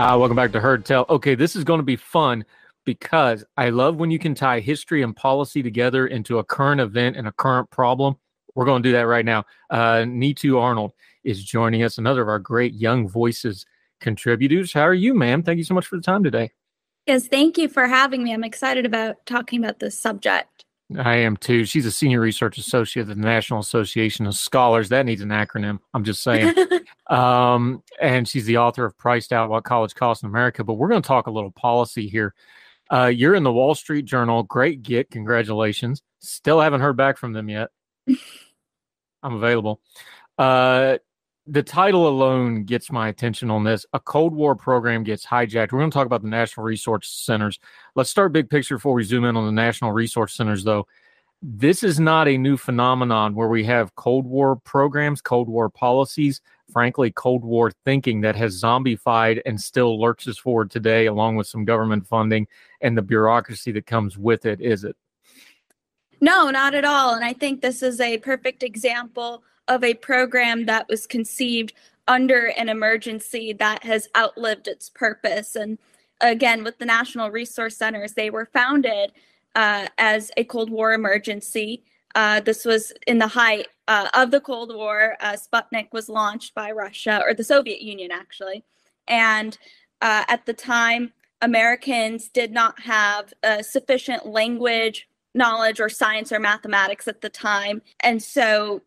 Uh, welcome back to Heard Tell. Okay, this is going to be fun because I love when you can tie history and policy together into a current event and a current problem. We're going to do that right now. Uh, Neetu Arnold is joining us, another of our great Young Voices contributors. How are you, ma'am? Thank you so much for the time today. Yes, thank you for having me. I'm excited about talking about this subject. I am too. She's a senior research associate at the National Association of Scholars. That needs an acronym. I'm just saying. um, and she's the author of Priced Out What College Costs in America. But we're going to talk a little policy here. Uh, you're in the Wall Street Journal. Great get. Congratulations. Still haven't heard back from them yet. I'm available. Uh, the title alone gets my attention on this. A Cold War program gets hijacked. We're going to talk about the National Resource Centers. Let's start big picture before we zoom in on the National Resource Centers, though. This is not a new phenomenon where we have Cold War programs, Cold War policies, frankly, Cold War thinking that has zombified and still lurches forward today, along with some government funding and the bureaucracy that comes with it, is it? No, not at all. And I think this is a perfect example of a program that was conceived under an emergency that has outlived its purpose. And again, with the National Resource Centers, they were founded uh, as a Cold War emergency. Uh, this was in the height uh, of the Cold War. Uh, Sputnik was launched by Russia, or the Soviet Union, actually. And uh, at the time, Americans did not have uh, sufficient language knowledge or science or mathematics at the time. And so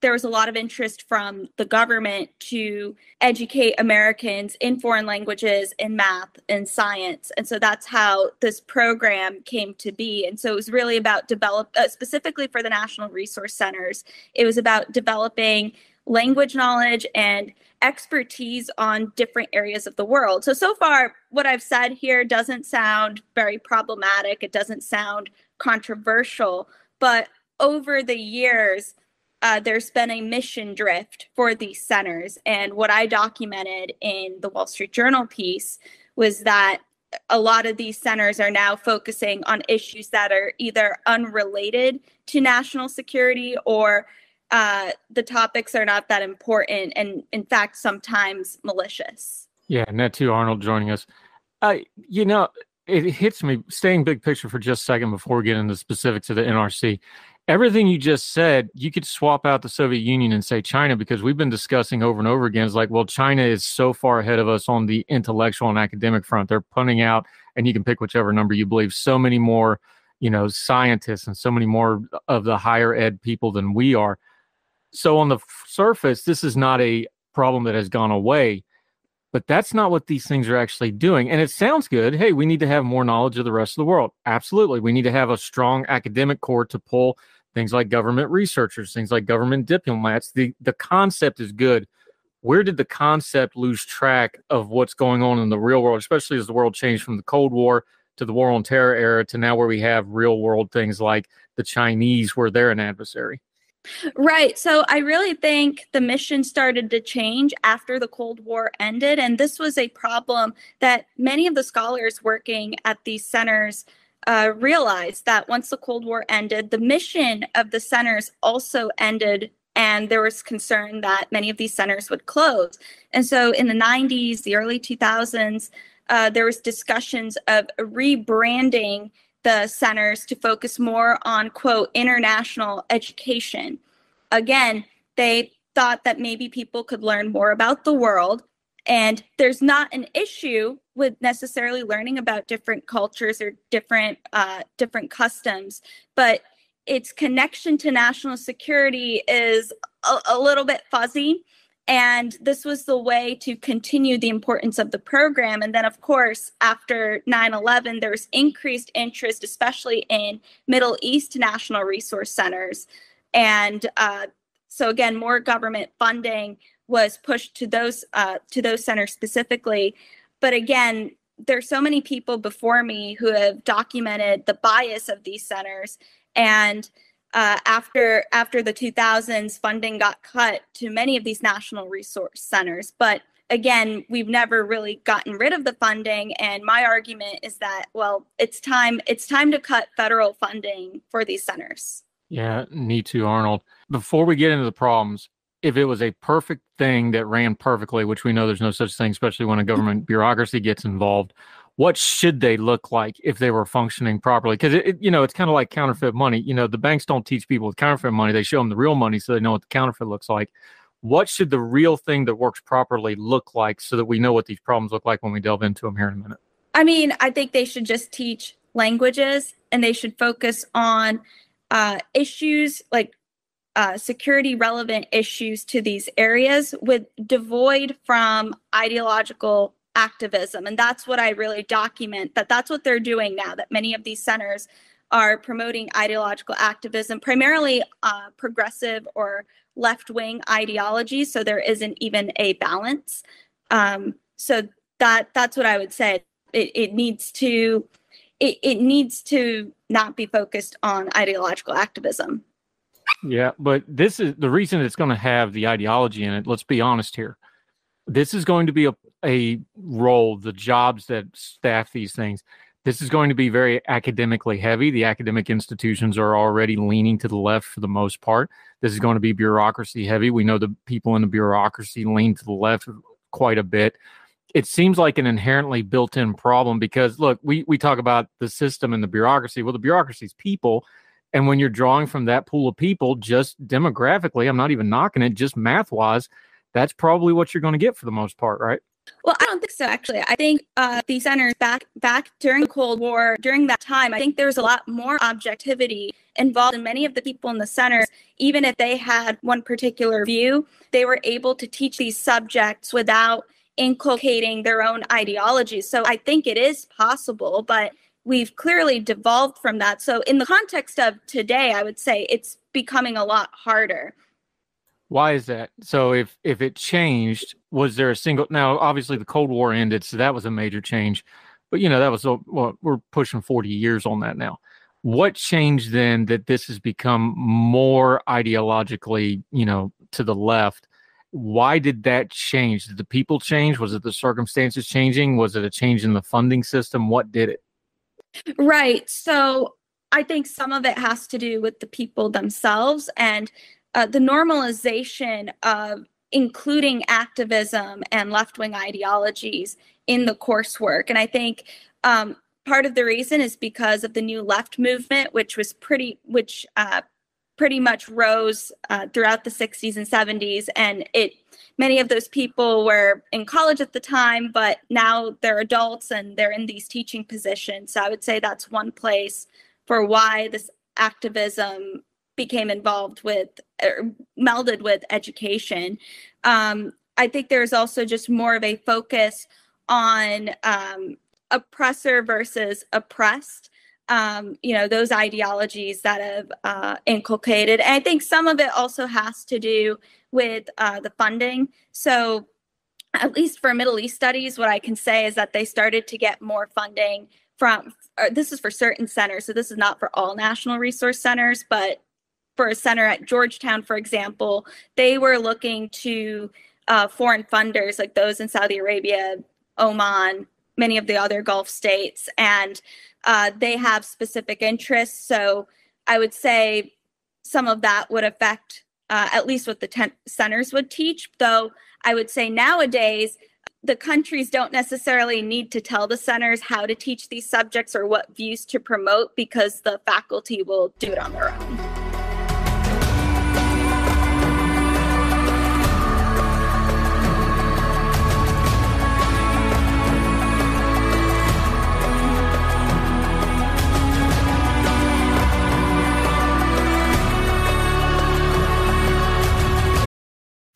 there was a lot of interest from the government to educate Americans in foreign languages, in math, and science. And so that's how this program came to be. And so it was really about develop uh, specifically for the National Resource Centers. It was about developing language knowledge and expertise on different areas of the world. So so far what I've said here doesn't sound very problematic. It doesn't sound controversial, but over the years uh, there's been a mission drift for these centers. And what I documented in the Wall Street Journal piece was that a lot of these centers are now focusing on issues that are either unrelated to national security or uh, the topics are not that important and, in fact, sometimes malicious. Yeah, Neetu Arnold joining us. You know, it hits me staying big picture for just a second before we get into specifics of the NRC everything you just said, you could swap out the Soviet Union and say China because we've been discussing over and over again. It's like, well, China is so far ahead of us on the intellectual and academic front. They're putting out, and you can pick whichever number you believe, so many more, you know, scientists and so many more of the higher ed people than we are. So on the surface, this is not a problem that has gone away. But that's not what these things are actually doing. And it sounds good. Hey, we need to have more knowledge of the rest of the world. Absolutely. We need to have a strong academic core to pull things like government researchers, things like government diplomats. The the concept is good. Where did the concept lose track of what's going on in the real world, especially as the world changed from the Cold War to the War on Terror era to now where we have real world things like the Chinese, where they're an adversary? Right. So I really think the mission started to change after the Cold War ended. And this was a problem that many of the scholars working at these centers uh, realized that once the Cold War ended, the mission of the centers also ended, and there was concern that many of these centers would close. And so in the 90s, the early 2000s, uh, there was discussions of rebranding the centers to focus more on quote international education. Again, they thought that maybe people could learn more about the world And there's not an issue with necessarily learning about different cultures or different uh, different customs, but its connection to national security is a, a little bit fuzzy. And this was the way to continue the importance of the program. And then, of course, after 9 11, there was increased interest, especially in Middle East national resource centers. And uh, so, again, more government funding was pushed to those uh, to those centers specifically. But again, there's so many people before me who have documented the bias of these centers and uh, after after the 2000s, funding got cut to many of these national resource centers. But again, we've never really gotten rid of the funding. And my argument is that well, it's time it's time to cut federal funding for these centers. Yeah, Neetu, Arnold. Before we get into the problems, if it was a perfect thing that ran perfectly, which we know there's no such thing, especially when a government bureaucracy gets involved, what should they look like if they were functioning properly? Because it, it, you know, it's kind of like counterfeit money. You know, the banks don't teach people with counterfeit money; they show them the real money so they know what the counterfeit looks like. What should the real thing that works properly look like so that we know what these problems look like when we delve into them here in a minute? I mean, I think they should just teach languages and they should focus on uh, issues like uh, security relevant issues to these areas with devoid from ideological activism. And that's what i really document that that's what they're doing now that many of these centers are promoting ideological activism primarily uh, progressive or left-wing ideology so there isn't even a balance. Um, so that that's what i would say. It, it needs to it, it needs to not be focused on ideological activism yeah but this is the reason it's going to have the ideology in it let's be honest here this is going to be a, a role, the jobs that staff these things. This is going to be very academically heavy. The academic institutions are already leaning to the left for the most part. This is going to be bureaucracy heavy. We know the people in the bureaucracy lean to the left quite a bit. It seems like an inherently built in problem because, look, we, we talk about the system and the bureaucracy. Well, the bureaucracy's people. And when you're drawing from that pool of people, just demographically, I'm not even knocking it, just math wise, that's probably what you're going to get for the most part, right? Well, I don't think so. Actually, I think uh, the centers back back during the Cold War, during that time, I think there was a lot more objectivity involved in many of the people in the centers. Even if they had one particular view, they were able to teach these subjects without inculcating their own ideology. So I think it is possible, but we've clearly devolved from that. So in the context of today, I would say it's becoming a lot harder. Why is that? So if if it changed, was there a single? Now, obviously, the Cold War ended, so that was a major change. But you know, that was a, well, we're pushing forty years on that now. What changed then that this has become more ideologically, you know, to the left? Why did that change? Did the people change? Was it the circumstances changing? Was it a change in the funding system? What did it? Right. So I think some of it has to do with the people themselves and uh, the normalization of including activism and left wing ideologies in the coursework. And I think um, part of the reason is because of the new left movement, which was pretty, which uh, pretty much rose uh, throughout the 60s and 70s. And it, many of those people were in college at the time, but now they're adults and they're in these teaching positions. So I would say that's one place for why this activism became involved with or melded with education. Um, I think there's also just more of a focus on um, oppressor versus oppressed. Um, you know those ideologies that have uh, inculcated, and I think some of it also has to do with uh, the funding. So, at least for Middle East studies, what I can say is that they started to get more funding from. this is for certain centers, so this is not for all national resource centers, but for a center at Georgetown, for example, they were looking to uh, foreign funders like those in Saudi Arabia, Oman, many of the other Gulf states, and uh, they have specific interests. So I would say some of that would affect uh, at least what the ten- centers would teach. Though I would say nowadays, the countries don't necessarily need to tell the centers how to teach these subjects or what views to promote because the faculty will do it on their own.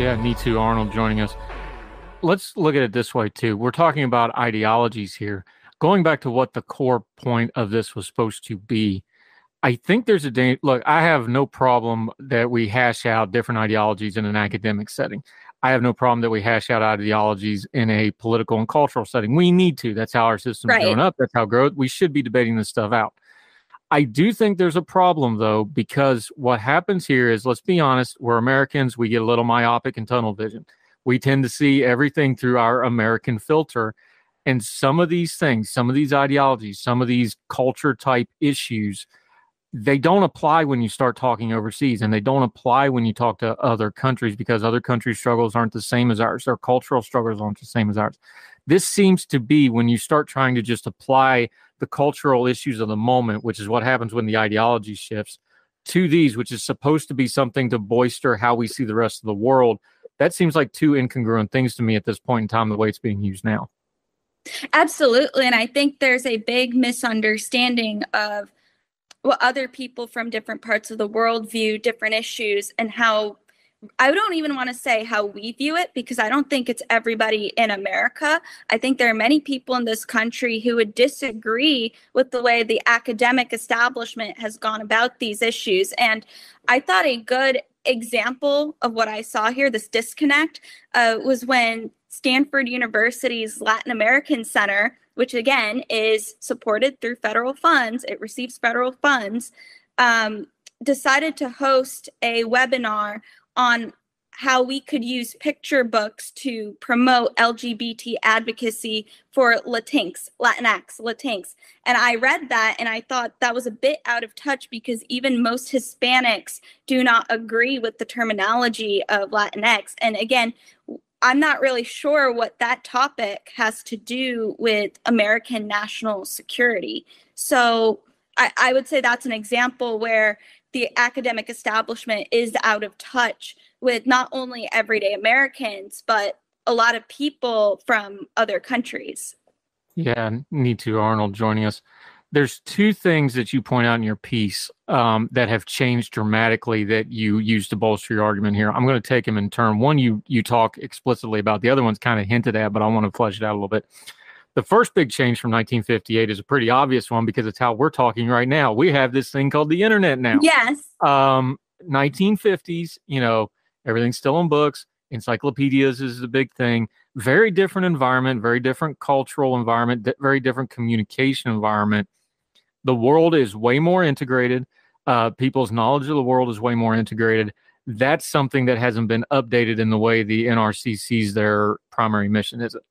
Yeah, Neetu. Arnold joining us. Let's look at it this way too. We're talking about ideologies here. Going back to what the core point of this was supposed to be, I think there's a danger. Look, I have no problem that we hash out different ideologies in an academic setting. I have no problem that we hash out ideologies in a political and cultural setting. We need to. That's how our system's Right. grown up. That's how growth. We should be debating this stuff out. I do think there's a problem though, because what happens here is, let's be honest, we're Americans. We get a little myopic and tunnel vision. We tend to see everything through our American filter. And some of these things, some of these ideologies, some of these culture type issues, they don't apply when you start talking overseas and they don't apply when you talk to other countries because other countries' struggles aren't the same as ours. Their cultural struggles aren't the same as ours. This seems to be when you start trying to just apply the cultural issues of the moment, which is what happens when the ideology shifts, to these, which is supposed to be something to bolster how we see the rest of the world. That seems like two incongruent things to me at this point in time, the way it's being used now. Absolutely. And I think there's a big misunderstanding of what other people from different parts of the world view different issues and how I don't even want to say how we view it because I don't think it's everybody in America. I think there are many people in this country who would disagree with the way the academic establishment has gone about these issues. And I thought a good example of what I saw here, this disconnect, uh, was when Stanford University's Latin American Center, which again is supported through federal funds, it receives federal funds, um, decided to host a webinar on how we could use picture books to promote LGBT advocacy for Latinx, Latinx, Latinx. And I read that and I thought that was a bit out of touch because even most Hispanics do not agree with the terminology of Latinx. And again, I'm not really sure what that topic has to do with American national security. So I, I would say that's an example where the academic establishment is out of touch with not only everyday Americans, but a lot of people from other countries. Yeah, Neetu Arnold joining us. There's two things that you point out in your piece um, that have changed dramatically that you use to bolster your argument here. I'm going to take them in turn. One you you talk explicitly about. The other one's kind of hinted at, but I want to flesh it out a little bit. The first big change from 1958 is a pretty obvious one because it's how we're talking right now. We have this thing called the internet now. Yes. Um, 1950s, you know, everything's still in books. Encyclopedias is the big thing. Very different environment, very different cultural environment, very different communication environment. The world is way more integrated. Uh, people's knowledge of the world is way more integrated. That's something that hasn't been updated in the way the NRC sees their primary mission, is it?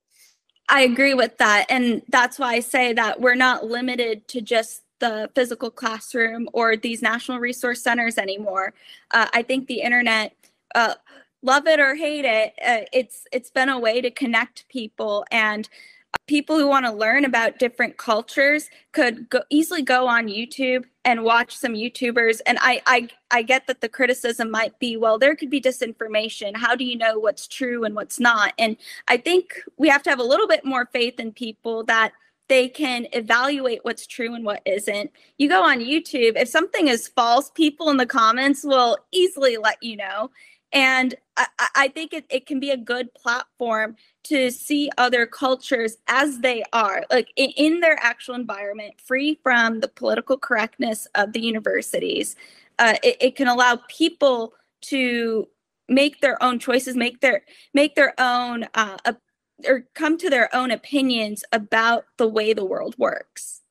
I agree with that. And that's why I say that we're not limited to just the physical classroom or these national resource centers anymore. Uh, I think the internet, uh, love it or hate it, uh, it's it's been a way to connect people and people who want to learn about different cultures could go, easily go on YouTube and watch some YouTubers. And I, I I get that the criticism might be, well, there could be disinformation. How do you know what's true and what's not? And I think we have to have a little bit more faith in people that they can evaluate what's true and what isn't. You go on YouTube, if something is false, people in the comments will easily let you know. And I, I think it, it can be a good platform to see other cultures as they are, like in, in their actual environment, free from the political correctness of the universities. Uh, it, it can allow people to make their own choices, make their make their own uh, op- or come to their own opinions about the way the world works.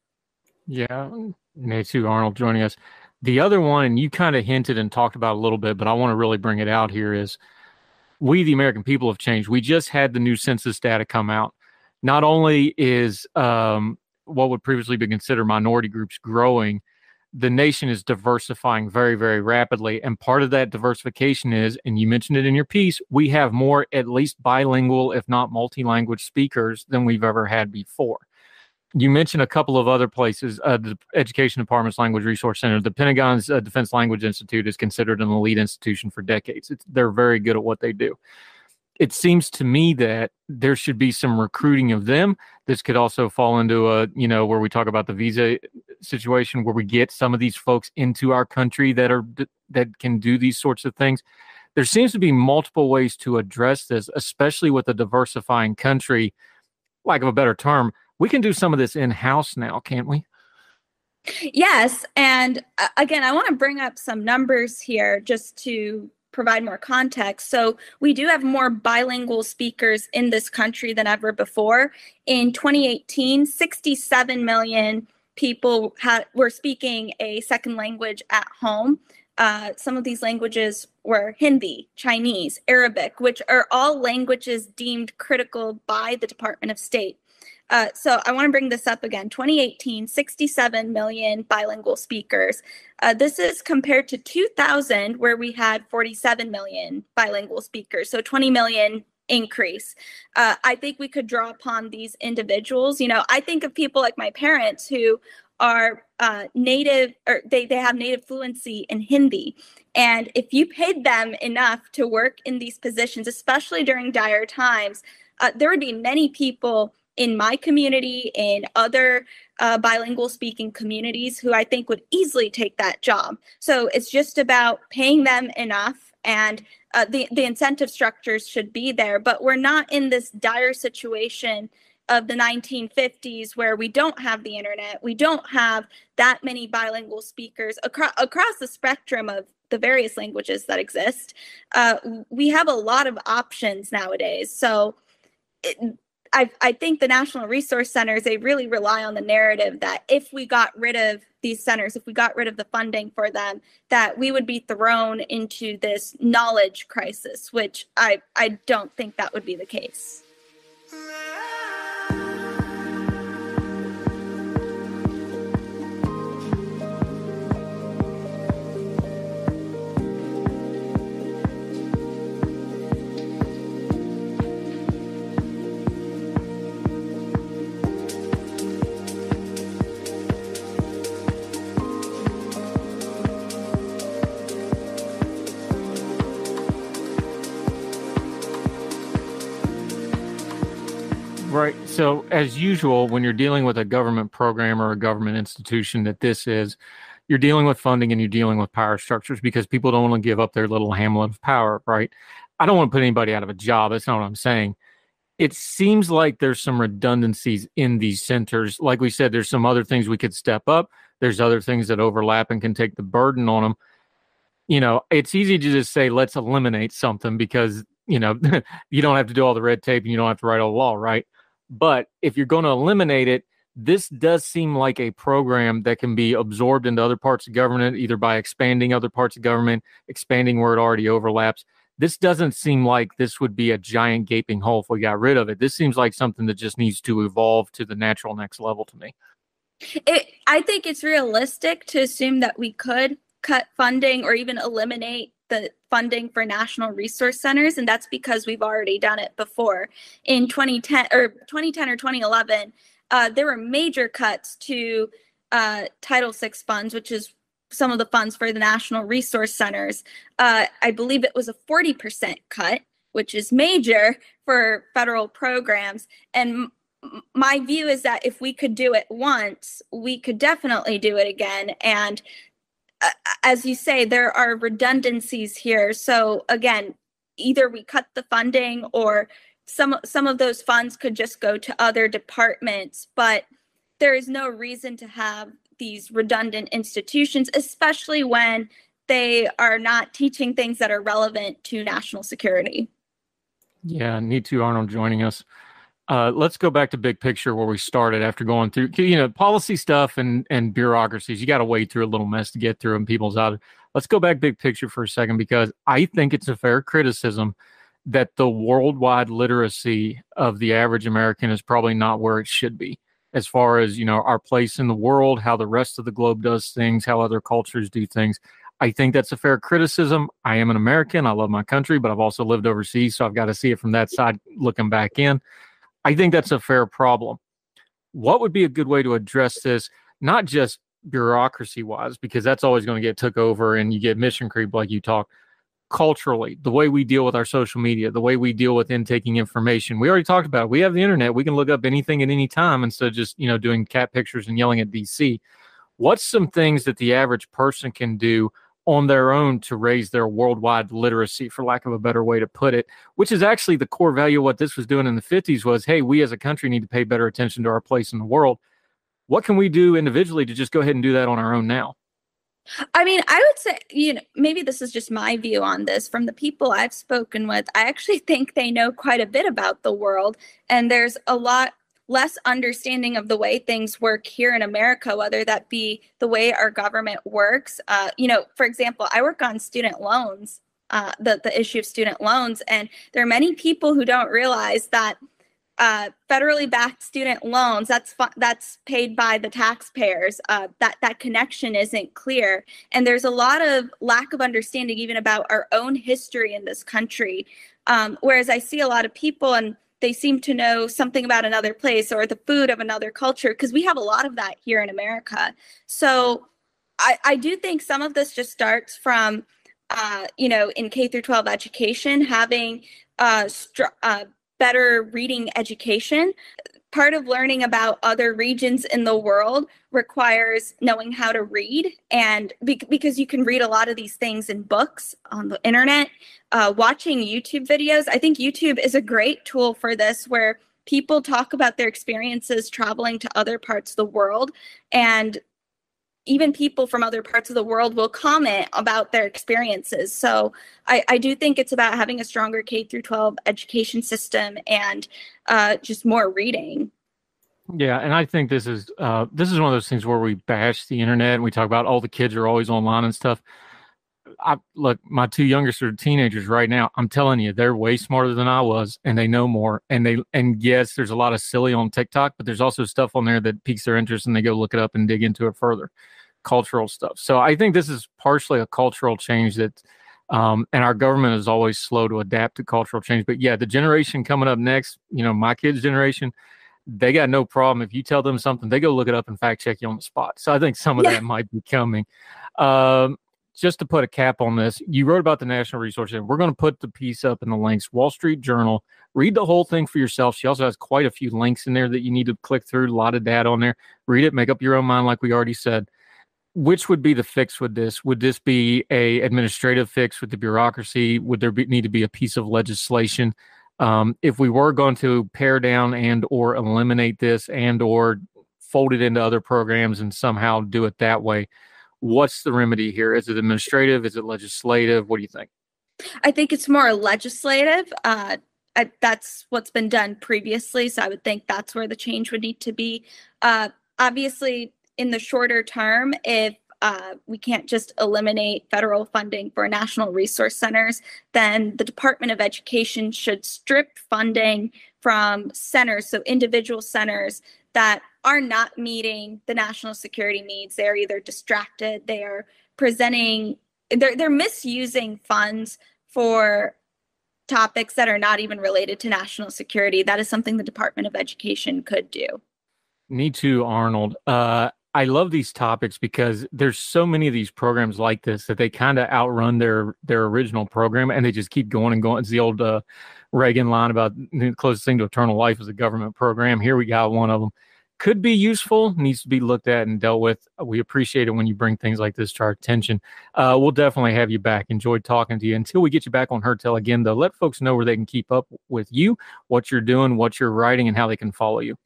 Yeah, Neetu Arnold joining us. The other one, and you kind of hinted and talked about a little bit, but I want to really bring it out here is we, the American people, have changed. We just had the new census data come out. Not only is um, what would previously be considered minority groups growing, the nation is diversifying very, very rapidly. And part of that diversification is, and you mentioned it in your piece, we have more at least bilingual, if not multi language speakers than we've ever had before. You mentioned a couple of other places. Uh, the Education Department's Language Resource Center, the Pentagon's uh, Defense Language Institute is considered an elite institution for decades. It's, they're very good at what they do it seems to me that there should be some recruiting of them. This could also fall into a, you know, where we talk about the visa situation where we get some of these folks into our country that are that can do these sorts of things. There seems to be multiple ways to address this, especially with a diversifying country. Lack of a better term, we can do some of this in house now, can't we? Yes, and uh, again, I want to bring up some numbers here just to provide more context. So, we do have more bilingual speakers in this country than ever before. In 2018, 67 million people had, were speaking a second language at home. Uh, some of these languages were Hindi, Chinese, Arabic, which are all languages deemed critical by the Department of State. Uh, so I want to bring this up again. 2018, 67 million bilingual speakers. Uh, this is compared to 2000, where we had 47 million bilingual speakers. So 20 million increase. Uh, I think we could draw upon these individuals. You know, I think of people like my parents who are uh, native or they, they have native fluency in Hindi. And if you paid them enough to work in these positions, especially during dire times, uh, there would be many people in my community, in other uh, bilingual speaking communities who I think would easily take that job. So it's just about paying them enough and uh, the, the incentive structures should be there. But we're not in this dire situation of the 1950s where we don't have the internet, we don't have that many bilingual speakers across, across the spectrum of the various languages that exist. Uh, we have a lot of options nowadays. So it, I, I think the National Resource Centers, they really rely on the narrative that if we got rid of these centers, if we got rid of the funding for them, that we would be thrown into this knowledge crisis, which I, I don't think that would be the case. Right. So, as usual, when you're dealing with a government program or a government institution that this is, you're dealing with funding and you're dealing with power structures because people don't want to give up their little hamlet of power, right? I don't want to put anybody out of a job. That's not what I'm saying. It seems like there's some redundancies in these centers. Like we said, there's some other things we could step up. There's other things that overlap and can take the burden on them. You know, it's easy to just say, let's eliminate something because, you know, you don't have to do all the red tape and you don't have to write all the law, right? But if you're going to eliminate it, this does seem like a program that can be absorbed into other parts of government, either by expanding other parts of government, expanding where it already overlaps. This doesn't seem like this would be a giant gaping hole if we got rid of it. This seems like something that just needs to evolve to the natural next level to me. It, I think it's realistic to assume that we could cut funding or even eliminate the funding for national resource centers and that's because we've already done it before. In 2010 or 2010 or 2011 uh, there were major cuts to uh, title vi funds which is some of the funds for the national resource centers. Uh, i believe it was a 40% cut which is major for federal programs. And my view is that if we could do it once we could definitely do it again. And as you say, there are redundancies here. So again, either we cut the funding or some some of those funds could just go to other departments, but there is no reason to have these redundant institutions, especially when they are not teaching things that are relevant to national security. Yeah, Neetu Arnold joining us. Uh, let's go back to big picture where we started after going through you know policy stuff and and bureaucracies. You got to wade through a little mess to get through and people's out. Let's go back big picture for a second because I think it's a fair criticism that the worldwide literacy of the average American is probably not where it should be as far as you know our place in the world how the rest of the globe does things how other cultures do things i think that's a fair criticism i am an american i love my country but i've also lived overseas so i've got to see it from that side looking back in i think that's a fair problem what would be a good way to address this not just bureaucracy wise because that's always going to get took over and you get mission creep like you talk culturally, the way we deal with our social media, the way we deal with intaking information. We already talked about it. We have the internet. We can look up anything at any time instead of just, you know, doing cat pictures and yelling at DC. What's some things that the average person can do on their own to raise their worldwide literacy, for lack of a better way to put it, which is actually the core value of what this was doing in the 50s was, hey, we as a country need to pay better attention to our place in the world. What can we do individually to just go ahead and do that on our own now? I mean, I would say, you know, maybe this is just my view on this. From the people I've spoken with, I actually think they know quite a bit about the world. And there's a lot less understanding of the way things work here in America, whether that be the way our government works. Uh, you know, for example, I work on student loans, uh, the, the issue of student loans. And there are many people who don't realize that uh, federally backed student loans that's fu- that's paid by the taxpayers uh, that that connection isn't clear and there's a lot of lack of understanding even about our own history in this country um, whereas i see a lot of people and they seem to know something about another place or the food of another culture because we have a lot of that here in america so i, I do think some of this just starts from uh, you know in k through 12 education having uh, str- uh, better reading education. Part of learning about other regions in the world requires knowing how to read, and be- because you can read a lot of these things in books on the internet, uh, watching YouTube videos. I think YouTube is a great tool for this, where people talk about their experiences traveling to other parts of the world and even people from other parts of the world will comment about their experiences. So I, I do think it's about having a stronger K through 12 education system and uh, just more reading. Yeah, and I think this is uh, this is one of those things where we bash the internet and we talk about all the kids are always online and stuff. I look, my two youngest are teenagers right now. I'm telling you, they're way smarter than I was, and they know more. And they and yes, there's a lot of silly on TikTok, but there's also stuff on there that piques their interest, and they go look it up and dig into it further cultural stuff. So I think this is partially a cultural change that, um, and our government is always slow to adapt to cultural change. But yeah, the generation coming up next, you know, my kids' generation, they got no problem if you tell them something, they go look it up and fact check you on the spot. So I think some of yeah. that might be coming. Um, just to put a cap on this, you wrote about the National Resource Center. We're going to put the piece up in the links. Wall Street Journal. Read the whole thing for yourself. She also has quite a few links in there that you need to click through. A lot of data on there. Read it. Make up your own mind, like we already said which would be the fix with this? Would this be a administrative fix with the bureaucracy? Would there be, need to be a piece of legislation? Um, if we were going to pare down and or eliminate this and or fold it into other programs and somehow do it that way, what's the remedy here? Is it administrative? Is it legislative? What do you think? I think it's more legislative. Uh, I, that's what's been done previously, so I would think that's where the change would need to be. Uh, obviously, in the shorter term, if uh, we can't just eliminate federal funding for national resource centers, then the Department of Education should strip funding from centers, so individual centers that are not meeting the national security needs. They're either distracted, they are presenting, they're, they're misusing funds for topics that are not even related to national security. That is something the Department of Education could do. Neetu, Arnold. Uh, I love these topics because there's so many of these programs like this that they kind of outrun their their original program and they just keep going and going. It's the old uh, Reagan line about the closest thing to eternal life is a government program. Here we got one of them. Could be useful, needs to be looked at and dealt with. We appreciate it when you bring things like this to our attention. Uh, we'll definitely have you back. Enjoyed talking to you. Until we get you back on Heard Tell again, though, let folks know where they can keep up with you, what you're doing, what you're writing, and how they can follow you.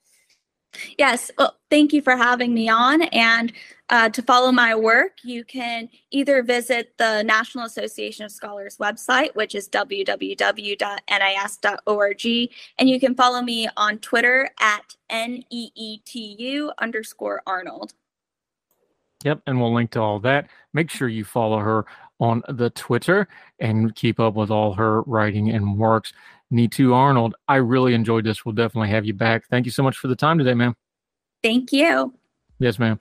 Yes, well, thank you for having me on. And uh, to follow my work, you can either visit the National Association of Scholars website, which is www.nas.org, and you can follow me on Twitter at neetu underscore Arnold. Yep, and we'll link to all that. Make sure you follow her on the Twitter and keep up with all her writing and works. Neetu Arnold, I really enjoyed this. We'll definitely have you back. Thank you so much for the time today, ma'am. Thank you. Yes, ma'am.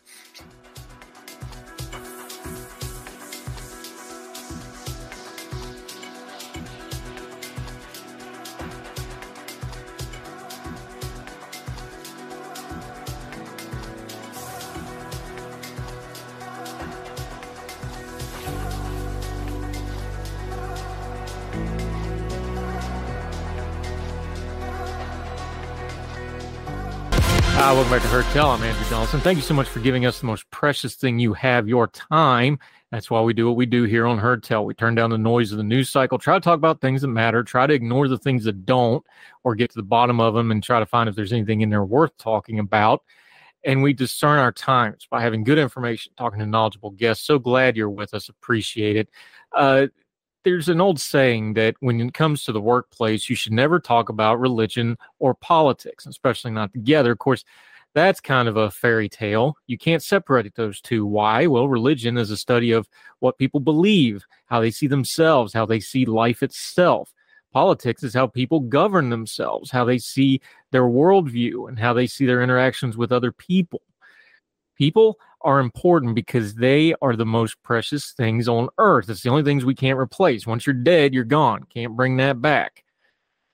Back to Heard Tell. I'm Andrew Donaldson. Thank you so much for giving us the most precious thing you have, your time. That's why we do what we do here on Heard Tell. We turn down the noise of the news cycle, try to talk about things that matter, try to ignore the things that don't, or get to the bottom of them and try to find if there's anything in there worth talking about. And we discern our times by having good information, talking to knowledgeable guests. So glad you're with us. Appreciate it. Uh, there's an old saying that when it comes to the workplace, you should never talk about religion or politics, especially not together. Of course, that's kind of a fairy tale. You can't separate those two. Why? Well, religion is a study of what people believe, how they see themselves, how they see life itself. Politics is how people govern themselves, how they see their worldview, and how they see their interactions with other people. People are important because they are the most precious things on earth. It's the only things we can't replace. Once you're dead, you're gone. Can't bring that back.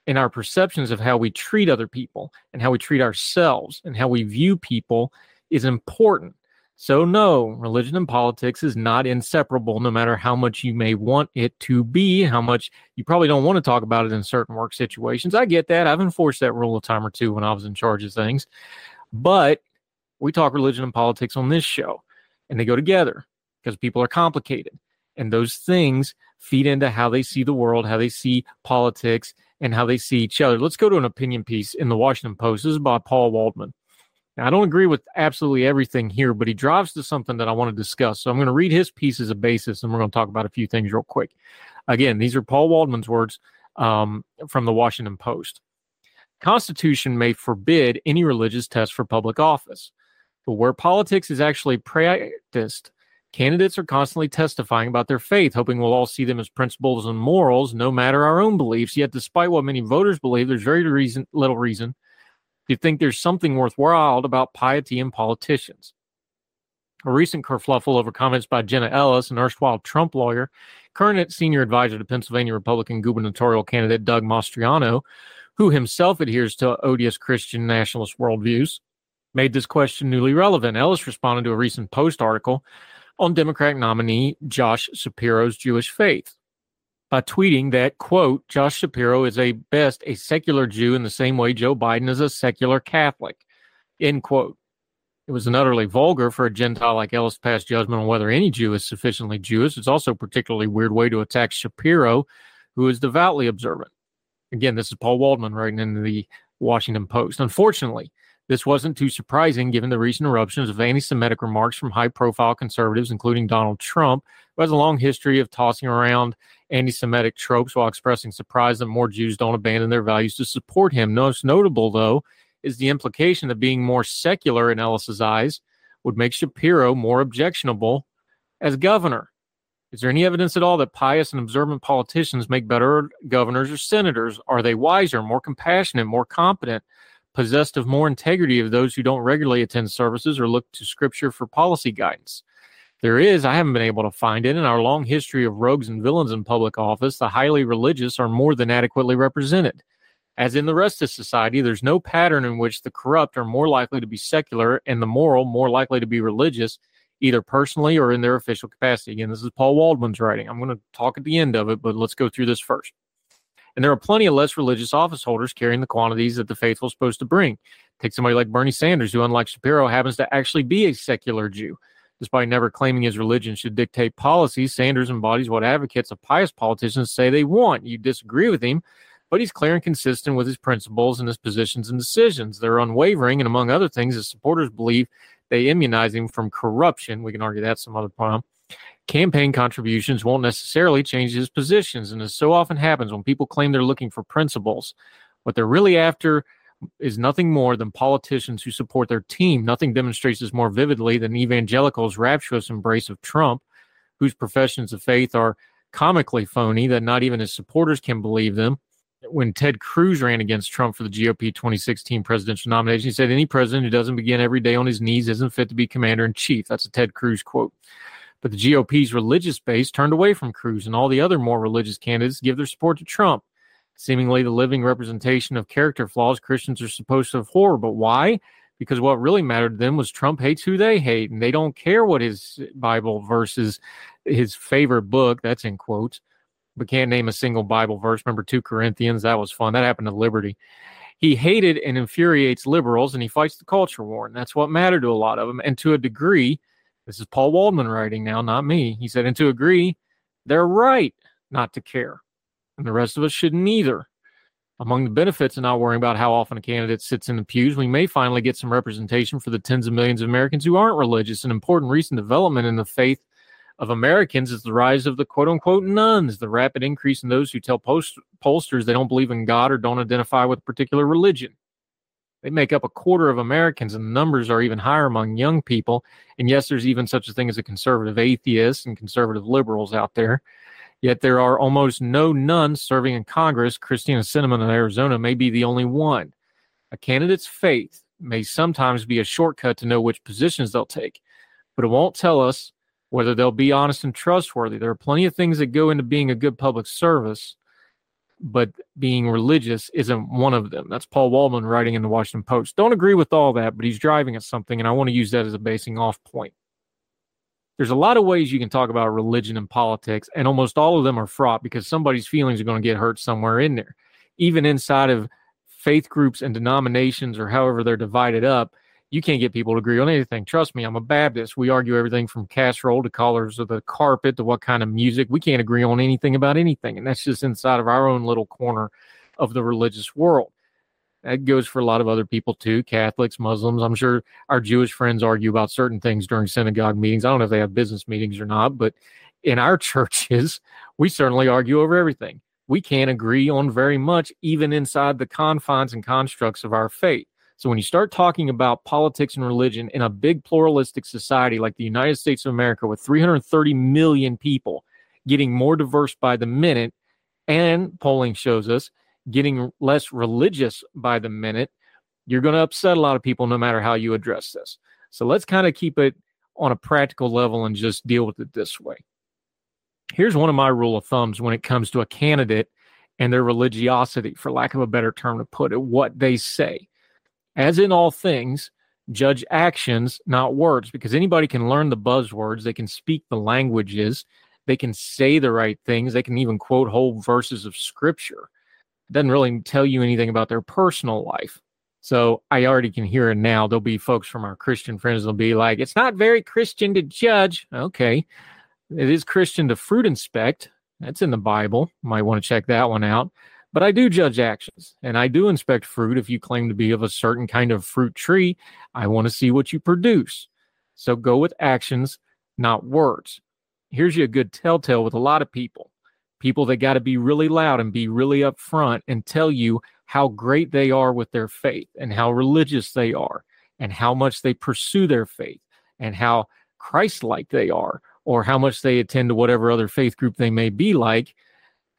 And our perceptions of how we treat other people and how we treat ourselves and how we view people is important. So, no, religion and politics is not inseparable, no matter how much you may want it to be, how much you probably don't want to talk about it in certain work situations. I get that. I've enforced that rule a time or two when I was in charge of things. But we talk religion and politics on this show, and they go together because people are complicated. And those things feed into how they see the world, how they see politics, and how they see each other. Let's go to an opinion piece in the Washington Post. This is by Paul Waldman. Now, I don't agree with absolutely everything here, but he drives to something that I want to discuss. So I'm going to read his piece as a basis, and we're going to talk about a few things real quick. Again, these are Paul Waldman's words um, from the Washington Post. Constitution may forbid any religious test for public office. But where politics is actually practiced, candidates are constantly testifying about their faith, hoping we'll all see them as principles and morals, no matter our own beliefs. Yet, despite what many voters believe, there's very reason, little reason to think there's something worthwhile about piety in politicians. A recent kerfluffle over comments by Jenna Ellis, an erstwhile Trump lawyer, current senior advisor to Pennsylvania Republican gubernatorial candidate Doug Mastriano, who himself adheres to odious Christian nationalist worldviews, made this question newly relevant. Ellis responded to a recent Post article on Democratic nominee Josh Shapiro's Jewish faith by tweeting that, quote, Josh Shapiro is a best a secular Jew in the same way Joe Biden is a secular Catholic, end quote. It was an utterly vulgar for a Gentile like Ellis to pass judgment on whether any Jew is sufficiently Jewish. It's also a particularly weird way to attack Shapiro, who is devoutly observant. Again, this is Paul Waldman writing in the Washington Post. Unfortunately, this wasn't too surprising given the recent eruptions of anti Semitic remarks from high profile conservatives, including Donald Trump, who has a long history of tossing around anti Semitic tropes while expressing surprise that more Jews don't abandon their values to support him. Most notable, though, is the implication that being more secular in Ellis's eyes would make Shapiro more objectionable as governor. Is there any evidence at all that pious and observant politicians make better governors or senators? Are they wiser, more compassionate, more competent? Possessed of more integrity of those who don't regularly attend services or look to scripture for policy guidance. There is, I haven't been able to find it. In our long history of rogues and villains in public office, the highly religious are more than adequately represented. As in the rest of society, there's no pattern in which the corrupt are more likely to be secular and the moral more likely to be religious, either personally or in their official capacity. Again, this is Paul Waldman's writing. I'm going to talk at the end of it, but let's go through this first. And there are plenty of less religious office holders carrying the quantities that the faithful is supposed to bring. Take somebody like Bernie Sanders, who, unlike Shapiro, happens to actually be a secular Jew. Despite never claiming his religion should dictate policies, Sanders embodies what advocates of pious politicians say they want. You disagree with him, but he's clear and consistent with his principles and his positions and decisions. They're unwavering, and among other things, his supporters believe they immunize him from corruption. We can argue that some other time campaign contributions won't necessarily change his positions. And as so often happens when people claim they're looking for principles, what they're really after is nothing more than politicians who support their team. Nothing demonstrates this more vividly than evangelicals' rapturous embrace of Trump, whose professions of faith are comically phony that not even his supporters can believe them. When Ted Cruz ran against Trump for the GOP 2016 presidential nomination, he said, Any president who doesn't begin every day on his knees isn't fit to be commander in chief. That's a Ted Cruz quote. But the GOP's religious base turned away from Cruz, and all the other more religious candidates give their support to Trump. Seemingly the living representation of character flaws Christians are supposed to abhor. But why? Because what really mattered to them was Trump hates who they hate, and they don't care what his Bible verses, his favorite book, that's in quotes, but can't name a single Bible verse. Remember 2 Corinthians? That was fun. That happened to Liberty. He hated and infuriates liberals, and he fights the culture war, and that's what mattered to a lot of them. And to a degree, this is Paul Waldman writing now, not me. He said, and to agree, they're right not to care and the rest of us shouldn't either. Among the benefits of not worrying about how often a candidate sits in the pews, we may finally get some representation for the tens of millions of Americans who aren't religious. An important recent development in the faith of Americans is the rise of the quote unquote nones, the rapid increase in those who tell post- pollsters they don't believe in God or don't identify with a particular religion. They make up a quarter of Americans, and the numbers are even higher among young people. And yes, there's even such a thing as a conservative atheist and conservative liberals out there. Yet there are almost no nones serving in Congress. Christina Sinema of Arizona may be the only one. A candidate's faith may sometimes be a shortcut to know which positions they'll take, but it won't tell us whether they'll be honest and trustworthy. There are plenty of things that go into being a good public service, but being religious isn't one of them. That's Paul Waldman writing in the Washington Post. Don't agree with all that, but he's driving at something, and I want to use that as a basing off point there's a lot of ways you can talk about religion and politics, and almost all of them are fraught because somebody's feelings are going to get hurt somewhere in there. Even inside of faith groups and denominations, or however they're divided up, you can't get people to agree on anything. Trust me, I'm a Baptist. We argue everything from casserole to colors of the carpet to what kind of music. We can't agree on anything about anything. And that's just inside of our own little corner of the religious world. That goes for a lot of other people too, Catholics, Muslims. I'm sure our Jewish friends argue about certain things during synagogue meetings. I don't know if they have business meetings or not, but in our churches, we certainly argue over everything. We can't agree on very much, even inside the confines and constructs of our faith. So when you start talking about politics and religion in a big pluralistic society like the United States of America with 330 million people getting more diverse by the minute, and polling shows us getting less religious by the minute, you're going to upset a lot of people no matter how you address this. So let's kind of keep it on a practical level and just deal with it this way. Here's one of my rule of thumbs when it comes to a candidate and their religiosity, for lack of a better term to put it, what they say. As in all things, judge actions, not words, because anybody can learn the buzzwords, they can speak the languages, they can say the right things, they can even quote whole verses of scripture It doesn't really tell you anything about their personal life. So I already can hear it now. There'll be folks from our Christian friends that'll be like, it's not very Christian to judge. Okay. It is Christian to fruit inspect. That's in the Bible. Might want to check that one out. But I do judge actions and I do inspect fruit. If you claim to be of a certain kind of fruit tree, I want to see what you produce. So go with actions, not words. Here's you a good telltale with a lot of people people that got to be really loud and be really upfront and tell you how great they are with their faith and how religious they are and how much they pursue their faith and how Christ like they are or how much they attend to whatever other faith group they may be like,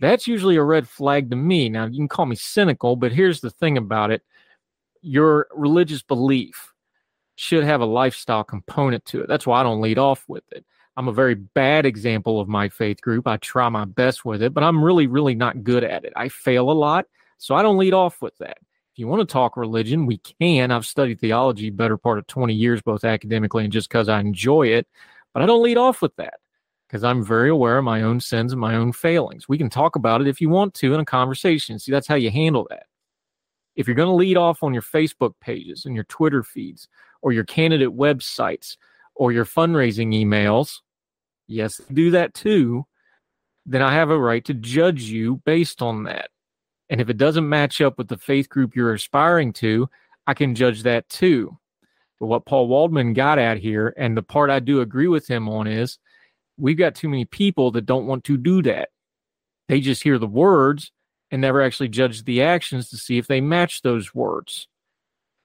that's usually a red flag to me. Now, you can call me cynical, but here's the thing about it your religious belief should have a lifestyle component to it. That's why I don't lead off with it. I'm a very bad example of my faith group. I try my best with it, but I'm really, really not good at it. I fail a lot, so I don't lead off with that. If you want to talk religion, we can. I've studied theology better part of 20 years, both academically and just because I enjoy it, but I don't lead off with that because I'm very aware of my own sins and my own failings. We can talk about it if you want to in a conversation. See, that's how you handle that. If you're going to lead off on your Facebook pages and your Twitter feeds or your candidate websites or your fundraising emails, yes, do that too, then I have a right to judge you based on that. And if it doesn't match up with the faith group you're aspiring to, I can judge that too. But what Paul Waldman got at here, and the part I do agree with him on, is we've got too many people that don't want to do that. They just hear the words and never actually judge the actions to see if they match those words.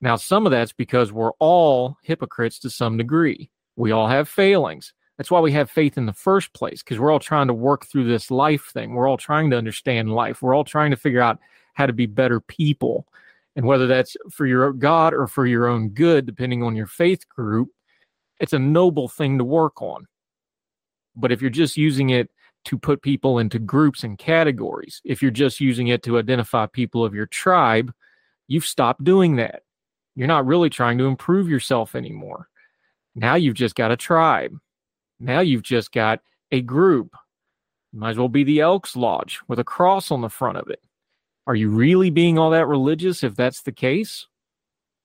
Now, some of that's because we're all hypocrites to some degree. We all have failings. That's why we have faith in the first place, because we're all trying to work through this life thing. We're all trying to understand life. We're all trying to figure out how to be better people. And whether that's for your God or for your own good, depending on your faith group, it's a noble thing to work on. But if you're just using it to put people into groups and categories, if you're just using it to identify people of your tribe, you've stopped doing that. You're not really trying to improve yourself anymore. Now you've just got a tribe. Now you've just got a group. might as well be the Elks Lodge with a cross on the front of it. Are you really being all that religious if that's the case?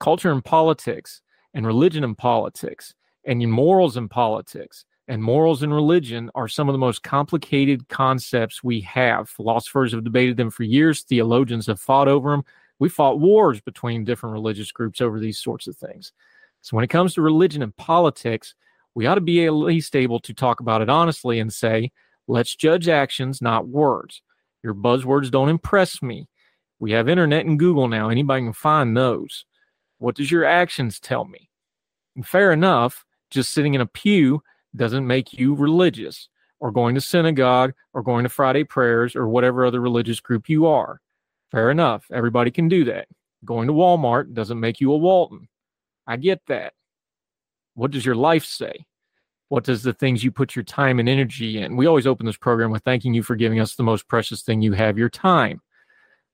Culture and politics, and religion and politics, and your morals and politics, and morals and religion are some of the most complicated concepts we have. Philosophers have debated them for years, theologians have fought over them. We fought wars between different religious groups over these sorts of things. So when it comes to religion and politics, we ought to be at least able to talk about it honestly and say, let's judge actions, not words. Your buzzwords don't impress me. We have internet and Google now. Anybody can find those. What does your actions tell me? And fair enough, just sitting in a pew doesn't make you religious or going to synagogue or going to Friday prayers or whatever other religious group you are. Fair enough. Everybody can do that. Going to Walmart doesn't make you a Walton. I get that. What does your life say? What does the things you put your time and energy in? We always open this program with thanking you for giving us the most precious thing you have, your time.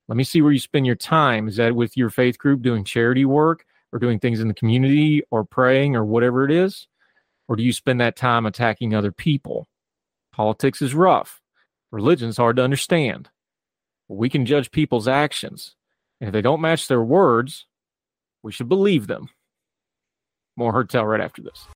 Let me see where you spend your time. Is that with your faith group doing charity work or doing things in the community or praying or whatever it is? Or do you spend that time attacking other people? Politics is rough. Religion's hard to understand. We can judge people's actions. And if they don't match their words, we should believe them. More Heard Tell right after this.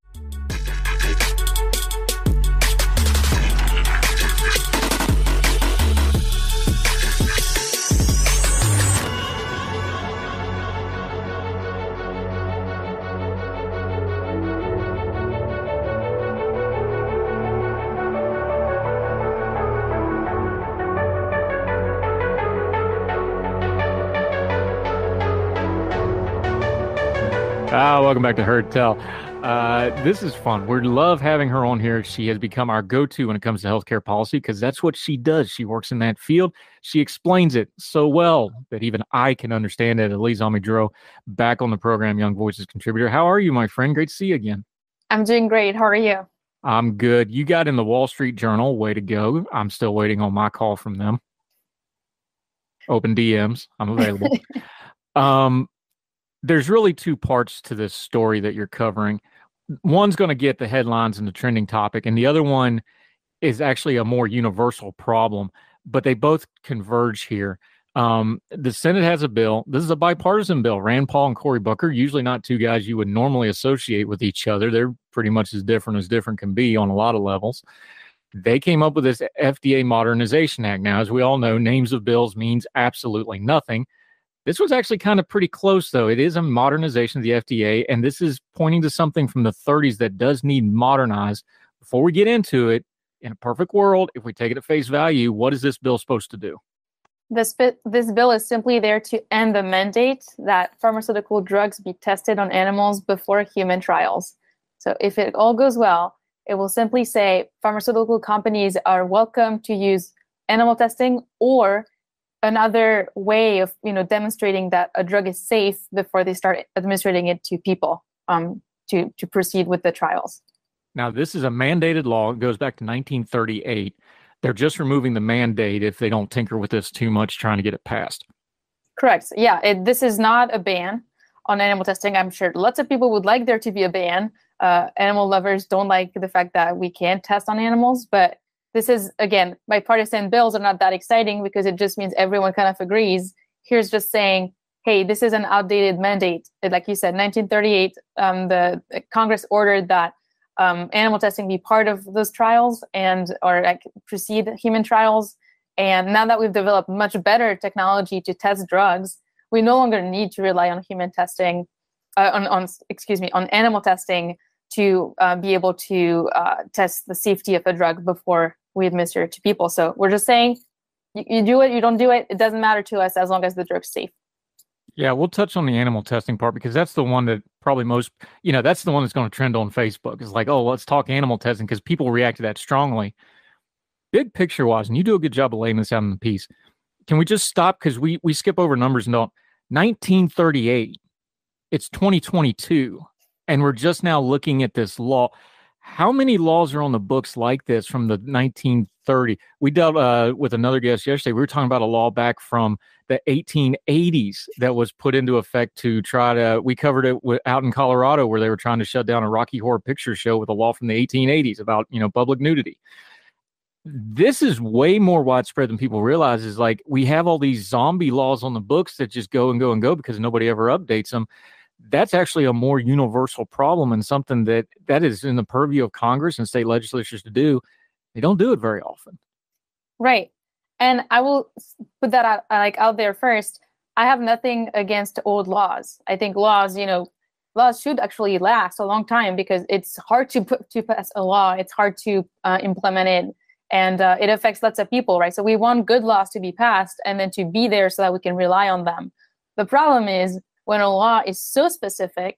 Welcome back to Heard Tell. Uh, this is fun. We love having her on here. She has become our go-to when it comes to healthcare policy because that's what she does. She works in that field. She explains it so well that even I can understand it. Elise Amez-Droz, back on the program, Young Voices contributor. How are you, my friend? Great to see you again. I'm doing great. How are you? I'm good. You got in the Wall Street Journal. Way to go. I'm still waiting on my call from them. Open DMs. I'm available. um, there's really two parts to this story that you're covering. One's going to get the headlines and the trending topic, and the other one is actually a more universal problem, but they both converge here. Um, the Senate has a bill. This is a bipartisan bill. Rand Paul and Cory Booker, usually not two guys you would normally associate with each other. They're pretty much as different as different can be on a lot of levels. They came up with this FDA Modernization Act. Now, as we all know, names of bills means absolutely nothing. This was actually kind of pretty close, though. It is a modernization of the FDA, and this is pointing to something from the 30s that does need modernized. Before we get into it, in a perfect world, if we take it at face value, what is this bill supposed to do? This, this bill is simply there to end the mandate that pharmaceutical drugs be tested on animals before human trials. So, if it all goes well, it will simply say pharmaceutical companies are welcome to use animal testing or another way of you know demonstrating that a drug is safe before they start administering it to people um, to to proceed with the trials. Now, this is a mandated law. It goes back to 1938. They're just removing the mandate if they don't tinker with this too much, trying to get it passed. Correct. Yeah, it, this is not a ban on animal testing. I'm sure lots of people would like there to be a ban. Uh, animal lovers don't like the fact that we can't test on animals, but this is again bipartisan bills are not that exciting because it just means everyone kind of agrees. Here's just saying hey this is an outdated mandate. Like you said 1938 um, the, the, congress ordered that um, animal testing be part of those trials and or like precede human trials. And now that we've developed much better technology to test drugs we no longer need to rely on human testing uh, on, on excuse me on animal testing to uh, be able to uh, test the safety of a drug before we administer it to people. So we're just saying you, you do it, you don't do it, it doesn't matter to us as long as the drug's safe. Yeah, we'll touch on the animal testing part because that's the one that probably most, you know, that's the one that's going to trend on Facebook. It's like, oh, let's talk animal testing because people react to that strongly. Big picture wise, and you do a good job of laying this out in the piece. Can we just stop because we we skip over numbers and don't 1938, it's 2022, and we're just now looking at this law. How many laws are on the books like this from the 1930? We dealt uh, with another guest yesterday. We were talking about a law back from the 1880s that was put into effect to try to. We covered it with, out in Colorado where they were trying to shut down a Rocky Horror Picture Show with a law from the 1880s about you know public nudity this is way more widespread than people realize is like we have all these zombie laws on the books that just go and go and go because nobody ever updates them that's actually a more universal problem and something that that is in the purview of congress and state legislatures to do. They don't do it very often. Right. And i will put that out like out there first. I have nothing against old laws. I think laws you know laws should actually last a long time because it's hard to put to pass a law. It's hard to uh, implement it. And uh, it affects lots of people, right? So we want good laws to be passed and then to be there so that we can rely on them. The problem is when a law is so specific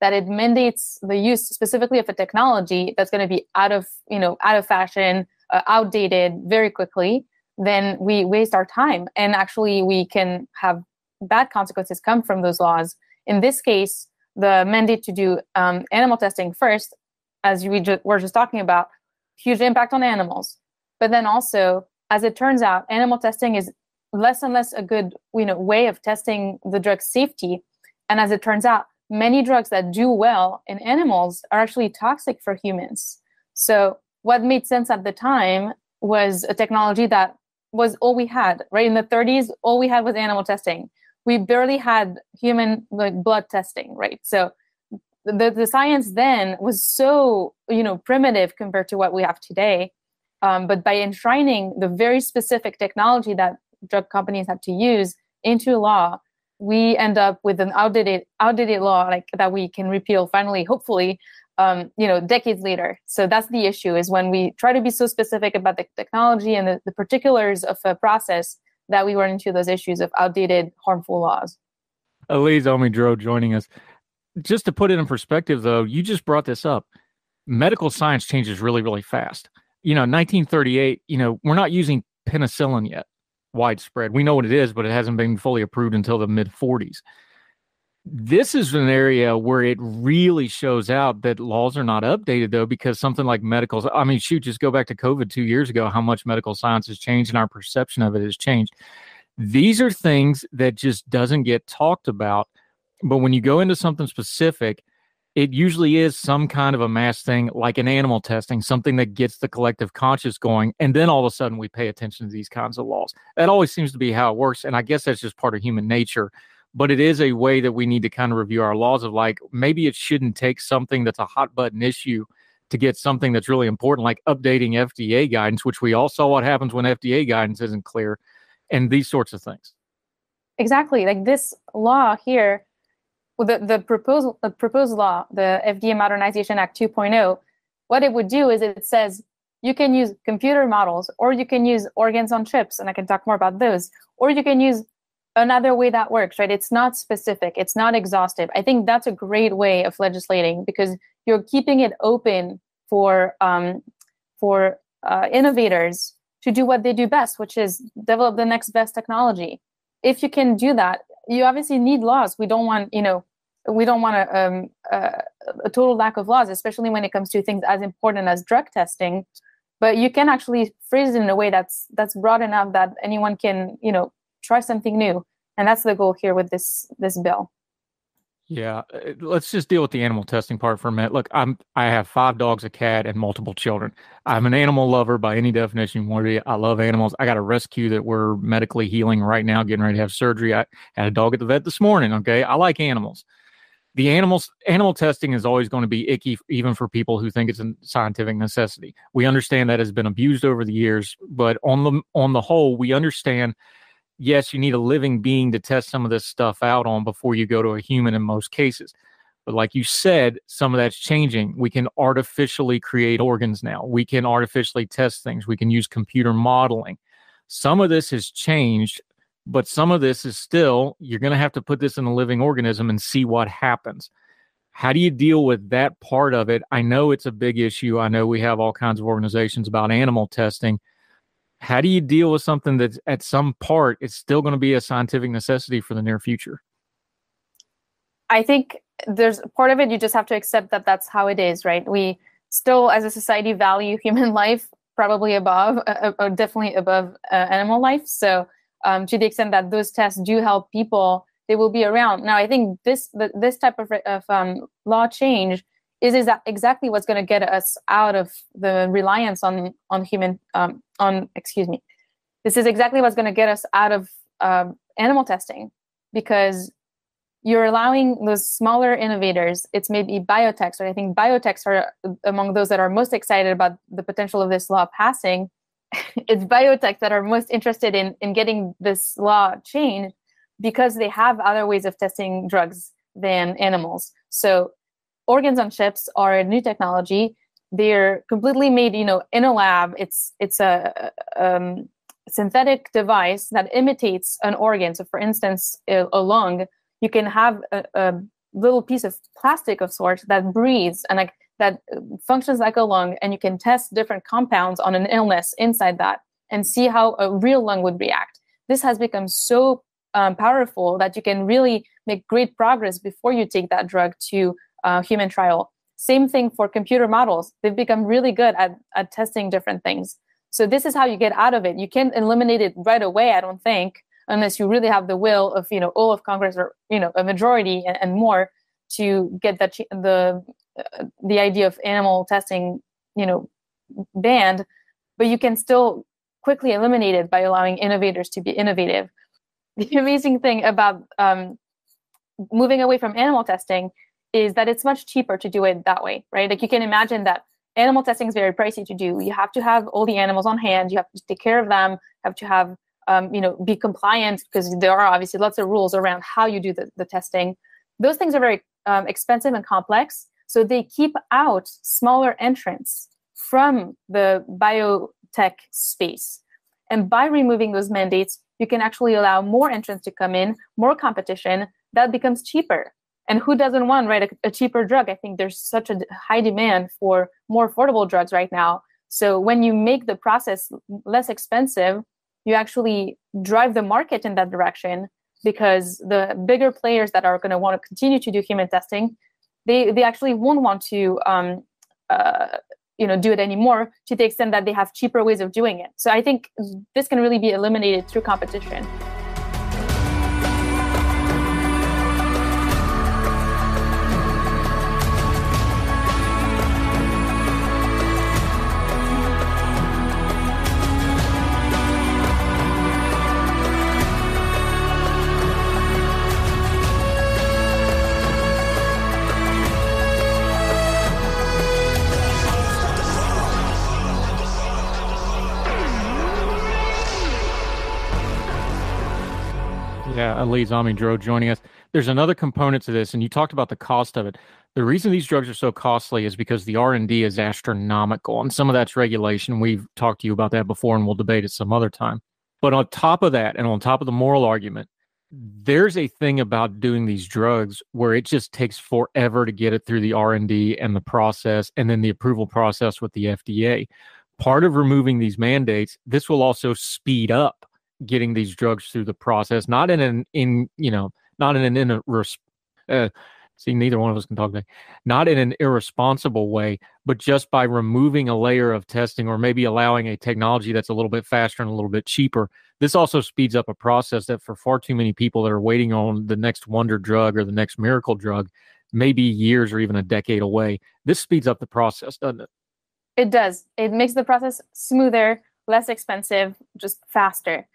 that it mandates the use specifically of a technology that's going to be out of you know out of fashion, uh, outdated very quickly, then we waste our time and actually we can have bad consequences come from those laws. In this case, the mandate to do um, animal testing first, as we ju- were just talking about, huge impact on animals but then also, as it turns out, animal testing is less and less a good you know way of testing the drug safety. And as it turns out, many drugs that do well in animals are actually toxic for humans. So what made sense at the time was a technology that was all we had, right? In the 30s, all we had was animal testing. We barely had human like blood testing, right? So the, the science then was so, you know, primitive compared to what we have today um, but by enshrining the very specific technology that drug companies have to use into law, we end up with an outdated outdated law like that we can repeal finally, hopefully, um, you know, decades later. So that's the issue is when we try to be so specific about the technology and the, the particulars of a process that we run into those issues of outdated, harmful laws. Elise Amez-Droz joining us. Just to put it in perspective, though, you just brought this up. Medical science changes really, really fast you know, 1938, you know, we're not using penicillin yet widespread. We know what it is, but it hasn't been fully approved until the mid 40s. This is an area where it really shows out that laws are not updated, though, because something like medical, I mean, shoot, just go back to COVID two years ago, how much medical science has changed and our perception of it has changed. These are things that just doesn't get talked about. But when you go into something specific, it usually is some kind of a mass thing like an animal testing something that gets the collective conscious going and then all of a sudden we pay attention to these kinds of laws. That always seems to be how it works and i guess that's just part of human nature but it is a way that we need to kind of review our laws of like maybe it shouldn't take something that's a hot button issue to get something that's really important like updating fda guidance which we all saw what happens when fda guidance isn't clear and these sorts of things. Exactly like this law here the, the proposal the proposed law, the FDA Modernization Act 2.0, what it would do is it says you can use computer models or you can use organs on chips, and I can talk more about those, or you can use another way that works, right? It's not specific, it's not exhaustive. I think that's a great way of legislating because you're keeping it open for um, for uh, innovators to do what they do best, which is develop the next best technology. If you can do that, you obviously need laws. We don't want, you know, we don't want a, um, uh, a total lack of laws, especially when it comes to things as important as drug testing. But you can actually phrase it in a way that's that's broad enough that anyone can, you know, try something new, and that's the goal here with this this bill. Yeah, uh, let's just deal with the animal testing part for a minute. Look, I'm I have five dogs, a cat, and multiple children. I'm an animal lover by any definition be. I love animals. I got a rescue that we're medically healing right now, getting ready to have surgery. I had a dog at the vet this morning. Okay, I like animals the animals animal testing is always going to be icky even for people who think it's a scientific necessity. We understand that has been abused over the years but on the on the whole we understand yes you need a living being to test some of this stuff out on before you go to a human in most cases. But like you said some of that's changing. We can artificially create organs now. We can artificially test things. We can use computer modeling. Some of this has changed but some of this is still you're going to have to put this in a living organism and see what happens How do you deal with that part of it? I know it's a big issue. I know we have all kinds of organizations about animal testing. How do you deal with something that at some part it's still going to be a scientific necessity for the near future? I think there's part of it you just have to accept that that's how it is, right? We still, as a society, value human life probably above, uh, uh, definitely above uh, animal life. So, um, to the extent that those tests do help people they will be around. Now, I think this this type of, of um, law change is, is exactly what's going to get us out of the reliance on on human um, on excuse me. This is exactly what's going to get us out of um, animal testing because you're allowing those smaller innovators. It's maybe biotechs, or I think biotechs are among those that are most excited about the potential of this law passing. It's biotech that are most interested in in getting this law changed because they have other ways of testing drugs than animals. So organs on chips are a new technology. They're completely made, you know, in a lab. It's it's a um, synthetic device that imitates an organ. So, for instance, a, a lung, you can have a, a, little piece of plastic of sorts that breathes and like that functions like a lung, and you can test different compounds on an illness inside that and see how a real lung would react. This has become so um, powerful that you can really make great progress before you take that drug to uh, human trial. Same thing for computer models. They've become really good at, at testing different things. So this is how you get out of it. You can't eliminate it right away, I don't think, unless you really have the will of you know all of Congress or you know a majority and, and more to get that the the idea of animal testing you know banned. But you can still quickly eliminate it by allowing innovators to be innovative the amazing thing about um, moving away from animal testing is that it's much cheaper to do it that way, right? Like you can imagine that animal testing is very pricey to do. You have to have all the animals on hand. You have to take care of them. Have to have, um, you know, be compliant because there are obviously lots of rules around how you do the, the testing. Those things are very um, expensive and complex. So they keep out smaller entrants from the biotech space. And by removing those mandates, you can actually allow more entrants to come in, more competition, that becomes cheaper. And who doesn't want right a, a cheaper drug? I think there's such a high demand for more affordable drugs right now. So when you make the process less expensive, you actually drive the market in that direction because the bigger players that are going to want to continue to do human testing, they they actually won't want to um, uh, you know do it anymore to the extent that they have cheaper ways of doing it. So i think this can really be eliminated through competition Elise Amez-Droz joining us. There's another component to this, and you talked about the cost of it. The reason these drugs are so costly is because the R and D is astronomical, and some of that's regulation. We've talked to you about that before, and we'll debate it some other time. But on top of that, and on top of the moral argument, there's a thing about doing these drugs where it just takes forever to get it through the R and D and the process, and then the approval process with the FDA. Part of removing these mandates, this will also speed up getting these drugs through the process, not in an in you know not in an in a uh, see neither one of us can talk today, not in an irresponsible way, but just by removing a layer of testing or maybe allowing a technology that's a little bit faster and a little bit cheaper. This also speeds up a process that for far too many people that are waiting on the next wonder drug or the next miracle drug, maybe years or even a decade away. This speeds up the process, doesn't it? It does. It makes the process smoother, less expensive, just faster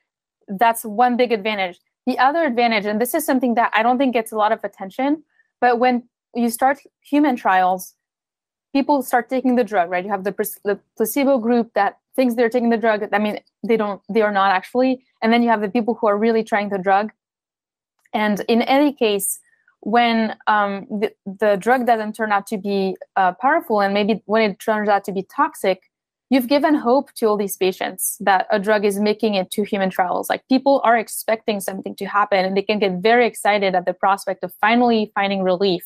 that's one big advantage. The other advantage, and this is something that I don't think gets a lot of attention, but when you start human trials, people start taking the drug, right? You have the, the placebo group that thinks they're taking the drug. I mean, they don't, they are not actually. And then you have the people who are really trying the drug. And in any case, when um, the, the drug doesn't turn out to be uh, powerful, and maybe when it turns out to be toxic, you've given hope to all these patients that a drug is making it to human trials. Like people are expecting something to happen and they can get very excited at the prospect of finally finding relief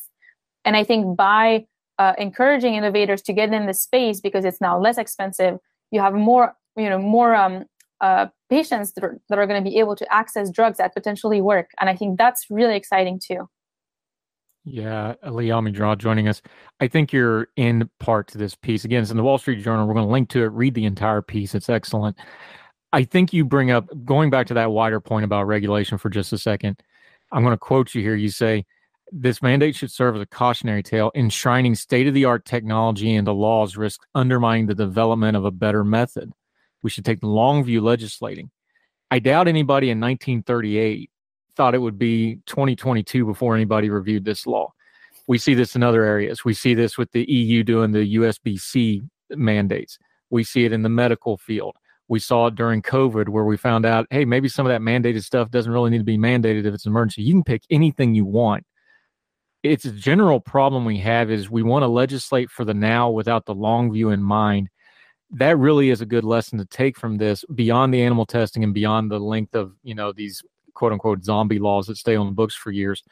And I think by uh, encouraging innovators to get in the space because it's now less expensive, you have more, you know, more um, uh, patients that are, that are going to be able to access drugs that potentially work. And I think that's really exciting too. Yeah, uh, Lee Amez-Droz joining us. I think you're in part to this piece. Again, it's in the Wall Street Journal. We're going to link to it, read the entire piece. It's excellent. I think you bring up, going back to that wider point about regulation for just a second, I'm going to quote you here. You say, this mandate should serve as a cautionary tale, enshrining state of the art technology into laws risk undermining the development of a better method. We should take the long view legislating. I doubt anybody in 1938 thought it would be 2022 before anybody reviewed this law. We see this in other areas. We see this with the EU doing the USB-C mandates. We see it in the medical field. We saw it during COVID where we found out, hey, maybe some of that mandated stuff doesn't really need to be mandated if it's an emergency. You can pick anything you want. It's a general problem we have is we want to legislate for the now without the long view in mind. That really is a good lesson to take from this beyond the animal testing and beyond the length of, you know, these quote unquote zombie laws that stay on the books for years.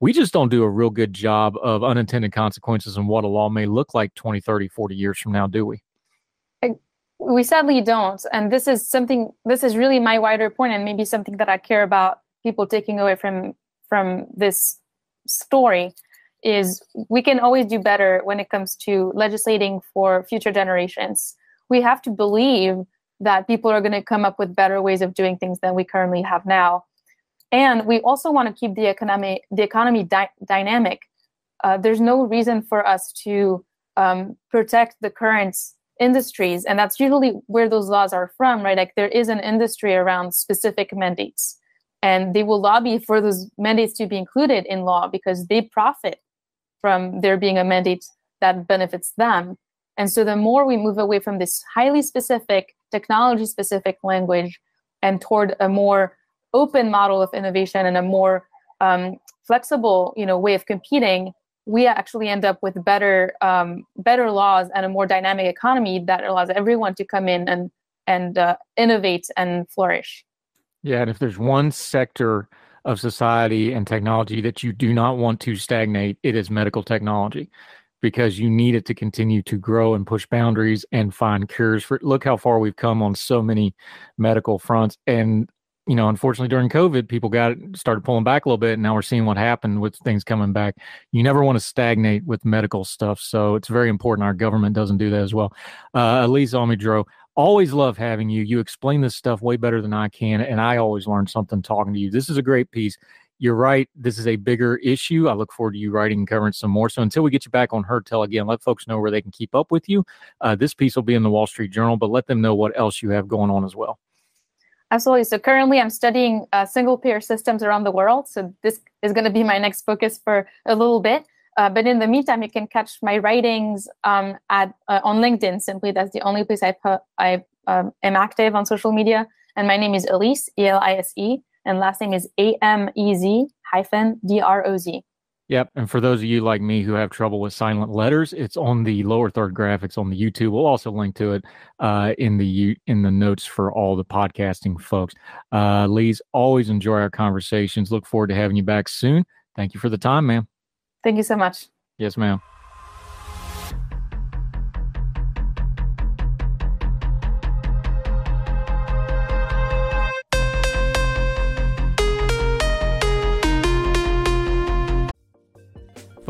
We just don't do a real good job of unintended consequences and what a law may look like 20, 30, 40 years from now, do we? We sadly don't. And this is something, this is really my wider point and maybe something that I care about people taking away from from this story is we can always do better when it comes to legislating for future generations. We have to believe that people are going to come up with better ways of doing things than we currently have now and we also want to keep the economy the economy di- dynamic. Uh, there's no reason for us to um, protect the current industries, and that's usually where those laws are from, right? Like there is an industry around specific mandates, and they will lobby for those mandates to be included in law because they profit from there being a mandate that benefits them. And so the more we move away from this highly specific, technology specific language and toward a more open model of innovation and a more um, flexible, you know, way of competing, we actually end up with better um, better laws and a more dynamic economy that allows everyone to come in and and uh, innovate and flourish. Yeah, and if there's one sector of society and technology that you do not want to stagnate, it is medical technology because you need it to continue to grow and push boundaries and find cures for look how far we've come on so many medical fronts and you know, unfortunately during COVID, people got started pulling back a little bit, and now we're seeing what happened with things coming back. You never want to stagnate with medical stuff, so it's very important our government doesn't do that as well. Uh, Elise Amez-Droz, always love having you. You explain this stuff way better than I can, and I always learn something talking to you. This is a great piece. You're right. This is a bigger issue. I look forward to you writing and covering some more. So until we get you back on Heard Tell again, let folks know where they can keep up with you. Uh, this piece will be in the Wall Street Journal, but let them know what else you have going on as well. Absolutely. So currently, I'm studying uh, single payer systems around the world. So this is going to be my next focus for a little bit. Uh, but in the meantime, you can catch my writings um, at uh, on LinkedIn. Simply, that's the only place I put I um, am active on social media. And my name is Elise E L I S E, and last name is A M E Z hyphen D R O Z. Yep. And for those of you like me who have trouble with silent letters, it's on the lower third graphics on the YouTube. We'll also link to it uh, in the in the notes for all the podcasting folks. Uh, Lee's always enjoy our conversations. Look forward to having you back soon. Thank you for the time, ma'am. Thank you so much. Yes, ma'am.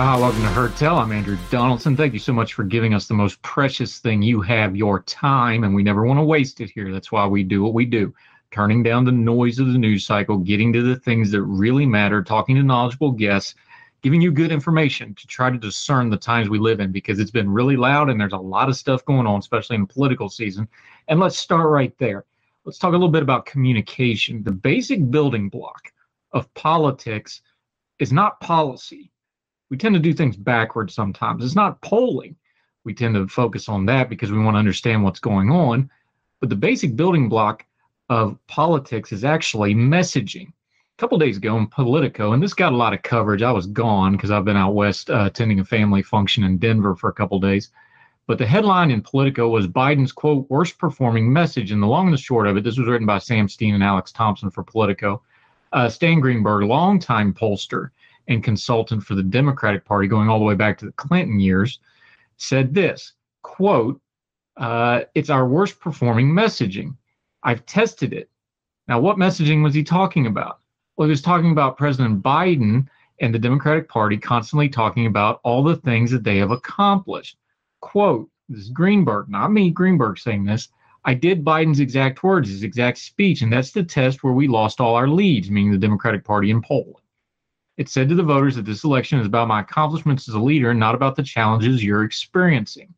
Ah, welcome to Tell. I'm Andrew Donaldson. Thank you so much for giving us the most precious thing you have, your time, and we never want to waste it here. That's why we do what we do. Turning down the noise of the news cycle, getting to the things that really matter, talking to knowledgeable guests, giving you good information to try to discern the times we live in because it's been really loud and there's a lot of stuff going on, especially in political season. And let's start right there. Let's talk a little bit about communication. The basic building block of politics is not policy. We tend to do things backwards sometimes. It's not polling. We tend to focus on that because we want to understand what's going on. But the basic building block of politics is actually messaging A couple days ago in Politico, and this got a lot of coverage. I was gone because I've been out west uh, attending a family function in Denver for a couple days. But the headline in Politico was Biden's quote worst performing message. And the long and the short of it, this was written by Sam Stein and Alex Thompson for Politico. Uh, Stan Greenberg, longtime pollster and consultant for the Democratic Party, going all the way back to the Clinton years, said this quote, uh, it's our worst performing messaging. I've tested it. Now, what messaging was he talking about? Well, he was talking about President Biden and the Democratic Party constantly talking about all the things that they have accomplished. Quote, this is Greenberg, not me, Greenberg saying this. I did Biden's exact words, his exact speech, and that's the test where we lost all our leads, meaning the Democratic Party in polling. It said to the voters that this election is about my accomplishments as a leader, not about the challenges you're experiencing.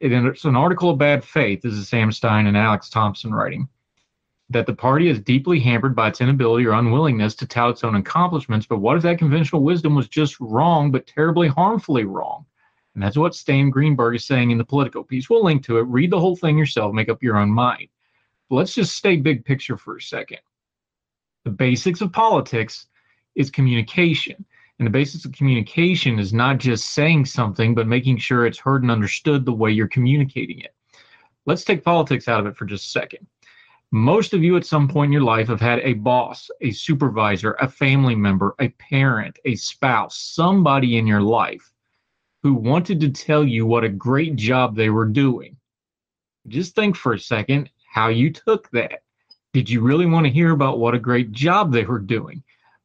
It's an article of bad faith. This is Sam Stein and Alex Thompson writing that the party is deeply hampered by its inability or unwillingness to tout its own accomplishments. But what if that conventional wisdom was just wrong, but terribly harmfully wrong? And that's what Stan Greenberg is saying in the Politico piece. We'll link to it. Read the whole thing yourself, make up your own mind. But let's just stay big picture for a second. The basics of politics is communication. And the basis of communication is not just saying something, but making sure it's heard and understood the way you're communicating it. Let's take politics out of it for just a second. Most of you at some point in your life have had a boss, a supervisor, a family member, a parent, a spouse, somebody in your life who wanted to tell you what a great job they were doing. Just think for a second how you took that. Did you really want to hear about what a great job they were doing?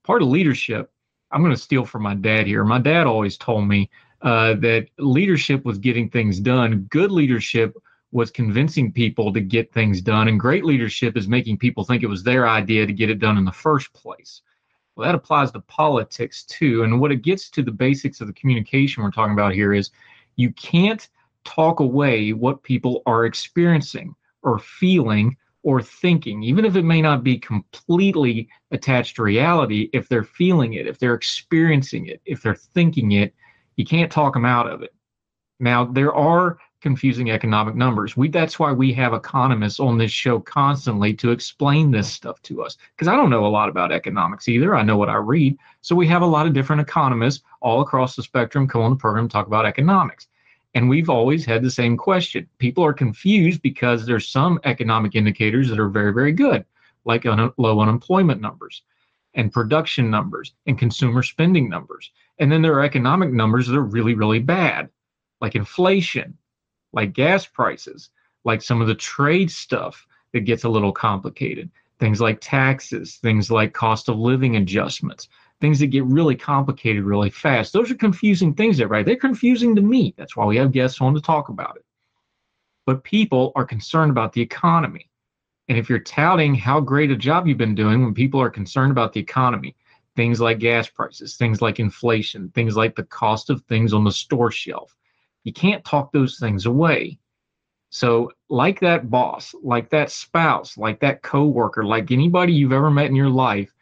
Part of leadership, I'm going to steal from my dad here. My dad always told me uh, that leadership was getting things done. Good leadership was convincing people to get things done, and great leadership is making people think it was their idea to get it done in the first place. Well, that applies to politics too. And what it gets to the basics of the communication we're talking about here is you can't talk away what people are experiencing or feeling or thinking, even if it may not be completely attached to reality. If they're feeling it, if they're experiencing it, if they're thinking it, you can't talk them out of it. Now, there are confusing economic numbers. We that's why we have economists on this show constantly to explain this stuff to us because I don't know a lot about economics either. I know what I read. So we have a lot of different economists all across the spectrum come on the program talk about economics. And we've always had the same question. People are confused because there's some economic indicators that are very very good, like un- low unemployment numbers and production numbers and consumer spending numbers. And then there are economic numbers that are really really bad, like inflation like gas prices, like some of the trade stuff that gets a little complicated, things like taxes, things like cost of living adjustments, things that get really complicated really fast. Those are confusing things, that right? They're confusing to me. That's why we have guests on to talk about it. But people are concerned about the economy. And if you're touting how great a job you've been doing when people are concerned about the economy, things like gas prices, things like inflation, things like the cost of things on the store shelf, you can't talk those things away. So, like that boss, like that spouse, like that coworker, like anybody you've ever met in your life,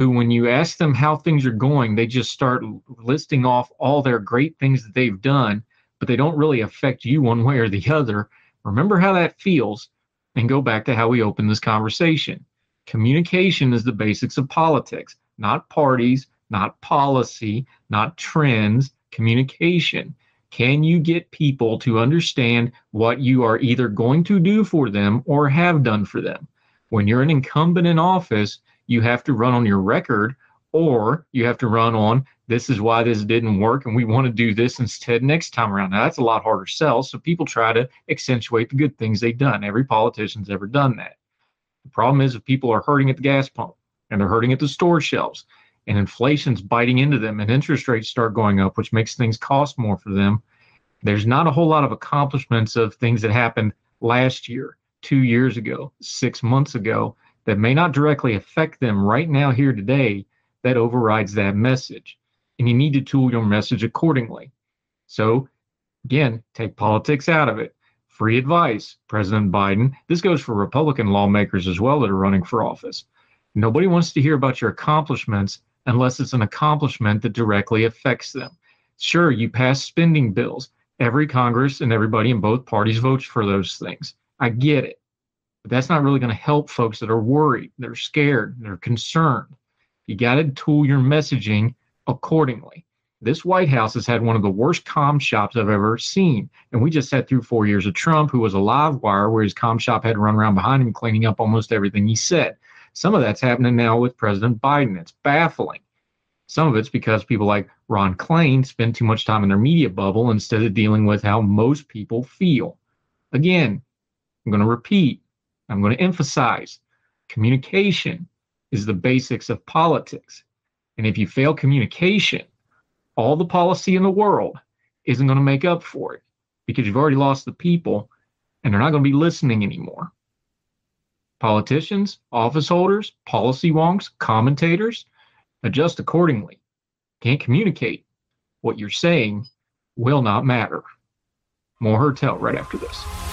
who, when you ask them how things are going, they just start listing off all their great things that they've done, but they don't really affect you one way or the other. Remember how that feels and go back to how we opened this conversation. Communication is the basics of politics, not parties, not policy, not trends, communication. Can you get people to understand what you are either going to do for them or have done for them? When you're an incumbent in office, you have to run on your record or you have to run on this is why this didn't work and we want to do this instead next time around. Now that's a lot harder sell. So people try to accentuate the good things they've done. Every politician's ever done that. The problem is if people are hurting at the gas pump and they're hurting at the store shelves and inflation's biting into them and interest rates start going up, which makes things cost more for them. There's not a whole lot of accomplishments of things that happened last year, two years ago, six months ago that may not directly affect them right now, here today, that overrides that message. and you need to tool your message accordingly. So, again, take politics out of it. Free advice, President Biden. This goes for Republican lawmakers as well that are running for office. Nobody wants to hear about your accomplishments unless it's an accomplishment that directly affects them. Sure, you pass spending bills. Every Congress and everybody in both parties votes for those things. I get it. But that's not really going to help folks that are worried, they're scared, they're concerned. You got to tool your messaging accordingly. This White House has had one of the worst com shops I've ever seen. And we just sat through four years of Trump, who was a live wire where his com shop had to run around behind him cleaning up almost everything he said. Some of that's happening now with President Biden. It's baffling. Some of it's because people like Ron Klain spend too much time in their media bubble instead of dealing with how most people feel. Again, I'm going to repeat, I'm going to emphasize communication is the basics of politics. And if you fail communication, all the policy in the world isn't going to make up for it because you've already lost the people and they're not going to be listening anymore. Politicians, office holders, policy wonks, commentators, adjust accordingly. Can't communicate. What you're saying will not matter. More Heard Tell right after this.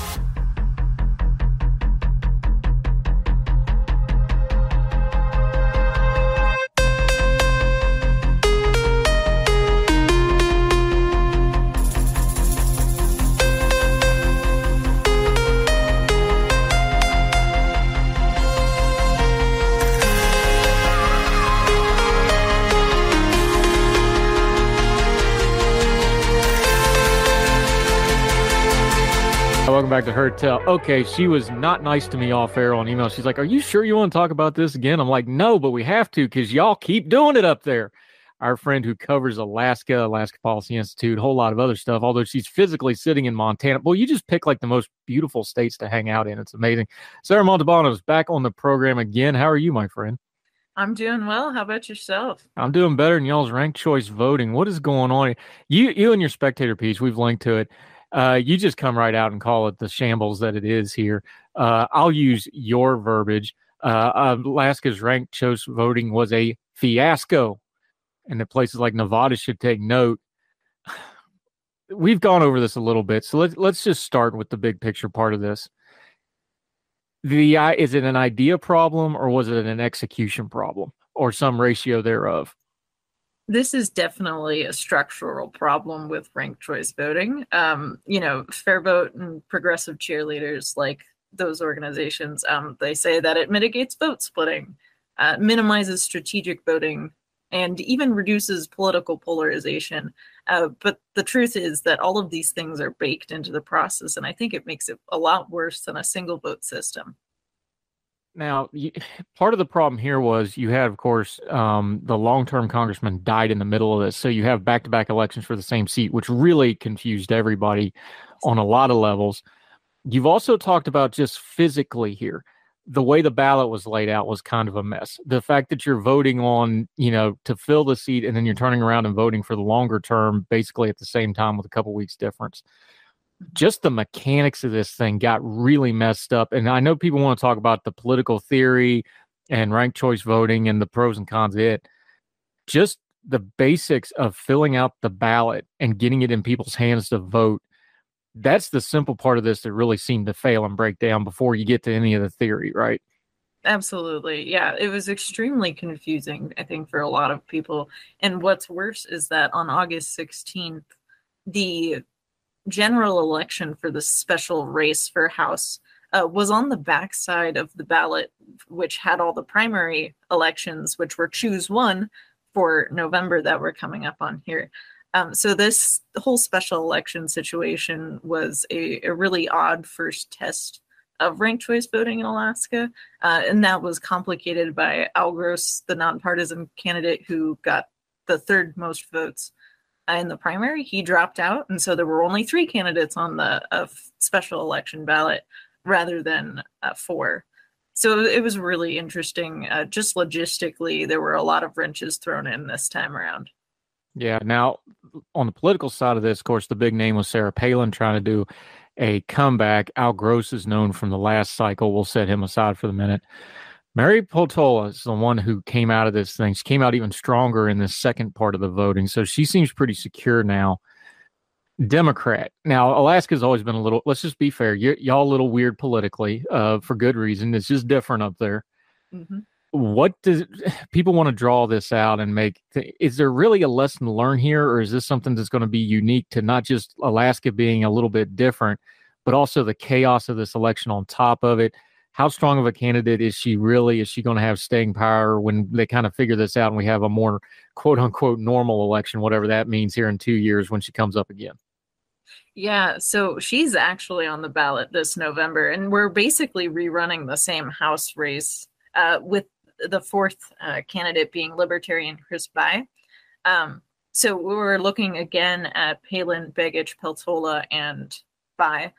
Back to Heard Tell. Okay, she was not nice to me off air on email. She's like, Are you sure you want to talk about this again? I'm like, No, but we have to because y'all keep doing it up there. Our friend who covers Alaska, Alaska Policy Institute, a whole lot of other stuff, although she's physically sitting in Montana. Well, you just pick like the most beautiful states to hang out in. It's amazing. Sarah Montalbano is back on the program again. How are you, my friend? I'm doing well. How about yourself? I'm doing better than y'all's ranked choice voting. What is going on? You you and your spectator piece, we've linked to it uh, you just come right out and call it the shambles that it is here. Uh, I'll use your verbiage. Uh, Alaska's ranked choice voting was a fiasco, and the places like Nevada should take note. We've gone over this a little bit, so let's let's just start with the big picture part of this. The is it an idea problem or was it an execution problem or some ratio thereof? This is definitely a structural problem with ranked choice voting. Um, you know, Fair Vote and progressive cheerleaders like those organizations, um, they say that it mitigates vote splitting, uh, minimizes strategic voting, and even reduces political polarization. Uh, but the truth is that all of these things are baked into the process, and I think it makes it a lot worse than a single vote system. Now, you, part of the problem here was you had, of course, um, the long-term congressman died in the middle of this, so you have back-to-back elections for the same seat, which really confused everybody on a lot of levels. You've also talked about just physically here. The way the ballot was laid out was kind of a mess. The fact that you're voting on, you know, to fill the seat and then you're turning around and voting for the longer term basically at the same time with a couple weeks difference just the mechanics of this thing got really messed up. And I know people want to talk about the political theory and ranked choice voting and the pros and cons of it. Just the basics of filling out the ballot and getting it in people's hands to vote. That's the simple part of this that really seemed to fail and break down before you get to any of the theory, right? Absolutely. Yeah, it was extremely confusing, I think, for a lot of people. And what's worse is that on August 16th, the general election for the special race for House uh, was on the backside of the ballot, which had all the primary elections, which were choose one for November that were coming up on here. Um, so this whole special election situation was a, a, really odd first test of ranked choice voting in Alaska, uh, and that was complicated by Al Gross, the nonpartisan candidate who got the third most votes in the primary, he dropped out, and so there were only three candidates on the uh, special election ballot rather than uh, four. So it was really interesting. Uh, just logistically, there were a lot of wrenches thrown in this time around. Yeah. Now, on the political side of this, of course, the big name was Sarah Palin trying to do a comeback. Al Gross is known from the last cycle. We'll set him aside for the minute. Mary Peltola is the one who came out of this thing. She came out even stronger in the second part of the voting. So she seems pretty secure now. Democrat. Now, Alaska's always been a little, let's just be fair, y- y'all a little weird politically uh, for good reason. It's just different up there. Mm-hmm. What does people want to draw this out and make? Is there really a lesson to learn here, or is this something that's going to be unique to not just Alaska being a little bit different, but also the chaos of this election on top of it? How strong of a candidate is she really? Is she going to have staying power when they kind of figure this out and we have a more quote unquote normal election, whatever that means here in two years when she comes up again? Yeah, so she's actually on the ballot this November, and we're basically rerunning the same House race uh, with the fourth uh, candidate being Libertarian Chris Bye. Um, so we were looking again at Palin, Begich, Peltola, and Bye.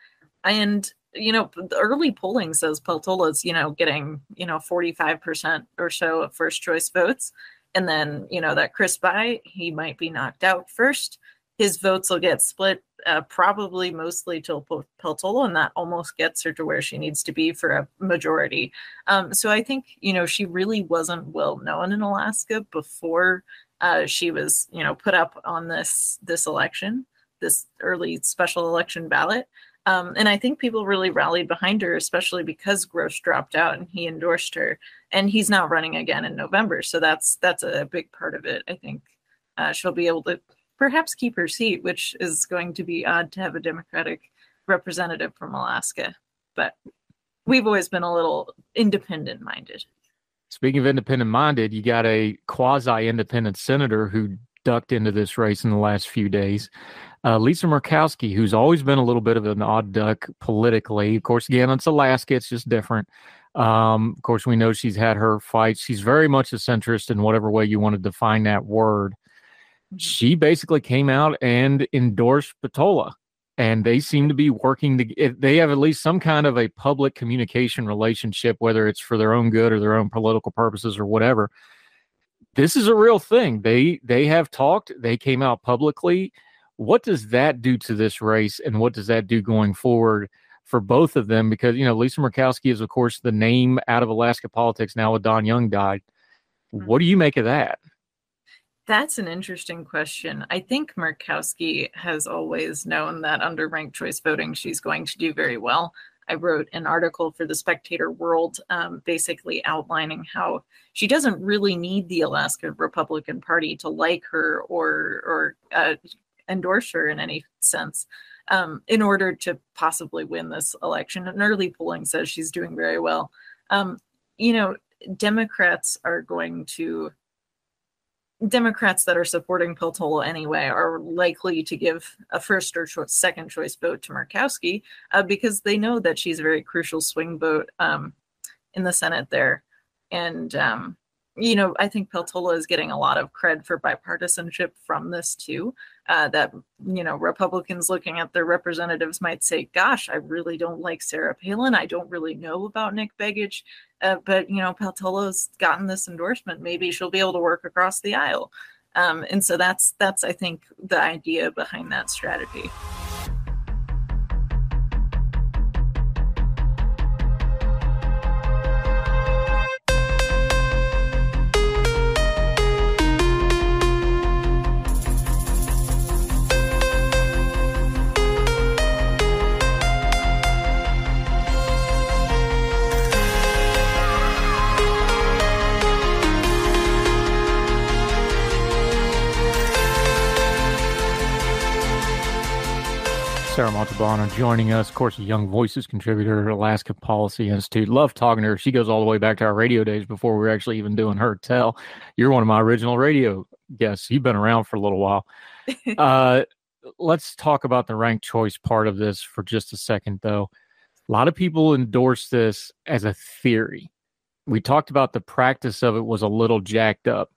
And, you know, early polling says Peltola's, you know, getting, you know, 45% or so of first choice votes. And then, you know, that Chris Bye, he might be knocked out first. His votes will get split uh, probably mostly to Peltola, and that almost gets her to where she needs to be for a majority. Um, so I think you know she really wasn't well known in Alaska before uh, she was you know put up on this this election, this early special election ballot. Um, and I think people really rallied behind her, especially because Gross dropped out and he endorsed her, and he's now running again in November. So that's that's a big part of it. I think uh, she'll be able to perhaps keep her seat, which is going to be odd to have a Democratic representative from Alaska. But we've always been a little independent minded. Speaking of independent minded, you got a quasi independent senator who ducked into this race in the last few days. Uh, Lisa Murkowski, who's always been a little bit of an odd duck politically. Of course, again, it's Alaska, it's just different. Um, of course, we know she's had her fights. She's very much a centrist in whatever way you want to define that word she basically came out and endorsed Peltola, And they seem to be working to, they have at least some kind of a public communication relationship, whether it's for their own good or their own political purposes or whatever. This is a real thing. They they have talked. They came out publicly. What does that do to this race, and what does that do going forward for both of them? Because you know Lisa Murkowski is, of course, the name out of Alaska politics now. With Don Young died, mm-hmm. what do you make of that? That's an interesting question. I think Murkowski has always known that under ranked choice voting, she's going to do very well. I wrote an article for the Spectator World um, basically outlining how she doesn't really need the Alaska Republican Party to like her or or uh, endorse her in any sense um, in order to possibly win this election. And early polling says she's doing very well. Um, you know, Democrats are going to Democrats that are supporting Peltola anyway are likely to give a first or second choice vote to Murkowski uh, because they know that she's a very crucial swing vote um, in the Senate there. And um, you know, I think Peltola is getting a lot of cred for bipartisanship from this too. Uh, that you know, Republicans looking at their representatives might say, "Gosh, I really don't like Sarah Palin. I don't really know about Nick Begich, uh, but you know, Peltola's gotten this endorsement. Maybe she'll be able to work across the aisle." Um, and so that's that's I think the idea behind that strategy. Sarah Montalbano joining us, of course, a Young Voices contributor at Alaska Policy Institute. Love talking to her. She goes all the way back to our radio days before we were actually even doing Heard Tell. You're one of my original radio guests. You've been around for a little while. uh, let's talk about the ranked choice part of this for just a second, though. A lot of people endorse this as a theory. We talked about the practice of it was a little jacked up.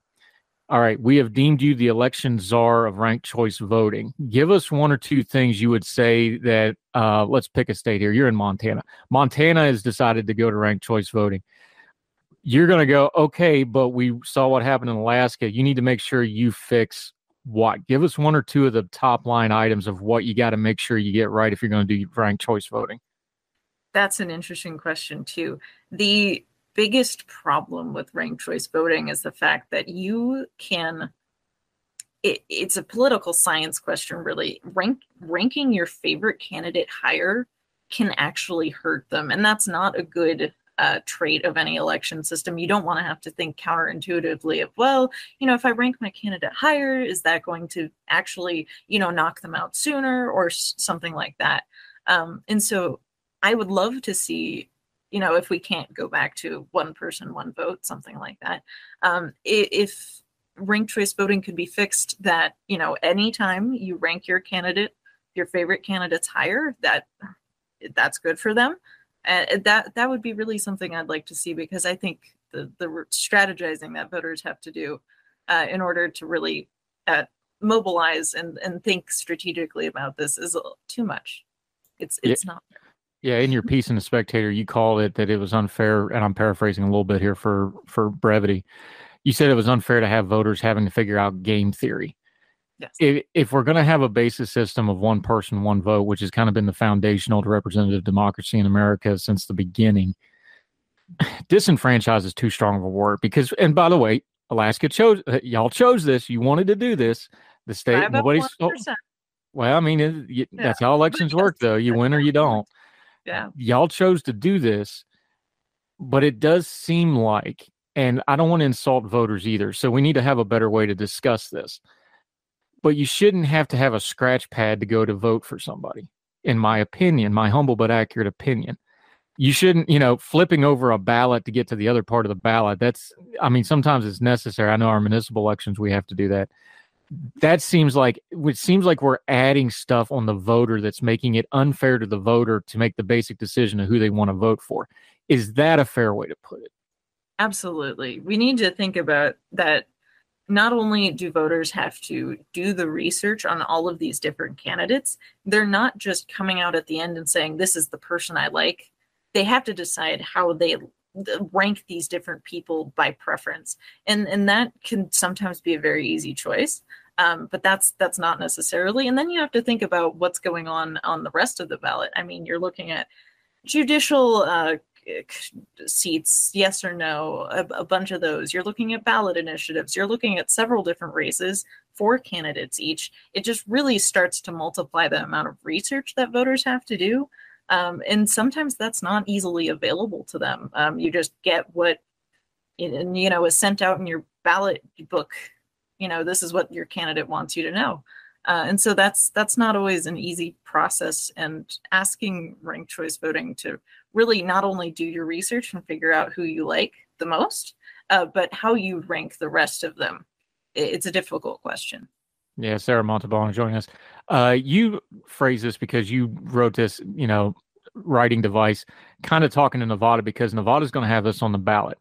All right, we have deemed you the election czar of ranked choice voting. Give us one or two things you would say that, uh, let's pick a state here. You're in Montana. Montana has decided to go to ranked choice voting. You're going to go, okay, but we saw what happened in Alaska. You need to make sure you fix what? Give us one or two of the top line items of what you got to make sure you get right if you're going to do ranked choice voting. That's an interesting question, too. The biggest problem with ranked choice voting is the fact that you can it, it's a political science question really. Rank ranking your favorite candidate higher can actually hurt them and that's not a good uh, trait of any election system. You don't want to have to think counterintuitively of well you know if i rank my candidate higher is that going to actually you know knock them out sooner or s- something like that? Um, and so i would love to see you know if we can't go back to one person one vote something like that. Um, if ranked choice voting could be fixed that you know anytime you rank your candidate your favorite candidates higher that that's good for them. And that that would be really something i'd like to see because i think the the strategizing that voters have to do uh, in order to really uh, mobilize and and think strategically about this is too much. It's it's yeah. not yeah, in your piece in the Spectator, you called it that it was unfair, and I'm paraphrasing a little bit here for for brevity you said it was unfair to have voters having to figure out game theory. Yes. If, if we're going to have a basis system of one person, one vote, which has kind of been the foundational to representative democracy in America since the beginning, disenfranchise is too strong of a word because, and by the way, Alaska chose, uh, y'all chose this. You wanted to do this. The state, nobody's. Oh, well, I mean, it, you, yeah. that's how elections work, though. You win or you don't. Yeah. Y'all chose to do this, but it does seem like and I don't want to insult voters either. So we need to have a better way to discuss this. But you shouldn't have to have a scratch pad to go to vote for somebody, in my opinion, my humble but accurate opinion. You shouldn't, you know, flipping over a ballot to get to the other part of the ballot. That's, I mean, sometimes it's necessary. I know our municipal elections, we have to do that. That seems like, it seems like we're adding stuff on the voter that's making it unfair to the voter to make the basic decision of who they want to vote for. Is that a fair way to put it? Absolutely. We need to think about that. Not only do voters have to do the research on all of these different candidates, they're not just coming out at the end and saying, This is the person I like. They have to decide how they rank these different people by preference. And, and that can sometimes be a very easy choice. Um, but that's that's not necessarily. And then you have to think about what's going on on the rest of the ballot. I mean, you're looking at judicial uh, seats, yes or no, a, a, bunch of those. You're looking at ballot initiatives. You're looking at several different races, four candidates each. It just really starts to multiply the amount of research that voters have to do. Um, and sometimes that's not easily available to them. Um, you just get what, you know, is sent out in your ballot book. You know, this is what your candidate wants you to know. Uh, and so that's that's not always an easy process. And asking ranked choice voting to really not only do your research and figure out who you like the most, uh, but how you rank the rest of them. It's a difficult question. Yeah, Sarah Montalbano joining us. Uh, you phrase this because you wrote this, you know, writing device, kind of talking to Nevada because Nevada's going to have this on the ballot.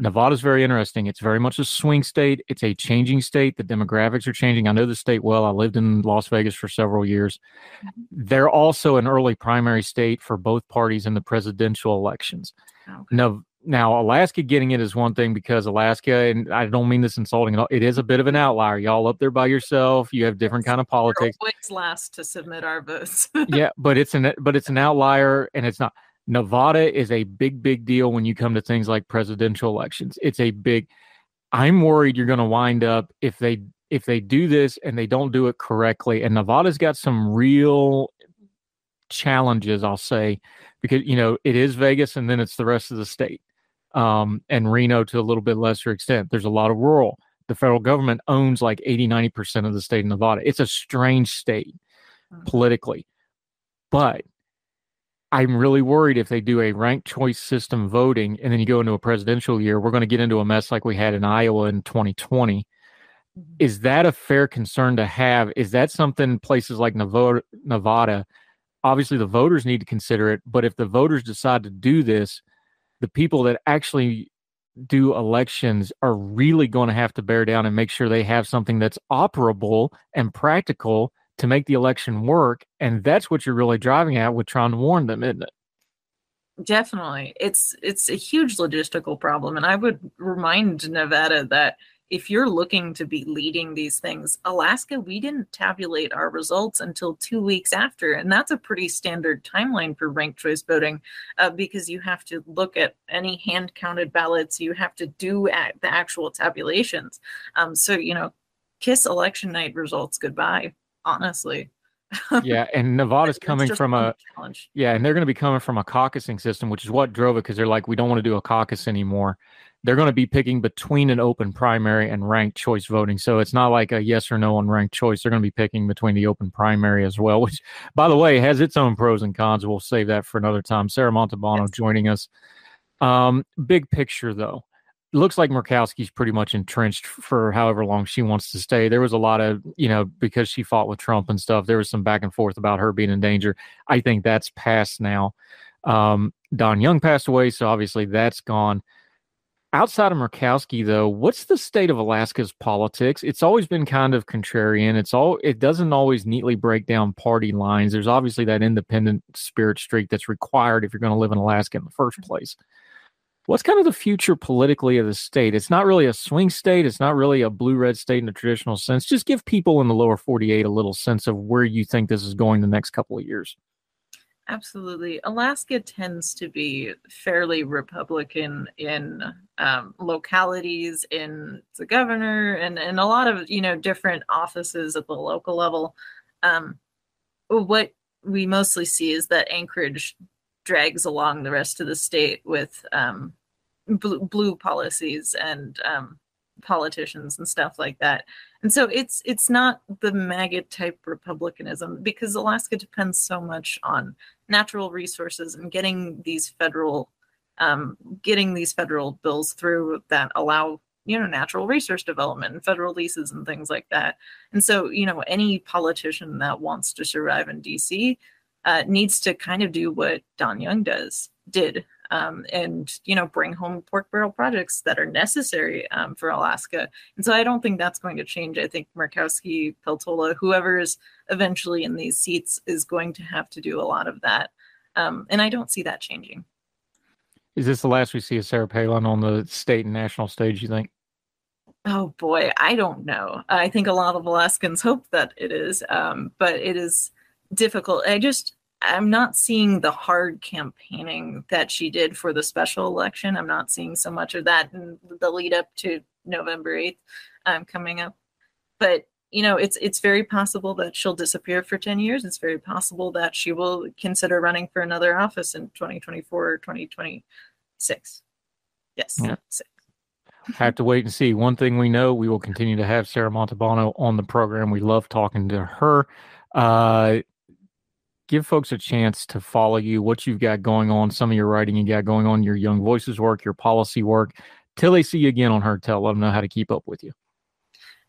Nevada's very interesting. It's very much a swing state. It's a changing state. The demographics are changing. I know the state well. I lived in Las Vegas for several years. Mm-hmm. They're also an early primary state for both parties in the presidential elections. Okay. Now, now Alaska getting it is one thing because Alaska, and I don't mean this insulting at all. It is a bit of an outlier. Y'all up there by yourself. You have different kind of politics. We're always last to submit our votes. yeah, but it's an but it's an outlier, and it's not. Nevada is a big, big deal when you come to things like presidential elections. It's a big. I'm worried you're going to wind up if they if they do this and they don't do it correctly. And Nevada's got some real challenges, I'll say, because you know it is Vegas and then it's the rest of the state, um, and Reno to a little bit lesser extent. There's a lot of rural. The federal government owns like 80, 90 percent of the state of Nevada. It's a strange state politically, but I'm really worried if they do a ranked choice system voting and then you go into a presidential year, we're going to get into a mess like we had in Iowa in 2020. Mm-hmm. Is that a fair concern to have? Is that something places like Nevada, Nevada, obviously the voters need to consider it, but if the voters decide to do this, the people that actually do elections are really going to have to bear down and make sure they have something that's operable and practical to make the election work. And that's what you're really driving at with trying to warn them, isn't it? Definitely. It's it's a huge logistical problem. And I would remind Nevada that if you're looking to be leading these things, Alaska, we didn't tabulate our results until two weeks after. And that's a pretty standard timeline for ranked choice voting uh, because you have to look at any hand counted ballots, you have to do the actual tabulations. Um, so, you know, kiss election night results goodbye, honestly. yeah, and Nevada's coming from a challenge. yeah, and they're going to be coming from a caucusing system, which is what drove it because they're like, we don't want to do a caucus anymore they're going to be picking between an open primary and ranked choice voting. So it's not like a yes or no on ranked choice. They're going to be picking between the open primary as well, which, by the way, has its own pros and cons. We'll save that for another time. Sarah Montalbano yes. joining us. Um, big picture, though. Looks like Murkowski's pretty much entrenched for however long she wants to stay. There was a lot of, you know, because she fought with Trump and stuff, there was some back and forth about her being in danger. I think that's past now. Um, Don Young passed away, so obviously that's gone. Outside of Murkowski, though, what's the state of Alaska's politics? It's always been kind of contrarian. It's all it doesn't always neatly break down party lines. There's obviously that independent spirit streak that's required if you're going to live in Alaska in the first place. What's kind of the future politically of the state? It's not really a swing state. It's not really a blue red state in the traditional sense. Just give people in the lower 48 a little sense of where you think this is going the next couple of years. Absolutely. Alaska tends to be fairly Republican in um, localities, in the governor, and, and a lot of, you know, different offices at the local level. Um, what we mostly see is that Anchorage drags along the rest of the state with um, blue, blue policies and um, politicians and stuff like that. And so it's it's not the MAGA type republicanism because Alaska depends so much on natural resources and getting these federal um, getting these federal bills through that allow you know natural resource development and federal leases and things like that. And so you know any politician that wants to survive in DC uh, needs to kind of do what Don Young does did um, and you know bring home pork barrel projects that are necessary um, for Alaska. And so I don't think that's going to change. I think Murkowski, Peltola, whoever is eventually in these seats is going to have to do a lot of that. Um, and I don't see that changing. Is this the last we see of Sarah Palin on the state and national stage? You think? Oh boy, I don't know. I think a lot of Alaskans hope that it is, um, but it is difficult. I just I'm not seeing the hard campaigning that she did for the special election. I'm not seeing so much of that in the lead up to November 8th um, coming up. But you know, it's it's very possible that she'll disappear for 10 years. It's very possible that she will consider running for another office in 2024 or 2026. Yes. Yeah. have to wait and see. One thing we know, we will continue to have Sarah Montalbano on the program. We love talking to her. Uh, give folks a chance to follow you, what you've got going on, some of your writing you got going on, your Young Voices work, your policy work. Till they see you again on Heard Tell, let them know how to keep up with you.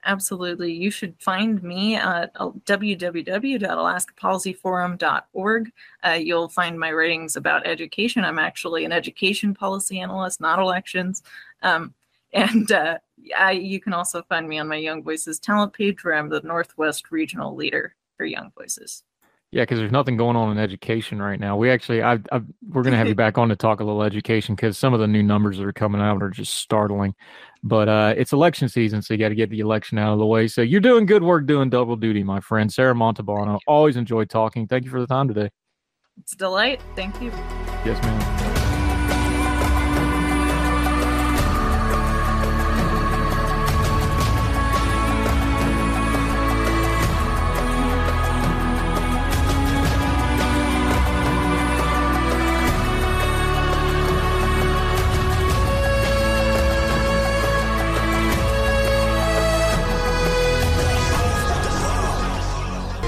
Absolutely. You should find me at www.alaskapolicyforum.org. Uh, you'll find my writings about education. I'm actually an education policy analyst, not elections. Um, and uh, I, you can also find me on my Young Voices talent page where I'm the Northwest regional leader for Young Voices. Yeah, because there's nothing going on in education right now. We actually, I, I we're going to have you back on to talk a little education because some of the new numbers that are coming out are just startling. But uh, it's election season, so you got to get the election out of the way. So you're doing good work, doing double duty, my friend. Sarah Montalbano. Always enjoy talking. Thank you for the time today. It's a delight. Thank you. Yes, ma'am.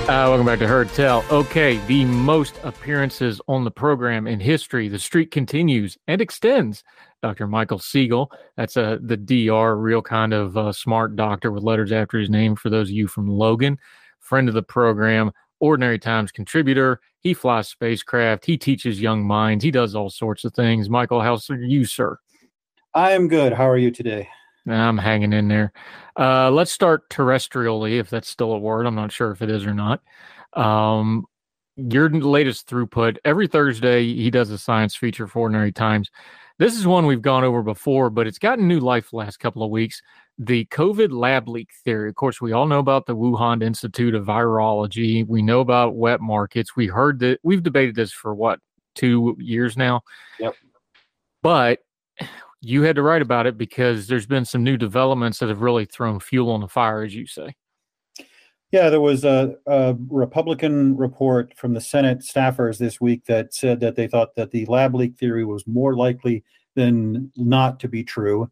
Uh, welcome back to Heard Tell. Okay, the most appearances on the program in history. The streak continues and extends. Dr. Michael Siegel, that's a uh, the DR, real kind of uh, smart doctor with letters after his name. For those of you from Logan, friend of the program, Ordinary Times contributor. He flies spacecraft. He teaches young minds. He does all sorts of things. Michael, how's are you, sir? I am good. How are you today? I'm hanging in there. Uh, let's start terrestrially, if that's still a word. I'm not sure if it is or not. Um, your latest throughput every Thursday, he does a science feature for Ordinary Times. This is one we've gone over before, but it's gotten new life the last couple of weeks. The COVID lab leak theory. Of course, we all know about the Wuhan Institute of Virology. We know about wet markets. We heard that we've debated this for what, two years now? Yep. But you had to write about it because there's been some new developments that have really thrown fuel on the fire, as you say. Yeah, there was a, a, Republican report from the Senate staffers this week that said that they thought that the lab leak theory was more likely than not to be true.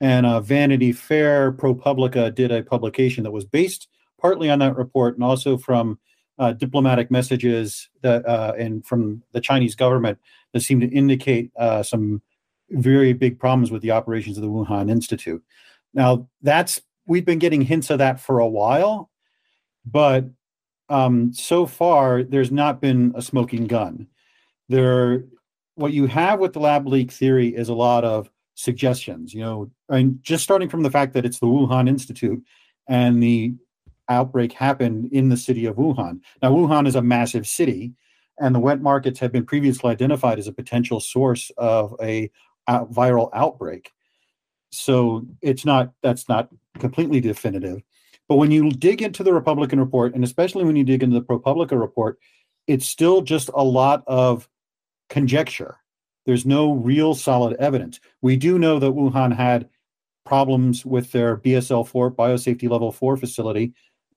And uh, Vanity Fair ProPublica did a publication that was based partly on that report and also from uh, diplomatic messages that uh, and from the Chinese government that seemed to indicate uh, some very big problems with the operations of the Wuhan Institute. Now, that's we've been getting hints of that for a while, but um, so far there's not been a smoking gun. There, what you have with the lab leak theory is a lot of suggestions. You know, and just starting from the fact that it's the Wuhan Institute and the outbreak happened in the city of Wuhan. Now, Wuhan is a massive city, and the wet markets have been previously identified as a potential source of a out, viral outbreak. So it's not that's not completely definitive. But when you dig into the Republican report, and especially when you dig into the ProPublica report, it's still just a lot of conjecture. There's no real solid evidence. We do know that Wuhan had problems with their BSL 4 biosafety level 4 facility,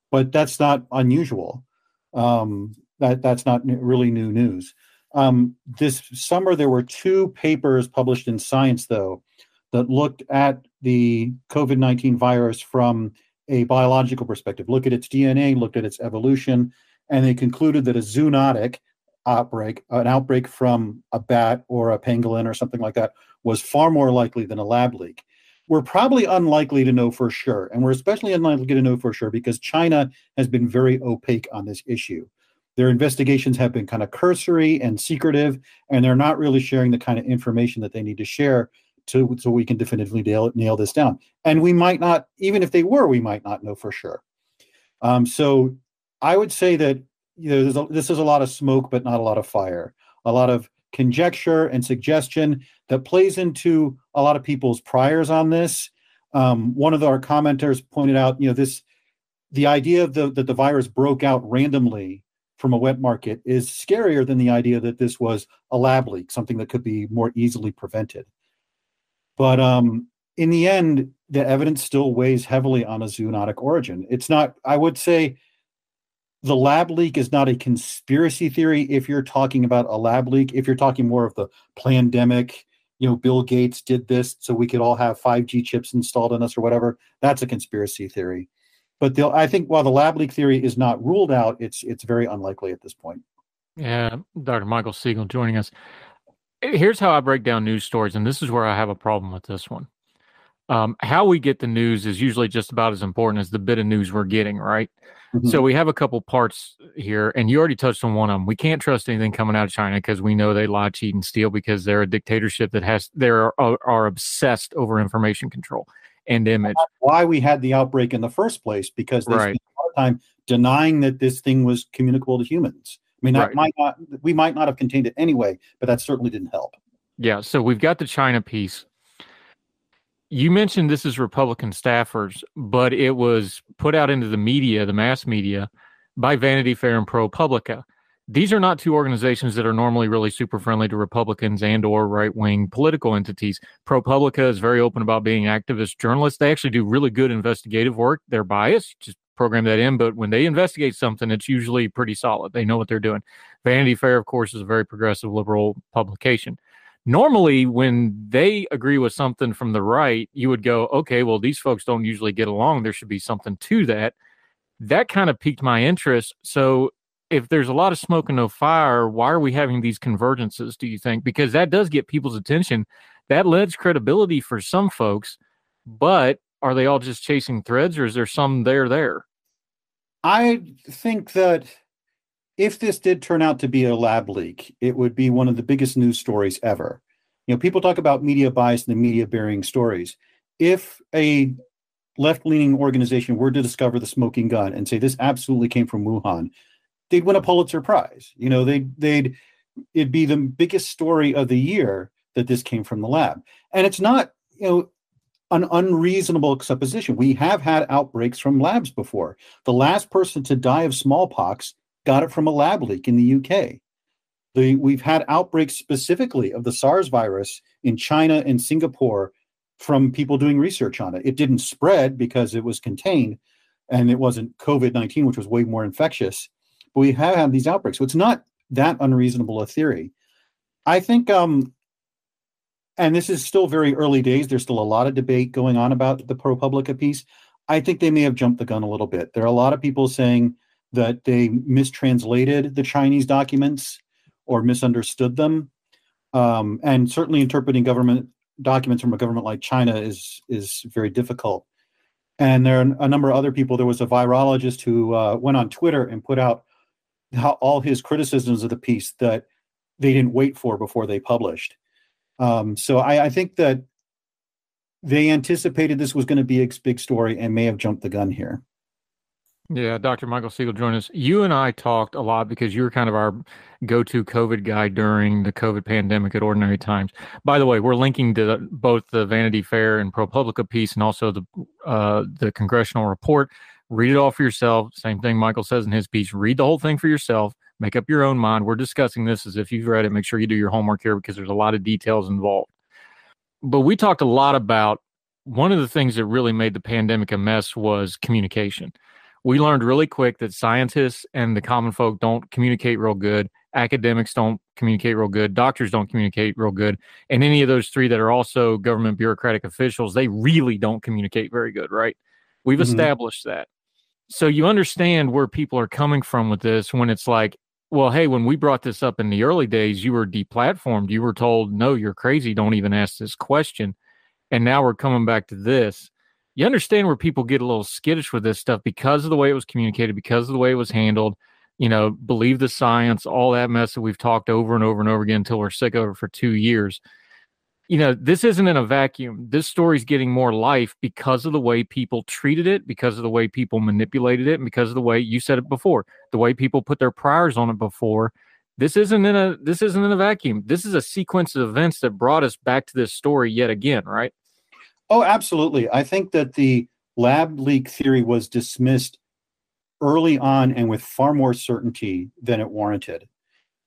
but that's not unusual. Um, that that's not really new news. Um, this summer, there were two papers published in Science, though, that looked at the COVID 19 virus from a biological perspective, look at its DNA, looked at its evolution, and they concluded that a zoonotic outbreak, an outbreak from a bat or a pangolin or something like that, was far more likely than a lab leak. We're probably unlikely to know for sure, and we're especially unlikely to know for sure because China has been very opaque on this issue. Their investigations have been kind of cursory and secretive, and they're not really sharing the kind of information that they need to share to so we can definitively nail, nail this down. And we might not, even if they were, we might not know for sure. Um, so I would say that you know a, this is a lot of smoke, but not a lot of fire. A lot of conjecture and suggestion that plays into a lot of people's priors on this. Um, one of our commenters pointed out, you know, this the idea of the, that the virus broke out randomly from a wet market is scarier than the idea that this was a lab leak, something that could be more easily prevented. But um, in the end, the evidence still weighs heavily on a zoonotic origin. It's not, I would say, the lab leak is not a conspiracy theory if you're talking about a lab leak. If you're talking more of the pandemic, you know, Bill Gates did this so we could all have 5G chips installed in us or whatever, that's a conspiracy theory. But I think while the lab leak theory is not ruled out, it's it's very unlikely at this point. Yeah, Dr. Michael Siegel joining us. Here's how I break down news stories, and this is where I have a problem with this one. Um, how we get the news is usually just about as important as the bit of news we're getting, right? Mm-hmm. So we have a couple parts here, and you already touched on one of them. We can't trust anything coming out of China because we know they lie, cheat, and steal because they're a dictatorship that has they are, are obsessed over information control and image. why we had the outbreak in the first place because they right. spent a lot of time denying that this thing was communicable to humans. I mean, right. might not we might not have contained it anyway, but that certainly didn't help. Yeah, so we've got the China piece. You mentioned this is Republican staffers, but it was put out into the media, the mass media, by Vanity Fair and ProPublica these are not two organizations that are normally really super friendly to Republicans and or right wing political entities. ProPublica is very open about being activist journalists. They actually do really good investigative work. They're biased, just program that in, but when they investigate something, it's usually pretty solid. They know what they're doing. Vanity Fair, of course, is a very progressive liberal publication. Normally, when they agree with something from the right, you would go, okay, well, these folks don't usually get along. There should be something to that that kind of piqued my interest. So if there's a lot of smoke and no fire, why are we having these convergences, do you think? Because that does get people's attention. That lends credibility for some folks, but are they all just chasing threads or is there some there there? I think that if this did turn out to be a lab leak, it would be one of the biggest news stories ever. You know, people talk about media bias and the media burying stories. If a left leaning organization were to discover the smoking gun and say this absolutely came from Wuhan, they'd win a Pulitzer Prize. You know, they'd they'd it'd be the biggest story of the year that this came from the lab. And it's not, you know, an unreasonable supposition. We have had outbreaks from labs before. The last person to die of smallpox got it from a lab leak in the UK. The, we've had outbreaks specifically of the SARS virus in China and Singapore from people doing research on it. It didn't spread because it was contained and it wasn't COVID 19, which was way more infectious. But we have had these outbreaks. So it's not that unreasonable a theory. I think um, and this is still very early days. There's still a lot of debate going on about the ProPublica piece. I think they may have jumped the gun a little bit. There are a lot of people saying that they mistranslated the Chinese documents or misunderstood them. Um, and certainly interpreting government documents from a government like China is is very difficult. And there are a number of other people. There was a virologist who uh, went on Twitter and put out how all his criticisms of the piece that they didn't wait for before they published. Um, so I, I think that they anticipated this was going to be a big story and may have jumped the gun here. Yeah, Dr. Michael Siegel joined us. You and I talked a lot because you were kind of our go-to COVID guy during the COVID pandemic at Ordinary Times. By the way, we're linking to both the Vanity Fair and ProPublica piece, and also the uh, the congressional report. Read it all for yourself. Same thing Michael says in his piece. Read the whole thing for yourself make up your own mind. We're discussing this as if you've read it. Make sure you do your homework here because there's a lot of details involved. But we talked a lot about one of the things that really made the pandemic a mess was communication. We learned really quick that scientists and the common folk don't communicate real good. Academics don't communicate real good. Doctors don't communicate real good. And any of those three that are also government bureaucratic officials, they really don't communicate very good, right? We've mm-hmm. established that. So you understand where people are coming from with this when it's like, well, hey, when we brought this up in the early days, you were deplatformed. You were told, no, you're crazy. Don't even ask this question. And now we're coming back to this. You understand where people get a little skittish with this stuff because of the way it was communicated, because of the way it was handled. You know, believe the science, all that mess that we've talked over and over and over again until we're sick of it for two years you know, this isn't in a vacuum. This story's getting more life because of the way people treated it, because of the way people manipulated it, and because of the way you said it before, the way people put their priors on it before. This isn't in a this isn't in a vacuum. This is a sequence of events that brought us back to this story yet again, right? Oh, absolutely. I think that the lab leak theory was dismissed early on and with far more certainty than it warranted.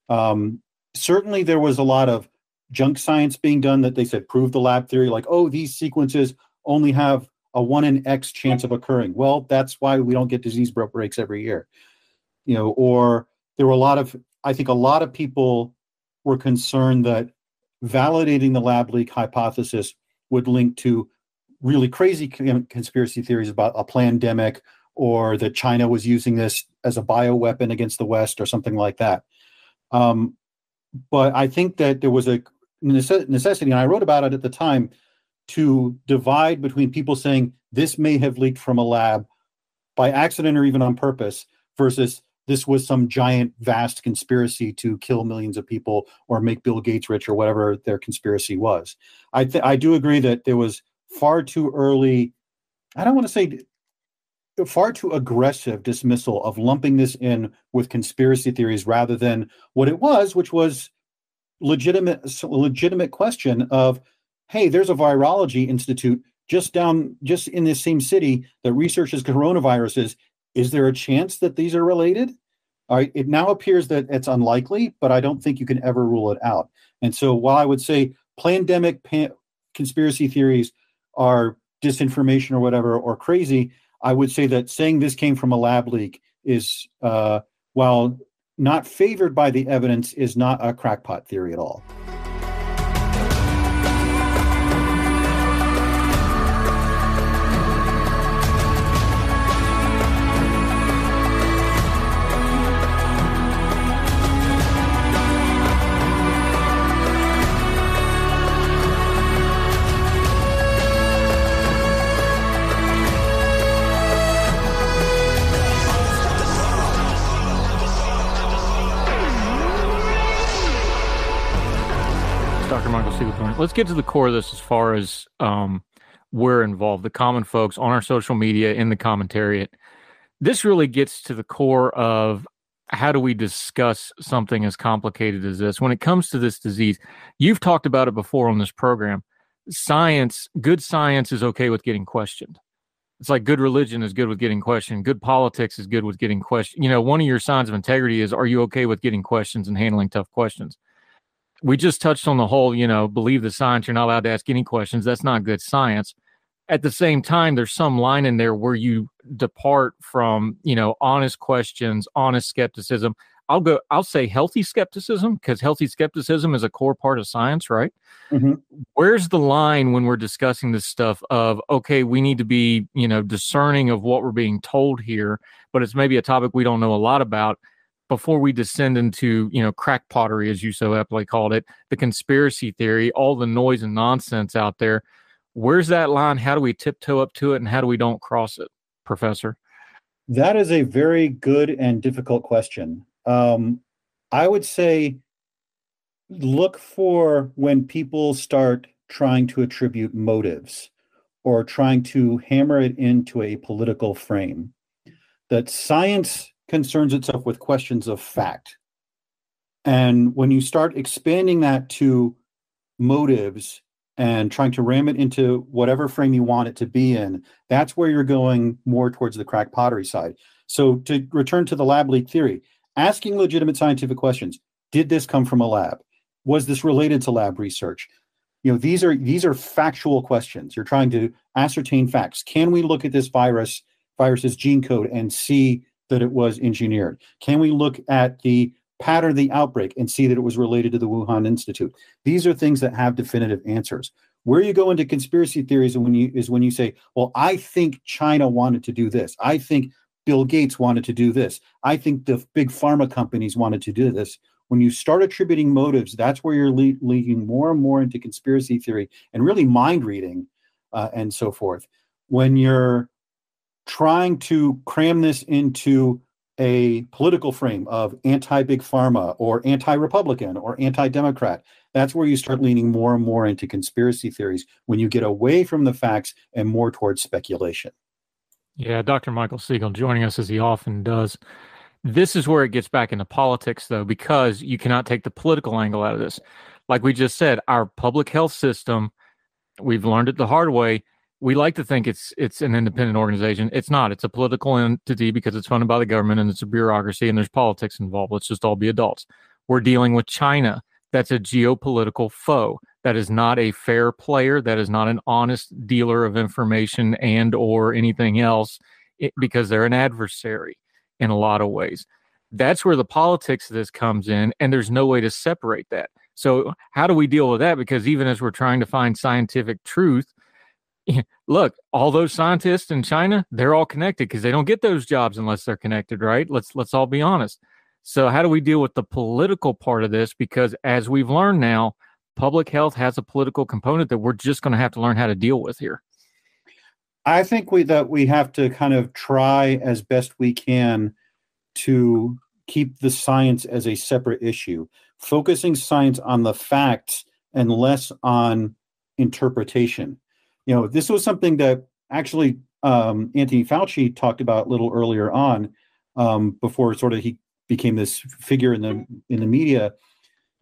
Um, certainly, there was a lot of junk science being done that they said prove the lab theory, like, oh, these sequences only have a one in X chance of occurring. Well, that's why we don't get disease breaks every year. You know, or there were a lot of, I think a lot of people were concerned that validating the lab leak hypothesis would link to really crazy conspiracy theories about a pandemic or that China was using this as a bioweapon against the West or something like that. Um, but I think that there was a necessity, and I wrote about it at the time, to divide between people saying this may have leaked from a lab by accident or even on purpose versus this was some giant, vast conspiracy to kill millions of people or make Bill Gates rich or whatever their conspiracy was. I th- I do agree that there was far too early. I don't want to say far too aggressive dismissal of lumping this in with conspiracy theories rather than what it was, which was legitimate legitimate question of hey there's a virology institute just down just in this same city that researches coronaviruses. Is there a chance that these are related? All right it now appears that it's unlikely but i don't think you can ever rule it out. And so while i would say pandemic pan- conspiracy theories are disinformation or whatever or crazy i would say that saying this came from a lab leak is uh, while not favored by the evidence is not a crackpot theory at all. Let's get to the core of this as far as um, we're involved, the common folks on our social media in the commentariat. This really gets to the core of how do we discuss something as complicated as this? When it comes to this disease, you've talked about it before on this program. Science, good science is okay with getting questioned. It's like good religion is good with getting questioned. Good politics is good with getting questioned. You know, one of your signs of integrity is are you okay with getting questions and handling tough questions? We just touched on the whole, you know, believe the science, you're not allowed to ask any questions. That's not good science at the same time there's some line in there where you depart from you know honest questions honest skepticism i'll go i'll say healthy skepticism because healthy skepticism is a core part of science right mm-hmm. where's the line when we're discussing this stuff of okay we need to be you know discerning of what we're being told here but it's maybe a topic we don't know a lot about before we descend into you know crack pottery as you so aptly called it the conspiracy theory all the noise and nonsense out there Where's that line? How do we tiptoe up to it and how do we don't cross it, Professor? That is a very good and difficult question. Um, I would say look for when people start trying to attribute motives or trying to hammer it into a political frame. That science concerns itself with questions of fact. And when you start expanding that to motives and trying to ram it into whatever frame you want it to be in, that's where you're going more towards the crack pottery side. So to return to the lab leak theory, asking legitimate scientific questions. Did this come from a lab? Was this related to lab research? You know, these are these are factual questions. You're trying to ascertain facts. Can we look at this virus, virus's gene code and see that it was engineered? Can we look at the pattern the outbreak and see that it was related to the Wuhan Institute. These are things that have definitive answers. Where you go into conspiracy theories when you is when you say, "Well, I think China wanted to do this. I think Bill Gates wanted to do this. I think the big pharma companies wanted to do this." When you start attributing motives, that's where you're le- leading more and more into conspiracy theory and really mind reading uh, and so forth. When you're trying to cram this into a political frame of anti big pharma or anti Republican or anti Democrat. That's where you start leaning more and more into conspiracy theories when you get away from the facts and more towards speculation. Yeah, Dr. Michael Siegel joining us as he often does. This is where it gets back into politics, though, because you cannot take the political angle out of this. Like we just said, our public health system, we've learned it the hard way, we like to think it's it's an independent organization. It's not. It's a political entity because it's funded by the government and it's a bureaucracy and there's politics involved. Let's just all be adults. We're dealing with China. That's a geopolitical foe. That is not a fair player. That is not an honest dealer of information and or anything else it, because they're an adversary in a lot of ways. That's where the politics of this comes in and there's no way to separate that. So how do we deal with that because even as we're trying to find scientific truth, look, all those scientists in China, they're all connected because they don't get those jobs unless they're connected, right? Let's let's all be honest. So how do we deal with the political part of this? Because as we've learned now, public health has a political component that we're just going to have to learn how to deal with here. I think we that we have to kind of try as best we can to keep the science as a separate issue, focusing science on the facts and less on interpretation you know, this was something that actually um, Anthony Fauci talked about a little earlier on, um, before sort of he became this figure in the in the media.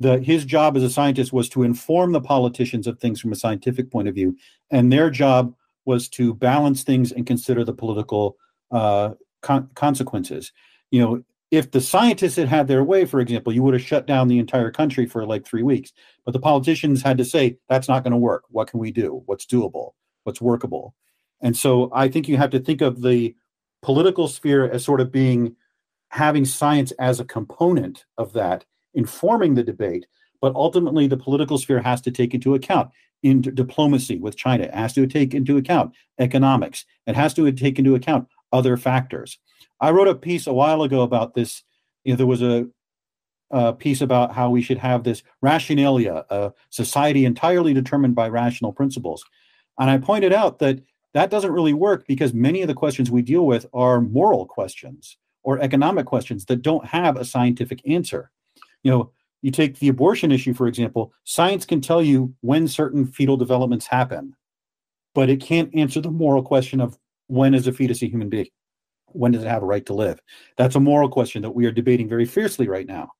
That his job as a scientist was to inform the politicians of things from a scientific point of view, and their job was to balance things and consider the political uh, con- consequences. You know, if the scientists had had their way, for example, you would have shut down the entire country for like three weeks. But the politicians had to say, that's not going to work. What can we do? What's doable? What's workable? And so I think you have to think of the political sphere as sort of being having science as a component of that, informing the debate. But ultimately, the political sphere has to take into account in diplomacy with China, it has to take into account economics, it has to take into account other factors. I wrote a piece a while ago about this. You know, there was a, a piece about how we should have this rationalia, a society entirely determined by rational principles. And I pointed out that that doesn't really work because many of the questions we deal with are moral questions or economic questions that don't have a scientific answer. You know, you take the abortion issue, for example, science can tell you when certain fetal developments happen, but it can't answer the moral question of when is a fetus a human being? When does it have a right to live? That's a moral question that we are debating very fiercely right now.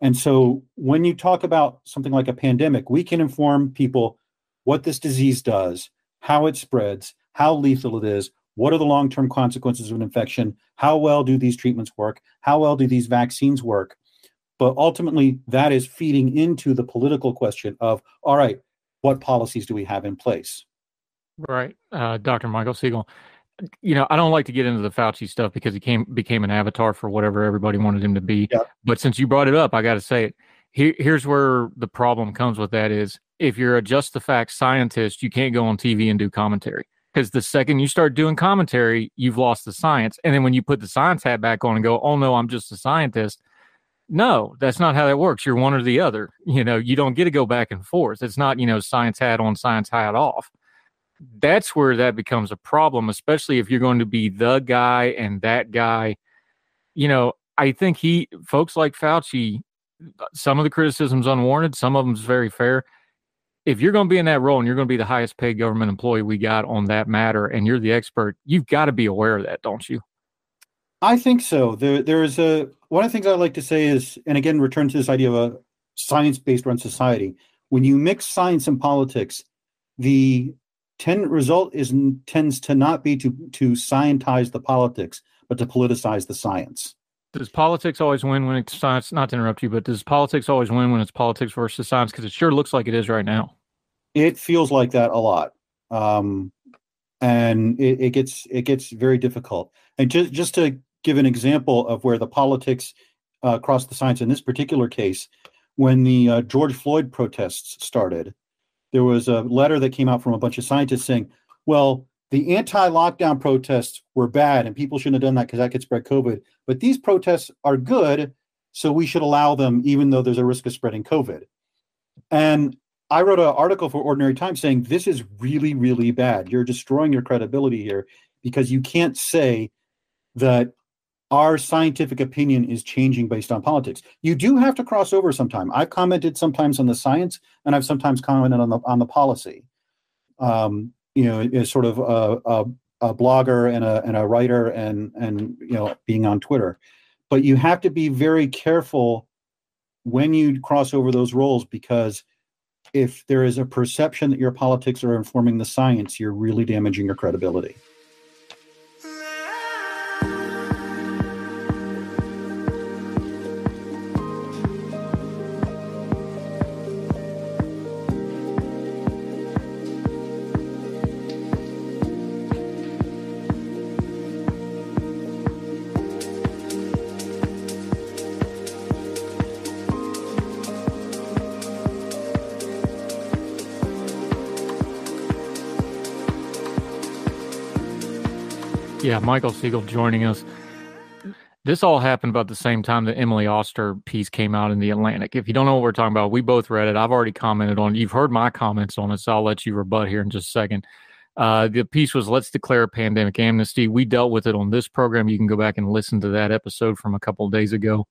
And so when you talk about something like a pandemic, we can inform people what this disease does, how it spreads, how lethal it is, what are the long term consequences of an infection, how well do these treatments work, how well do these vaccines work. But ultimately, that is feeding into the political question of all right, what policies do we have in place? Right. Uh, Dr. Michael Siegel you know, I don't like to get into the Fauci stuff because he came became an avatar for whatever everybody wanted him to be. Yeah. But since you brought it up, I got to say it. Here, here's where the problem comes with that is if you're a just the facts scientist, you can't go on TV and do commentary because the second you start doing commentary, you've lost the science. And then when you put the science hat back on and go, "Oh no, I'm just a scientist," no, that's not how that works. You're one or the other. You know, you don't get to go back and forth. It's not you know science hat on, science hat off that's where that becomes a problem, especially if you're going to be the guy and that guy. You know, I think he, folks like Fauci, some of the criticism's unwarranted, some of them's very fair. If you're going to be in that role and you're going to be the highest paid government employee we got on that matter, and you're the expert, you've got to be aware of that, don't you? I think so. There, there is a one of the things I like to say is, and again, return to this idea of a science-based run society. When you mix science and politics, the tend result is tends to not be to to scientize the politics, but to politicize the science. Does politics always win when it's science? Not to interrupt you, but does politics always win when it's politics versus science? Because it sure looks like it is right now. It feels like that a lot, um, and it, it gets it gets very difficult. And just just to give an example of where the politics uh, cross the science in this particular case, when the uh, George Floyd protests started, there was a letter that came out from a bunch of scientists saying, well, the anti-lockdown protests were bad and people shouldn't have done that because that could spread COVID. But these protests are good, so we should allow them even though there's a risk of spreading COVID. And I wrote an article for Ordinary Times saying this is really, really bad. You're destroying your credibility here because you can't say that our scientific opinion is changing based on politics. You do have to cross over sometime. I've commented sometimes on the science, and I've sometimes commented on the on the policy. Um, you know, as sort of a, a, a, blogger and a and a writer, and and you know, being on Twitter. But you have to be very careful when you cross over those roles because if there is a perception that your politics are informing the science, you're really damaging your credibility. Yeah, Michael Siegel joining us. This all happened about the same time the Emily Oster piece came out in the Atlantic. If you don't know what we're talking about, we both read it. I've already commented on it. You've heard my comments on it, so I'll let you rebut here in just a second. Uh, the piece was Let's Declare a Pandemic Amnesty. We dealt with it on this program. You can go back and listen to that episode from a couple days ago.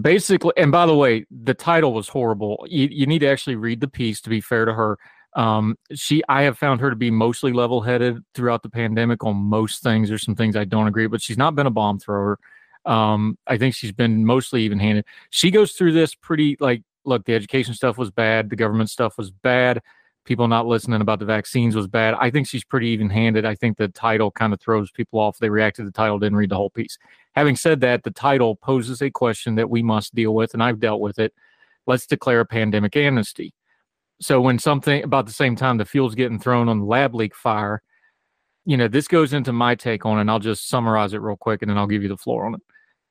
Basically, and by the way, the title was horrible. You, you need to actually read the piece to be fair to her. Um, she, I have found her to be mostly level headed throughout the pandemic on most things. There's some things I don't agree, but she's not been a bomb thrower. Um, I think she's been mostly even handed. She goes through this pretty like, look, the education stuff was bad, the government stuff was bad, people not listening about the vaccines was bad. I think she's pretty even handed. I think the title kind of throws people off. They react to the title, didn't read the whole piece. Having said that, the title poses a question that we must deal with, and I've dealt with it. Let's declare a pandemic amnesty. So when something about the same time the fuel's getting thrown on the lab leak fire, you know, this goes into my take on it, and I'll just summarize it real quick and then I'll give you the floor on it.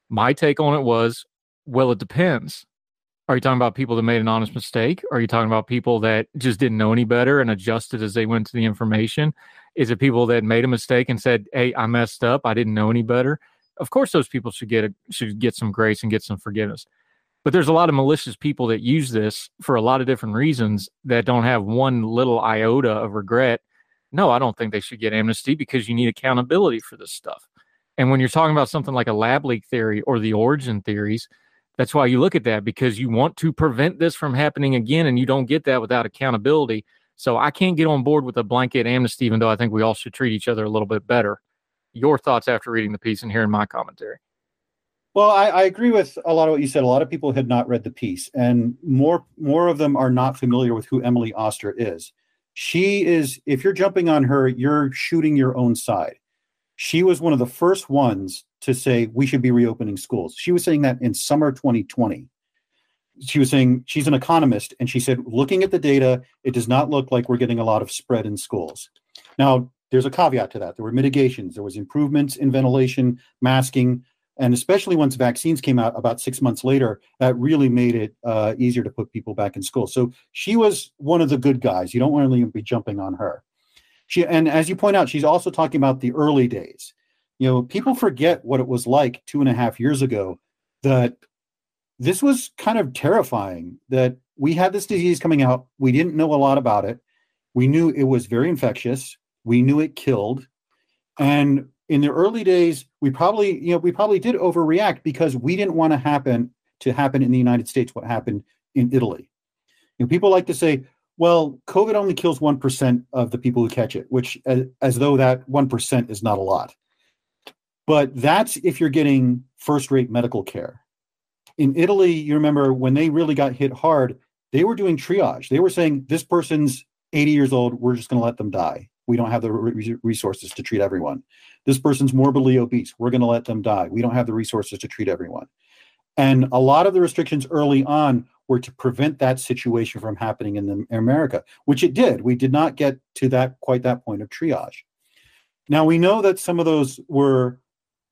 My take on it was, well, it depends. Are you talking about people that made an honest mistake? Are you talking about people that just didn't know any better and adjusted as they went to the information? Is it people that made a mistake and said, "Hey, I messed up. I didn't know any better"? Of course, those people should get a, should get some grace and get some forgiveness. But there's a lot of malicious people that use this for a lot of different reasons that don't have one little iota of regret. No, I don't think they should get amnesty because you need accountability for this stuff. And when you're talking about something like a lab leak theory or the origin theories, that's why you look at that because you want to prevent this from happening again, and you don't get that without accountability. So I can't get on board with a blanket amnesty, even though I think we all should treat each other a little bit better. your thoughts after reading the piece and hearing my commentary. Well, I, I, agree with a lot of what you said. A lot of people had not read the piece, and more more of them are not familiar with who Emily Oster is. She is, if you're jumping on her, you're shooting your own side. She was one of the first ones to say we should be reopening schools. She was saying that in summer 2020. She was saying she's an economist, and she said, looking at the data, it does not look like we're getting a lot of spread in schools. Now, there's a caveat to that. There were mitigations, there was improvements in ventilation, masking, and especially once vaccines came out about six months later, that really made it uh, easier to put people back in school. So she was one of the good guys. You don't want really to be jumping on her. She and as you point out, she's also talking about the early days. You know, people forget what it was like two and a half years ago. That this was kind of terrifying. That we had this disease coming out. We didn't know a lot about it. We knew it was very infectious. We knew it killed, and in the early days, we probably, you know, we probably did overreact because we didn't want to happen to happen in the United States what happened in Italy. You know, people like to say, well, COVID only kills 1% of the people who catch it, which as, as though that 1% is not a lot. But that's if you're getting first rate medical care. In Italy, you remember when they really got hit hard, they were doing triage. They were saying, this person's 80 years old, we're just going to let them die. We don't have the resources to treat everyone. This person's morbidly obese. We're going to let them die. We don't have the resources to treat everyone. And a lot of the restrictions early on were to prevent that situation from happening in, the, in America, which it did. We did not get to that quite that point of triage. Now we know that some of those were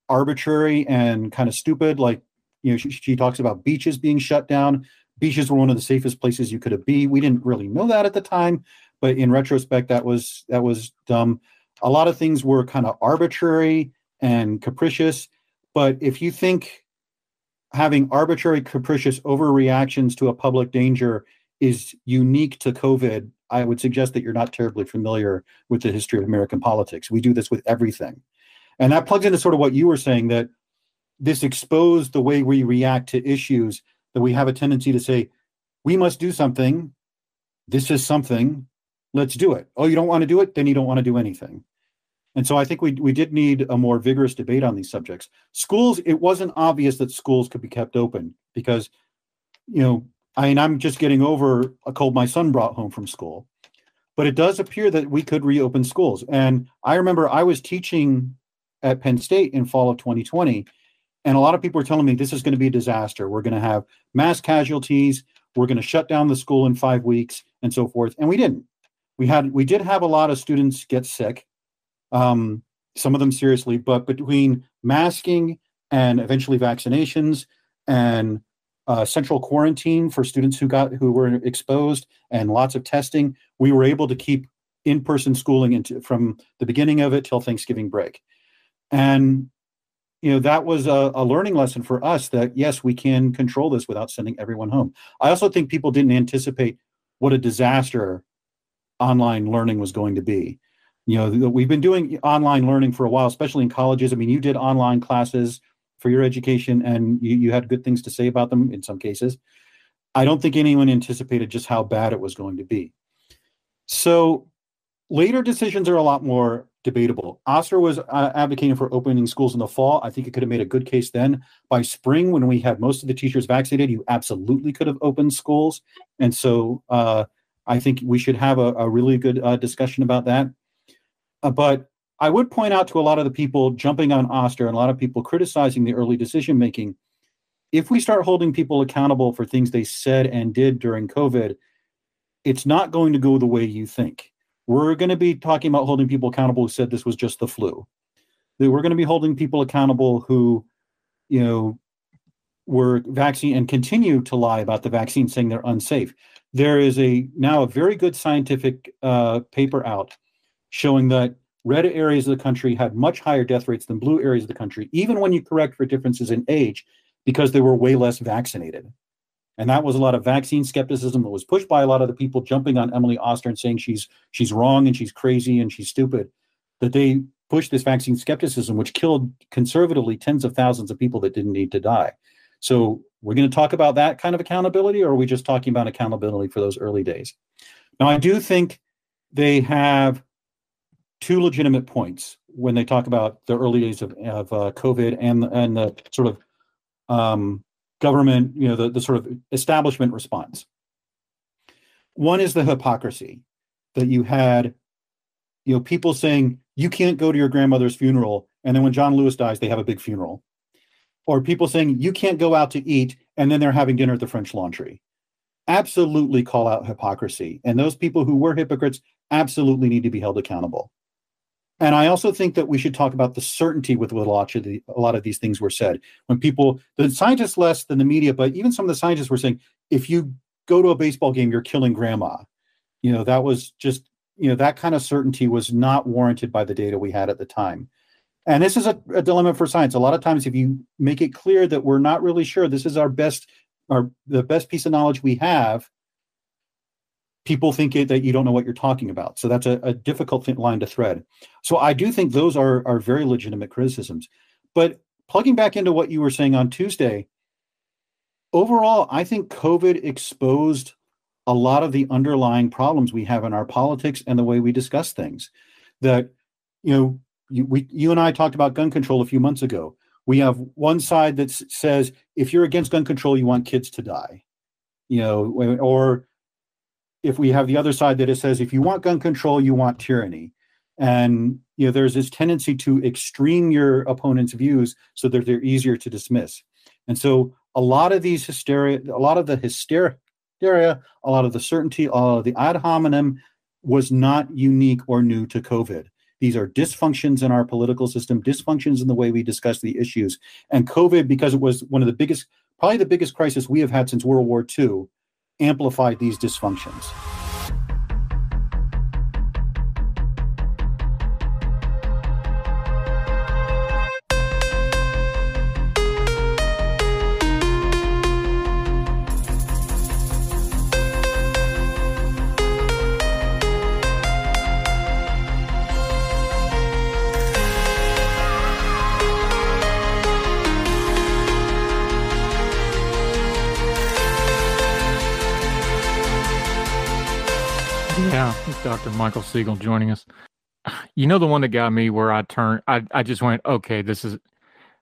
arbitrary and kind of stupid. Like, you know, she, she talks about beaches being shut down. Beaches were one of the safest places you could be. We didn't really know that at the time, but in retrospect, that was that was dumb a lot of things were kind of arbitrary and capricious. But if you think having arbitrary, capricious overreactions to a public danger is unique to COVID, I would suggest that you're not terribly familiar with the history of American politics. We do this with everything. And that plugs into sort of what you were saying that this exposed the way we react to issues, that we have a tendency to say, we must do something. This is something let's do it. Oh, you don't want to do it? Then you don't want to do anything. And so I think we, we did need a more vigorous debate on these subjects. Schools, it wasn't obvious that schools could be kept open because, you know, I mean, I'm just getting over a cold my son brought home from school. But it does appear that we could reopen schools. And I remember I was teaching at Penn State in fall of 2020, and a lot of people were telling me this is going to be a disaster. We're going to have mass casualties. We're going to shut down the school in five weeks and so forth. And we didn't we had we did have a lot of students get sick um, some of them seriously but between masking and eventually vaccinations and uh, central quarantine for students who got who were exposed and lots of testing we were able to keep in-person schooling into from the beginning of it till thanksgiving break. And you know that was a, a learning lesson for us that yes we can control this without sending everyone home. I also think people didn't anticipate what a disaster online learning was going to be. You know, we've been doing online learning for a while, especially in colleges. I mean, you did online classes for your education and you, you had good things to say about them in some cases. I don't think anyone anticipated just how bad it was going to be. So later decisions are a lot more debatable. Oster was uh, advocating for opening schools in the fall. I think it could have made a good case then. By spring, when we had most of the teachers vaccinated, you absolutely could have opened schools. And so uh, I think we should have a, a really good uh, discussion about that. Uh, but I would point out to a lot of the people jumping on Oster and a lot of people criticizing the early decision making. If we start holding people accountable for things they said and did during COVID, it's not going to go the way you think. We're going to be talking about holding people accountable who said this was just the flu. We're going to be holding people accountable who, you know, were vaccine and continue to lie about the vaccine, saying they're unsafe there is a now a very good scientific uh, paper out showing that red areas of the country had much higher death rates than blue areas of the country, even when you correct for differences in age, because they were way less vaccinated. And that was a lot of vaccine skepticism that was pushed by a lot of the people jumping on Emily Oster and saying she's she's wrong and she's crazy and she's stupid. That they pushed this vaccine skepticism, which killed conservatively tens of thousands of people that didn't need to die. So we're going to talk about that kind of accountability, or are we just talking about accountability for those early days? Now, I do think they have two legitimate points when they talk about the early days of, of uh, COVID and and the sort of um, government, you know, the, the sort of establishment response. One is the hypocrisy that you had, you know, people saying you can't go to your grandmother's funeral, and then when John Lewis dies, they have a big funeral, or people saying you can't go out to eat, and then they're having dinner at the French Laundry. Absolutely call out hypocrisy, and those people who were hypocrites absolutely need to be held accountable. And I also think that we should talk about the certainty with the, a lot of these things were said. When people, the scientists less than the media, but even some of the scientists were saying, if you go to a baseball game, you're killing grandma. You know, that was just, you know, that kind of certainty was not warranted by the data we had at the time. And this is a, a dilemma for science. A lot of times, if you make it clear that we're not really sure, this is our best, our the best piece of knowledge we have, people think it, that you don't know what you're talking about. So that's a, a difficult line to thread. So I do think those are are very legitimate criticisms. But plugging back into what you were saying on Tuesday, overall, I think COVID exposed a lot of the underlying problems we have in our politics and the way we discuss things. That you know, you, we you and I talked about gun control a few months ago. We have one side that says if you're against gun control, you want kids to die, you know, or if we have the other side that it says if you want gun control, you want tyranny. And you know, there's this tendency to extreme your opponent's views so that they're easier to dismiss. And so a lot of these hysteria, a lot of the hysteria, a lot of the certainty, all of the ad hominem was not unique or new to COVID. These are dysfunctions in our political system, dysfunctions in the way we discuss the issues. And COVID, because it was one of the biggest, probably the biggest crisis we have had since World War II, amplified these dysfunctions. Dr. Michael Siegel joining us. You know the one that got me where I turned I, I just went, okay, this is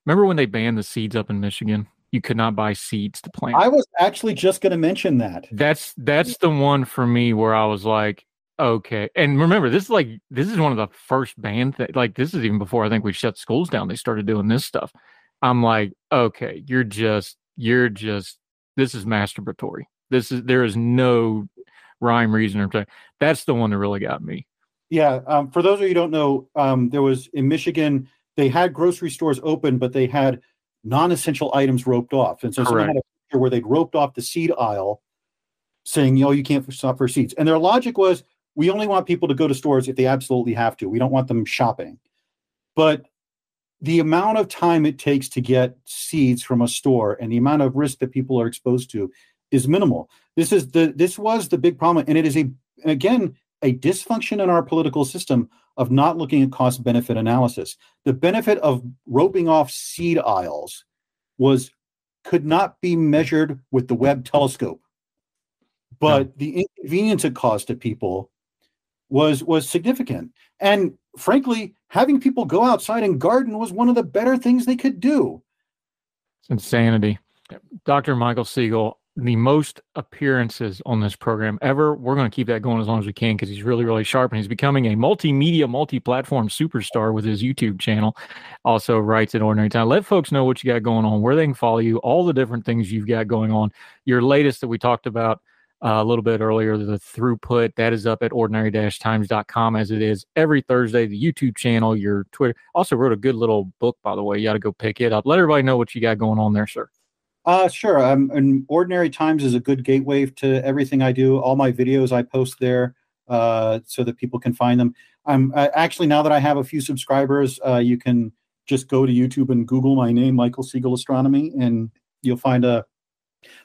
remember when they banned the seeds up in Michigan? You could not buy seeds to plant. I was actually just gonna mention that. That's that's the one for me where I was like, okay. And remember, this is like this is one of the first banned th- like this is even before I think we shut schools down. They started doing this stuff. I'm like, okay, you're just you're just this is masturbatory. This is there is no rhyme, reason, or something. that's the one that really got me. Yeah. Um, for those of you who don't know, um, there was in Michigan, they had grocery stores open, but they had non-essential items roped off. And so someone had a picture where they'd roped off the seed aisle saying, yo, you can't stop for seeds. And their logic was, we only want people to go to stores if they absolutely have to. We don't want them shopping. But the amount of time it takes to get seeds from a store and the amount of risk that people are exposed to is minimal. This is the this was the big problem, and it is a again a dysfunction in our political system of not looking at cost benefit analysis. The benefit of roping off seed aisles was could not be measured with the Webb telescope, but no. the inconvenience it caused to people was was significant. And frankly, having people go outside and garden was one of the better things they could do. It's insanity. Dr. Michael Siegel, the most appearances on this program ever. We're going to keep that going as long as we can because he's really, really sharp and he's becoming a multimedia, multi platform superstar with his YouTube channel. Also, writes at Ordinary Time. Let folks know what you got going on, where they can follow you, all the different things you've got going on. Your latest that we talked about uh, a little bit earlier, the throughput, that is up at ordinary times.com as it is every Thursday. The YouTube channel, your Twitter. Also, wrote a good little book, by the way. You got to go pick it up. Let everybody know what you got going on there, sir. Uh, sure. Um, and Ordinary Times is a good gateway to everything I do. All my videos I post there uh, so that people can find them. I'm uh, actually now that I have a few subscribers, uh, you can just go to YouTube and Google my name, Michael Siegel Astronomy, and you'll find a uh,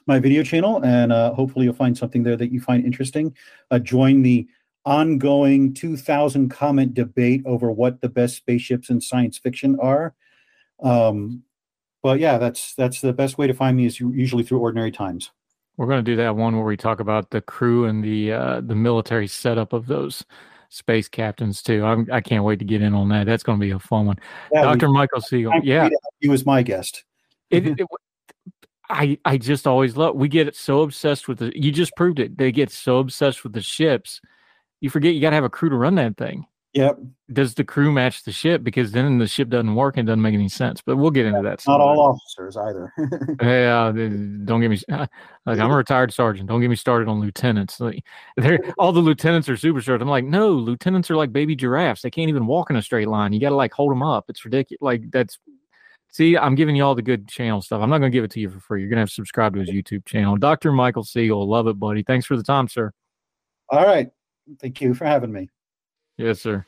my video channel, and uh, hopefully you'll find something there that you find interesting. Uh, join the ongoing 2,000 comment debate over what the best spaceships in science fiction are. Um, but yeah, that's that's the best way to find me is usually through ordinary times. We're going to do that one where we talk about the crew and the uh, the military setup of those space captains too. I'm, I can not wait to get in on that. That's going to be a fun one. Yeah, Dr. We, Michael Siegel. Yeah, he was my guest. it, it, I I just always love. We get so obsessed with the. You just proved it. They get so obsessed with the ships, you forget you got to have a crew to run that thing. Yep. Does the crew match the ship? Because then the ship doesn't work and doesn't make any sense. But we'll get into that. Not all officers either. yeah, don't get me. Like I'm a retired sergeant. Don't get me started on lieutenants. Like, they're all the lieutenants are super short. I'm like, no, lieutenants are like baby giraffes. They can't even walk in a straight line. You got to like hold them up. It's ridiculous. Like that's. See, I'm giving you all the good channel stuff. I'm not going to give it to you for free. You're going to have to subscribe to his YouTube channel. Dr. Michael Siegel. Love it, buddy. Thanks for the time, sir. All right. Thank you for having me. Yes, sir.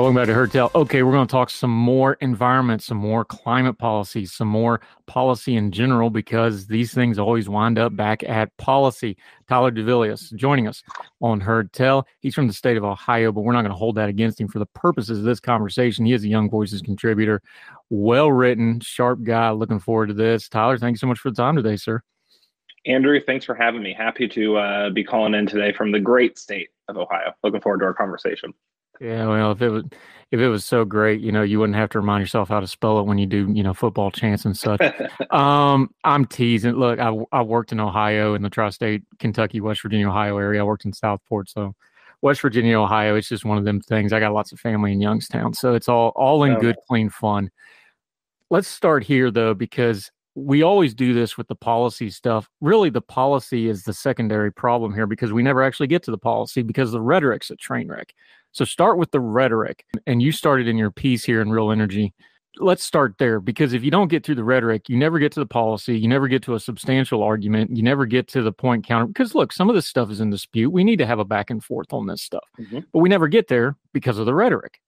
Welcome back to Heard Tell. Okay, we're going to talk some more environment, some more climate policy, some more policy in general, because these things always wind up back at policy. Tyler DeVillius joining us on Heard Tell. He's from the state of Ohio, but we're not going to hold that against him for the purposes of this conversation. He is a Young Voices contributor, well written, sharp guy. Looking forward to this. Tyler, thank you so much for the time today, sir. Andrew, thanks for having me. Happy to uh, be calling in today from the great state of Ohio. Looking forward to our conversation. Yeah, well, if it was if it was so great, you know, you wouldn't have to remind yourself how to spell it when you do, you know, football chants and such. um, I'm teasing. Look, I I worked in Ohio in the tri-state, Kentucky, West Virginia, Ohio area. I worked in Southport, so West Virginia, Ohio. It's just one of them things. I got lots of family in Youngstown, so it's all all in good, clean fun. Let's start here though, because we always do this with the policy stuff. Really, the policy is the secondary problem here because we never actually get to the policy because the rhetoric's a train wreck. So start with the rhetoric. And you started in your piece here in Real Energy. Let's start there because if you don't get through the rhetoric, you never get to the policy, you never get to a substantial argument, you never get to the point counter. Because look, some of this stuff is in dispute. We need to have a back and forth on this stuff, mm-hmm. but we never get there because of the rhetoric.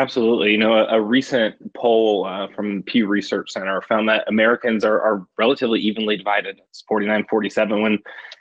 Absolutely. You know, a, a recent poll uh, from Pew Research Center found that Americans are, are relatively evenly divided. It's 49 47. When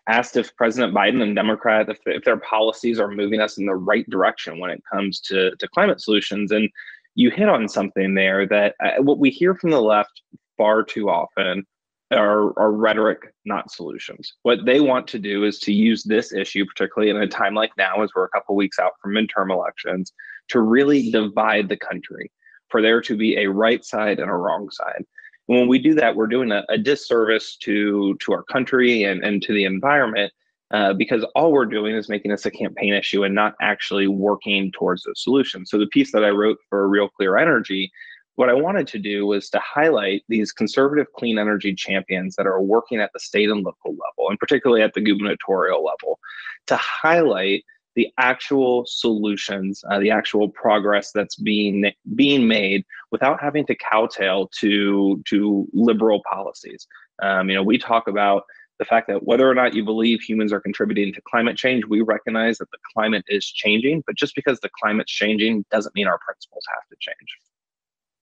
asked if President Biden and Democrat, if, if their policies are moving us in the right direction when it comes to, to climate solutions. And you hit on something there that uh, what we hear from the left far too often are, are rhetoric, not solutions. What they want to do is to use this issue, particularly in a time like now, as we're a couple weeks out from midterm elections, to really divide the country, for there to be a right side and a wrong side. And when we do that, we're doing a, a disservice to to our country and, and to the environment uh, because all we're doing is making this a campaign issue and not actually working towards a solution. So the piece that I wrote for Real Clear Energy what I wanted to do was to highlight these conservative clean energy champions that are working at the state and local level, and particularly at the gubernatorial level, to highlight the actual solutions, uh, the actual progress that's being being made without having to kowtow to to liberal policies. Um, you know, we talk about the fact that whether or not you believe humans are contributing to climate change, we recognize that the climate is changing. But just because the climate's changing doesn't mean our principles have to change.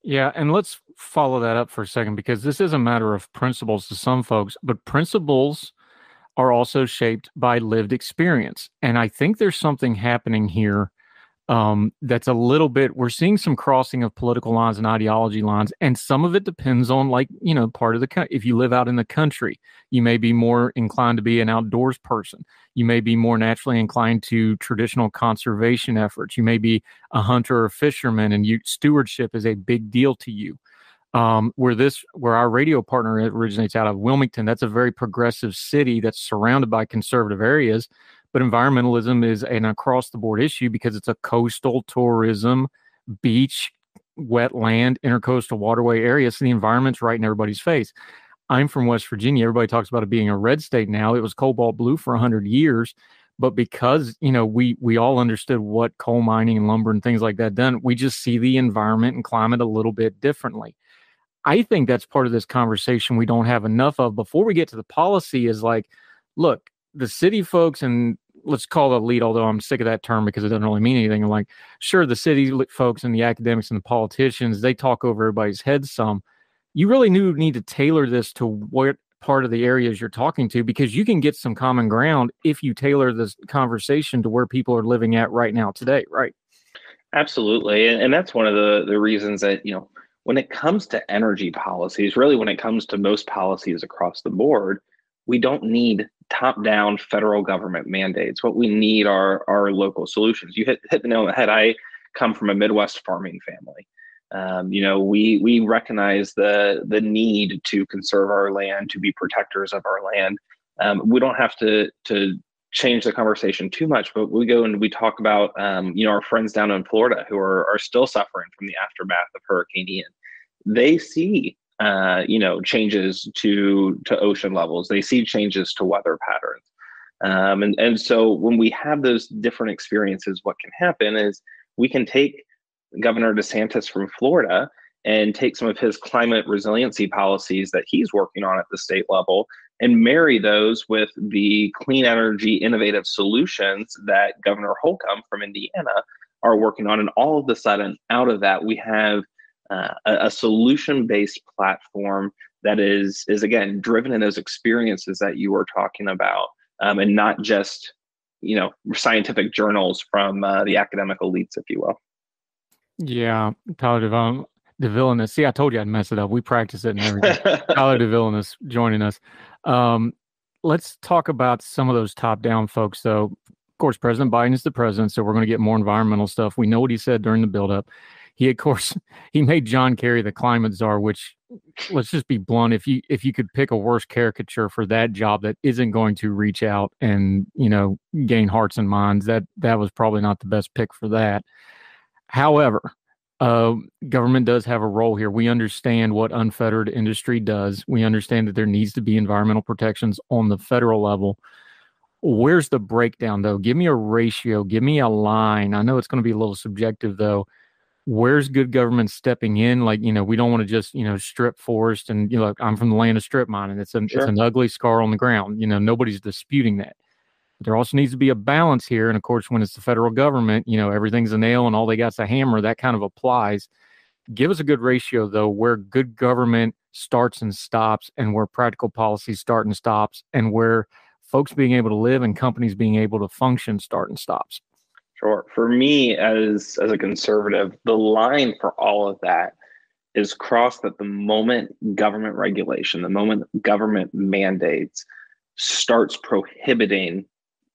Yeah, and let's follow that up for a second because this is a matter of principles to some folks, but principles are also shaped by lived experience. And I think there's something happening here um, that's a little bit, we're seeing some crossing of political lines and ideology lines. And some of it depends on, like, you know, part of the, if you live out in the country, you may be more inclined to be an outdoors person. You may be more naturally inclined to traditional conservation efforts. You may be a hunter or fisherman, and you, stewardship is a big deal to you um, where this where our radio partner originates out of wilmington that's a very progressive city that's surrounded by conservative areas but environmentalism is an across the board issue because it's a coastal tourism beach wetland intercoastal waterway area so the environment's right in everybody's face. I'm from west virginia everybody talks about it being a red state now it was cobalt blue for 100 years but because you know we we all understood what coal mining and lumber and things like that done we just see the environment and climate a little bit differently I think that's part of this conversation we don't have enough of before we get to the policy is like, look, the city folks and let's call it elite, although I'm sick of that term because it doesn't really mean anything. I'm like, sure, the city folks and the academics and the politicians, they talk over everybody's heads some. You really need to tailor this to what part of the areas you're talking to because you can get some common ground if you tailor this conversation to where people are living at right now today, right? Absolutely. And, and that's one of the, the reasons that, you know, when it comes to energy policies, really when it comes to most policies across the board, we don't need top down federal government mandates. What we need are, are local solutions. You hit, hit the nail on the head. I come from a Midwest farming family. Um, you know, we we recognize the the need to conserve our land, to be protectors of our land. Um, we don't have to to change the conversation too much, but we go and we talk about um, you know our friends down in Florida who are are still suffering from the aftermath of Hurricane Ian. They see uh, you know changes to to ocean levels. They see changes to weather patterns. Um, and and so when we have those different experiences, what can happen is we can take Governor DeSantis from Florida and take some of his climate resiliency policies that he's working on at the state level and marry those with the clean energy innovative solutions that Governor Holcomb from Indiana are working on. And all of a sudden, out of that, we have uh, a, a solution based platform that is, is again, driven in those experiences that you were talking about um, and not just you know scientific journals from uh, the academic elites if you will yeah tyler devon the villainous see i told you i'd mess it up we practice it and everything tyler villainous joining us um, let's talk about some of those top down folks. So, of course, President Biden is the president, so we're going to get more environmental stuff. We know what he said during the buildup. He, of course, he made John Kerry the climate czar, which let's just be blunt. If you if you could pick a worse caricature for that job that isn't going to reach out and you know gain hearts and minds, that that was probably not the best pick for that. However, uh, government does have a role here. We understand what unfettered industry does. We understand that there needs to be environmental protections on the federal level. Where's the breakdown, though? Give me a ratio. Give me a line. I know it's going to be a little subjective, though. Where's good government stepping in? Like, you know, we don't want to just, you know, strip forest and, you know, I'm from the land of strip mining. It's an, sure. it's an ugly scar on the ground. You know, nobody's disputing that. But there also needs to be a balance here. And of course, when it's the federal government, you know, everything's a nail and all they got's a hammer. That kind of applies. Give us a good ratio, though, where good government starts and stops, and where practical policies start and stops, and where folks being able to live and companies being able to function start and stops. Sure. For me, as as a conservative, the line for all of that is crossed at the moment government regulation, the moment government mandates starts prohibiting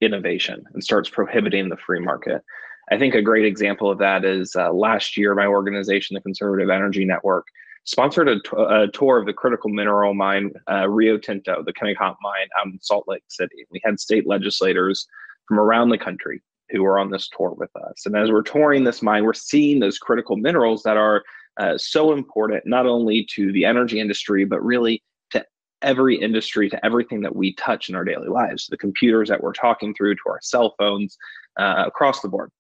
innovation and starts prohibiting the free market. I think a great example of that is uh, last year, my organization, the Conservative Energy Network, sponsored a, t- a tour of the critical mineral mine, uh, Rio Tinto, the Kennecott mine out in Salt Lake City. We had state legislators from around the country who are on this tour with us. And as we're touring this mine, we're seeing those critical minerals that are uh, so important, not only to the energy industry, but really to every industry to everything that we touch in our daily lives the computers that we're talking through to our cell phones uh, across the board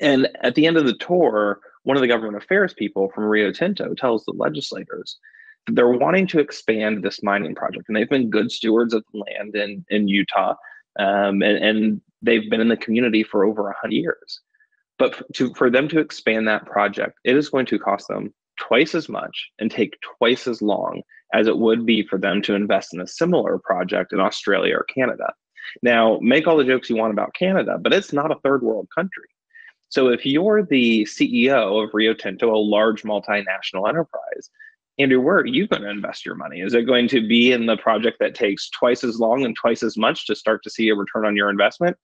and at the end of the tour one of the government affairs people from rio tinto tells the legislators that they're wanting to expand this mining project and they've been good stewards of the land in, in utah um, and, and they've been in the community for over 100 years but to, for them to expand that project it is going to cost them twice as much and take twice as long as it would be for them to invest in a similar project in Australia or Canada. Now, make all the jokes you want about Canada, but it's not a third world country. So if you're the CEO of Rio Tinto, a large multinational enterprise, Andrew, where are you going to invest your money? Is it going to be in the project that takes twice as long and twice as much to start to see a return on your investment?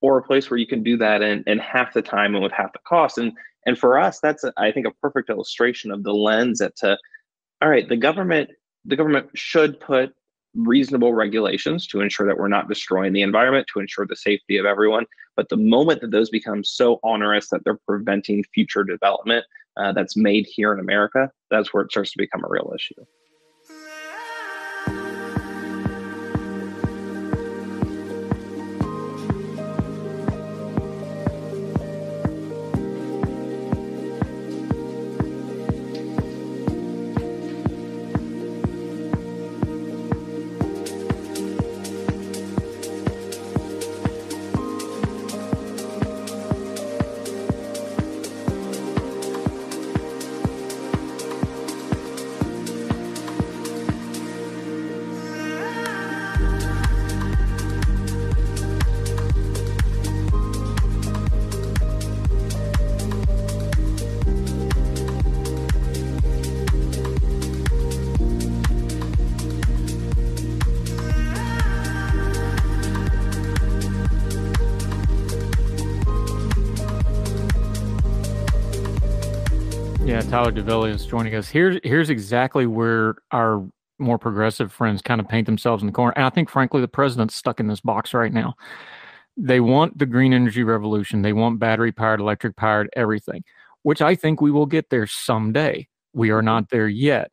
Or a place where you can do that in, in half the time and with half the cost? And and for us, that's I think a perfect illustration of the lens that to all right, the government the government should put reasonable regulations to ensure that we're not destroying the environment, to ensure the safety of everyone. But the moment that those become so onerous that they're preventing future development uh, that's made here in America, that's where it starts to become a real issue. Tyler DeVilliers is joining us. Here's here's exactly where our more progressive friends kind of paint themselves in the corner. And I think, frankly, the president's stuck in this box right now. They want the green energy revolution. They want battery powered, electric powered, everything, which I think we will get there someday. We are not mm-hmm. there yet.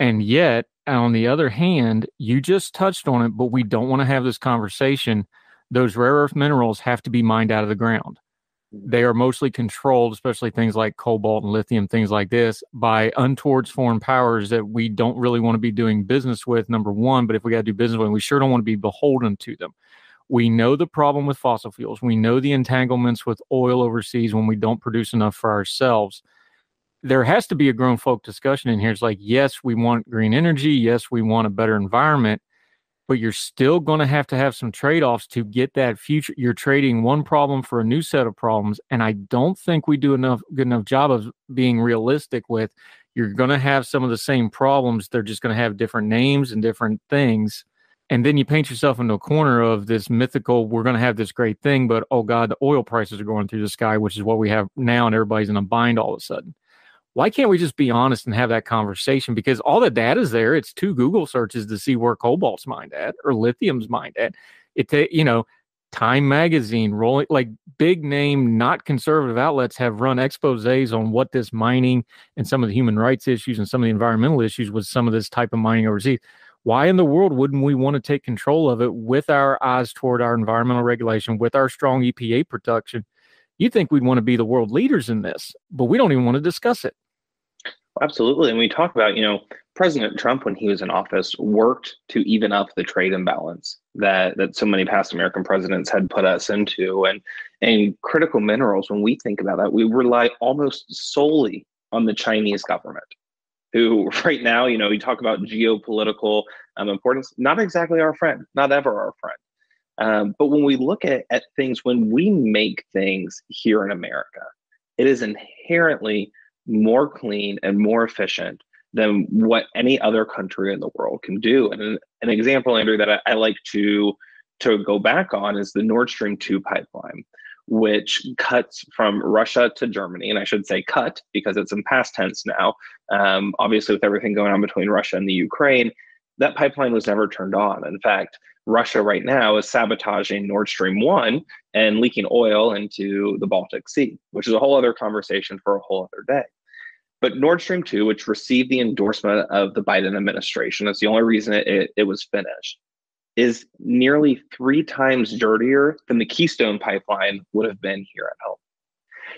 And yet, on the other hand, you just touched on it, but we don't want to have this conversation. Those rare earth minerals have to be mined out of the ground. They are mostly controlled, especially things like cobalt and lithium, things like this, by untoward foreign powers that we don't really want to be doing business with, number one. But if we got to do business with them, we sure don't want to be beholden to them. We know the problem with fossil fuels. We know the entanglements with oil overseas when we don't produce enough for ourselves. There has to be a grown folk discussion in here. It's like, yes, we want green energy. Yes, we want a better environment but you're still going to have to have some trade-offs to get that future you're trading one problem for a new set of problems and i don't think we do enough good enough job of being realistic with you're going to have some of the same problems they're just going to have different names and different things and then you paint yourself into a corner of this mythical we're going to have this great thing but oh god the oil prices are going through the sky which is what we have now and everybody's in a bind all of a sudden why can't we just be honest and have that conversation? Because all the data is there. It's two Google searches to see where cobalt's mined at or lithium's mined at. It, you know, Time Magazine, rolling like big name, not conservative outlets have run exposes on what this mining and some of the human rights issues and some of the environmental issues with some of this type of mining overseas. Why in the world wouldn't we want to take control of it with our eyes toward our environmental regulation, with our strong EPA protection? You think we'd want to be the world leaders in this, but we don't even want to discuss it. Absolutely. And we talk about, you know, President Trump, when he was in office, worked to even up the trade imbalance that that so many past American presidents had put us into. And and critical minerals, when we think about that, we rely almost solely on the Chinese government, who right now, you know, we talk about geopolitical um, importance, not exactly our friend, not ever our friend. Um, but when we look at, at things, when we make things here in America, it is inherently more clean and more efficient than what any other country in the world can do. And an, an example, Andrew, that I, I, like to to go back on is the Nord Stream 2 pipeline, which cuts from Russia to Germany. And I should say cut because it's in past tense now. Um, obviously, with everything going on between Russia and the Ukraine, that pipeline was never turned on. In fact, Russia right now is sabotaging Nord Stream 1 and leaking oil into the Baltic Sea, which is a whole other conversation for a whole other day. But Nord Stream 2, which received the endorsement of the Biden administration, that's the only reason it, it, it was finished, is nearly three times dirtier than the Keystone pipeline would have been here at home.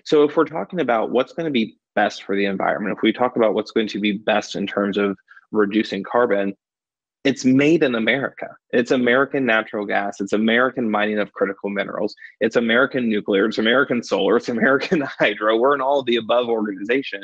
So if we're talking about what's going to be best for the environment, if we talk about what's going to be best in terms of reducing carbon, it's made in America. It's American natural gas. It's American mining of critical minerals. It's American nuclear. It's American solar. It's American hydro. We're an all of the above organization.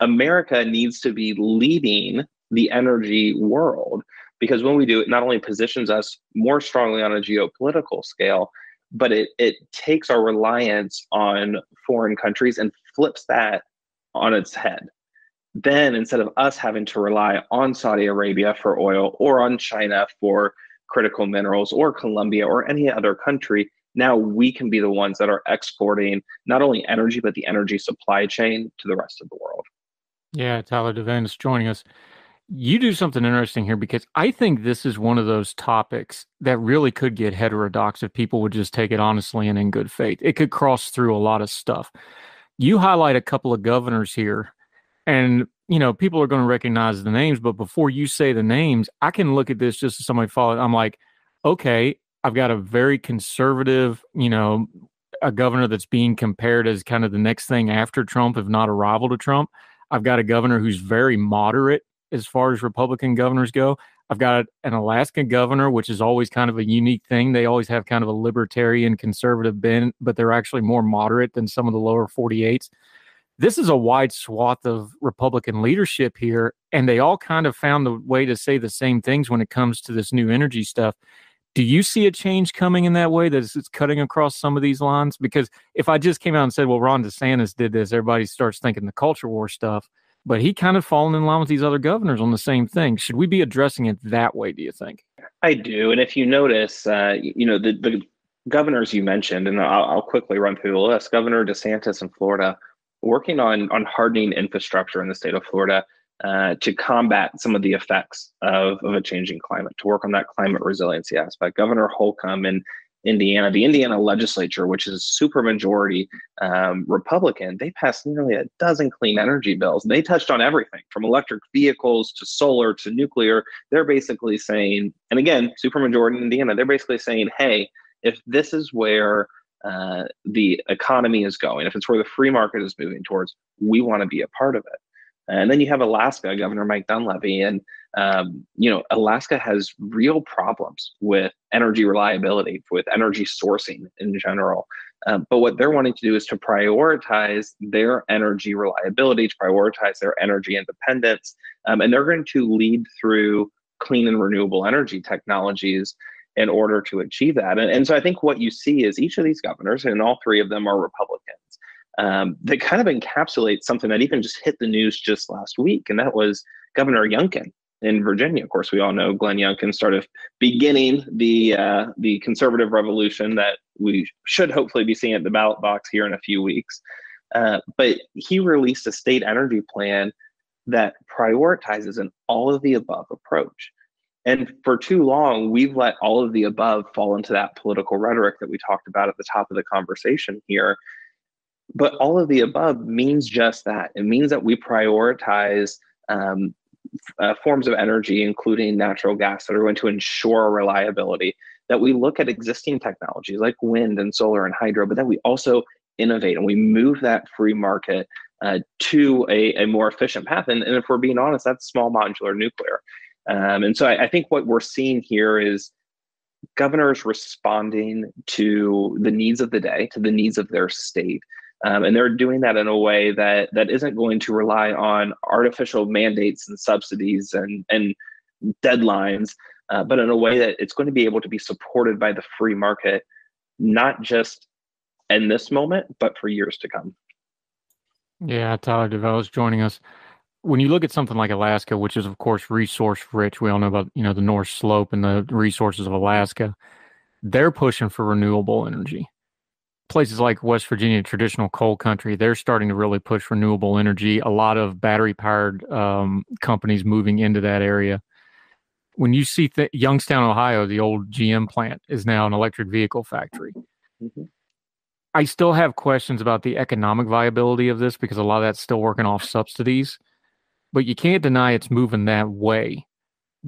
America needs to be leading the energy world because when we do it, not only positions us more strongly on a geopolitical scale, but it, it takes our reliance on foreign countries and flips that on its head then instead of us having to rely on Saudi Arabia for oil or on China for critical minerals or Colombia or any other country, now we can be the ones that are exporting not only energy, but the energy supply chain to the rest of the world. Yeah, Tyler Duvelius is joining us. You do something interesting here because I think this is one of those topics that really could get heterodox if people would just take it honestly and in good faith. It could cross through a lot of stuff. You highlight a couple of governors here and you know people are going to recognize the names but before you say the names i can look at this just as somebody follow i'm like okay i've got a very conservative you know a governor that's being compared as kind of the next thing after trump if not a rival to trump. I've got a governor who's very moderate as far as republican governors go. I've got an alaska governor which is always kind of a unique thing. They always have kind of a libertarian conservative bent but they're actually more moderate than some of the lower 48s this is a wide swath of Republican leadership here, and they all kind of found the way to say the same things when it comes to this new energy stuff. Do you see a change coming in that way that it's cutting across some of these lines? Because if I just came out and said, well, Ron DeSantis did this, everybody starts thinking the culture war stuff, but he kind of fallen in line with these other governors on the same thing. Should we be addressing it that way, do you think? I do. And if you notice, uh, you know, the, the governors you mentioned, and I'll, I'll quickly run through the list Governor DeSantis in Florida, working on on hardening infrastructure in the state of Florida uh, to combat some of the effects of, of a changing climate, to work on that climate resiliency aspect. Governor Holcomb in Indiana, the Indiana legislature, which is super majority um, Republican, they passed nearly a dozen clean energy bills. They touched on everything from electric vehicles to solar to nuclear. They're basically saying, and again, super majority in Indiana, they're basically saying, hey, if this is where uh, the economy is going, if it's where the free market is moving towards, we want to be a part of it. And then you have Alaska, Governor Mike Dunleavy, and um, you know Alaska has real problems with energy reliability, with energy sourcing in general. Um, but what they're wanting to do is to prioritize their energy reliability, to prioritize their energy independence, um, and they're going to lead through clean and renewable energy technologies in order to achieve that. And, and so I think what you see is each of these governors, and all three of them are Republicans, um, that kind of encapsulate something that even just hit the news just last week, and that was Governor Youngkin in Virginia. Of course, we all know Glenn Youngkin started beginning the uh, the conservative revolution that we should hopefully be seeing at the ballot box here in a few weeks. Uh, but he released a state energy plan that prioritizes an all of the above approach. And for too long, we've let all of the above fall into that political rhetoric that we talked about at the top of the conversation here. But all of the above means just that. It means that we prioritize um, uh, forms of energy, including natural gas, that are going to ensure reliability. That we look at existing technologies like wind and solar and hydro, but that we also innovate and we move that free market uh, to a, a more efficient path. And, and if we're being honest, that's small modular nuclear. Um, and so I, I think what we're seeing here is governors responding to the needs of the day, to the needs of their state. Um, and they're doing that in a way that that isn't going to rely on artificial mandates and subsidies and and deadlines, uh, but in a way that it's going to be able to be supported by the free market, not just in this moment, but for years to come. Yeah, Tyler Duvelius is joining us when you look at something like Alaska, which is of course resource rich, we all know about you know the North Slope and the resources of Alaska. They're pushing for renewable energy. Places like West Virginia, traditional coal country, they're starting to really push renewable energy. A lot of battery powered um, companies moving into that area. When you see th- Youngstown, Ohio, the old GM plant is now an electric vehicle factory. Mm-hmm. I still have questions about the economic viability of this because a lot of that's still working off subsidies but you can't deny it's moving that way.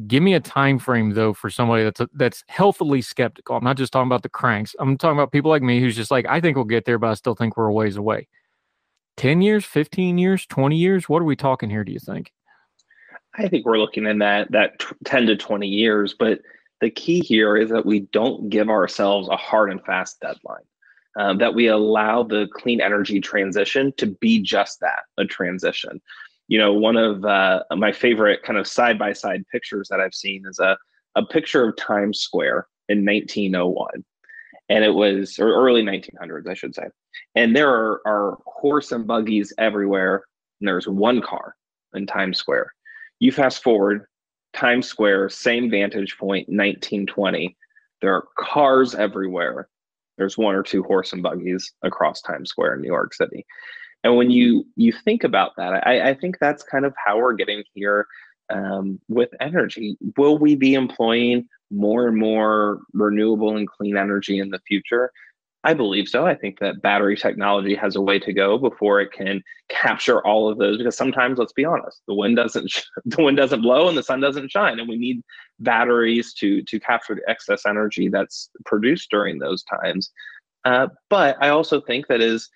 Give me a time frame though for somebody that's a, that's healthily skeptical. I'm not just talking about the cranks. I'm talking about people like me who's just like, I think we'll get there, but I still think we're a ways away. 10 years, 15 years, 20 years? What are we talking here, do you think? I think we're looking in that that 10 to 20 years, but the key here is that we don't give ourselves a hard and fast deadline. Um, that we allow the clean energy transition to be just that a transition you know, one of uh, my favorite kind of side by side pictures that I've seen is a, a picture of Times Square in 1901. And it was, or early 1900s, I should say. And there are, are horse and buggies everywhere. And there's one car in Times Square. You fast forward, Times Square, same vantage point, 1920. There are cars everywhere. There's one or two horse and buggies across Times Square in New York City. And when you you think about that, I, I think that's kind of how we're getting here um, with energy. Will we be employing more and more renewable and clean energy in the future? I believe so. I think that battery technology has a way to go before it can capture all of those. Because sometimes, let's be honest, the wind doesn't the wind doesn't blow and the sun doesn't shine, and we need batteries to to capture the excess energy that's produced during those times. Uh, but I also think that is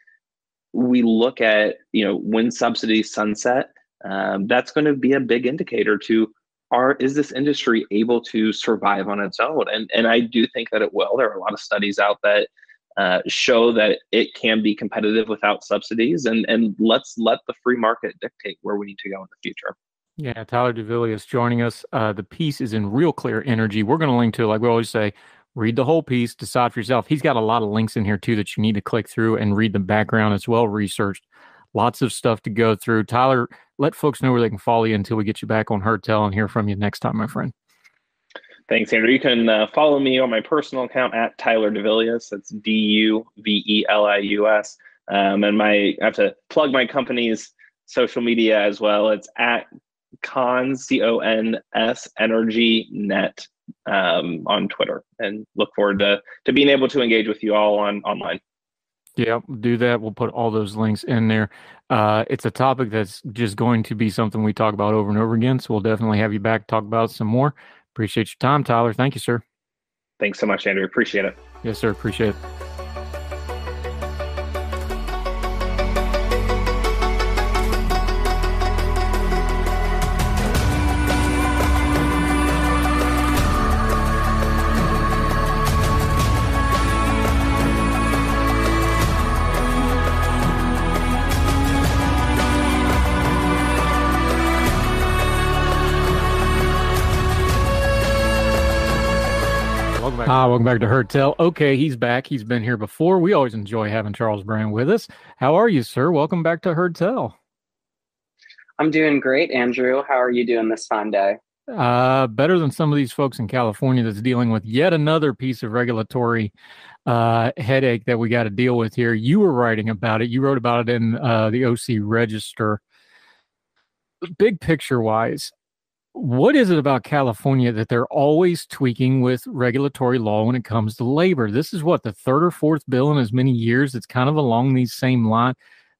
we look at you know when subsidies sunset um, that's going to be a big indicator to are is this industry able to survive on its own? And and i do think that it will. There are a lot of studies out that uh, show that it can be competitive without subsidies and and let's let the free market dictate where we need to go in the future. Yeah tyler Duvelius joining us. Uh, the piece is in real clear energy. We're going to link to like we always say read the whole piece, decide for yourself. He's got a lot of links in here too that you need to click through and read the background as well researched. Lots of stuff to go through. Tyler, let folks know where they can follow you until we get you back on Heard Tell and hear from you next time, my friend. Thanks, Andrew. You can uh, follow me on my personal account at Tyler Duvelius. That's D U V E L I U S. Um, and my I have to plug my company's social media as well. It's at cons c o n s energy net um, on Twitter, and look forward to to being able to engage with you all on online. Yeah, do that. We'll put all those links in there. Uh, it's a topic that's just going to be something we talk about over and over again. So we'll definitely have you back talk about some more. Appreciate your time, Tyler. Thank you, sir. Thanks so much, Andrew. Appreciate it. Yes, sir. Appreciate it. Hi, welcome back to Heard Tell. Okay, he's back. He's been here before. We always enjoy having Charles Brand with us. How are you, sir? Welcome back to Heard Tell. I'm doing great, Andrew. How are you doing this fine day? Uh, better than some of these folks in California that's dealing with yet another piece of regulatory uh, headache that we got to deal with here. You were writing about it. You wrote about it in uh, the OC Register. Big picture wise, what is it about California that they're always tweaking with regulatory law when it comes to labor? This is what the third or fourth bill in as many years. It's kind of along these same line.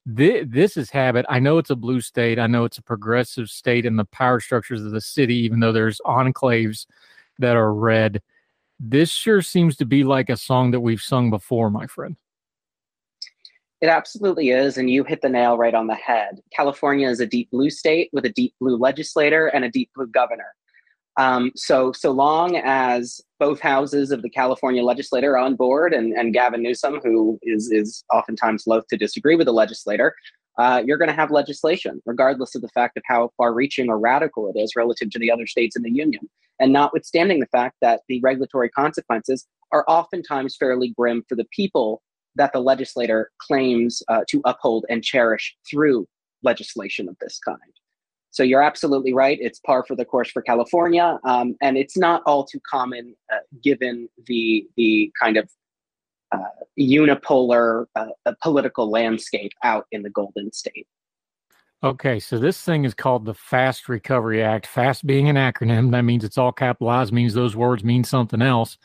This, this is habit. I know it's a blue state. I know it's a progressive state in the power structures of the city, even though there's enclaves that are red. This sure seems to be like a song that we've sung before, my friend. It absolutely is, and you hit the nail right on the head. California is a deep blue state with a deep blue legislator and a deep blue governor. Um, so, so long as both houses of the California legislature are on board, and, and Gavin Newsom, who is is oftentimes loath to disagree with the legislator, uh, you're going to have legislation, regardless of the fact of how far-reaching or radical it is relative to the other states in the union, and notwithstanding the fact that the regulatory consequences are oftentimes fairly grim for the people that the legislator claims uh, to uphold and cherish through legislation of this kind. So you're absolutely right. It's par for the course for California, um, and it's not all too common uh, given the the kind of uh, unipolar uh, political landscape out in the Golden State. Okay, so this thing is called the Fast Recovery Act. Fast being an acronym, that means it's all capitalized, means those words mean something else.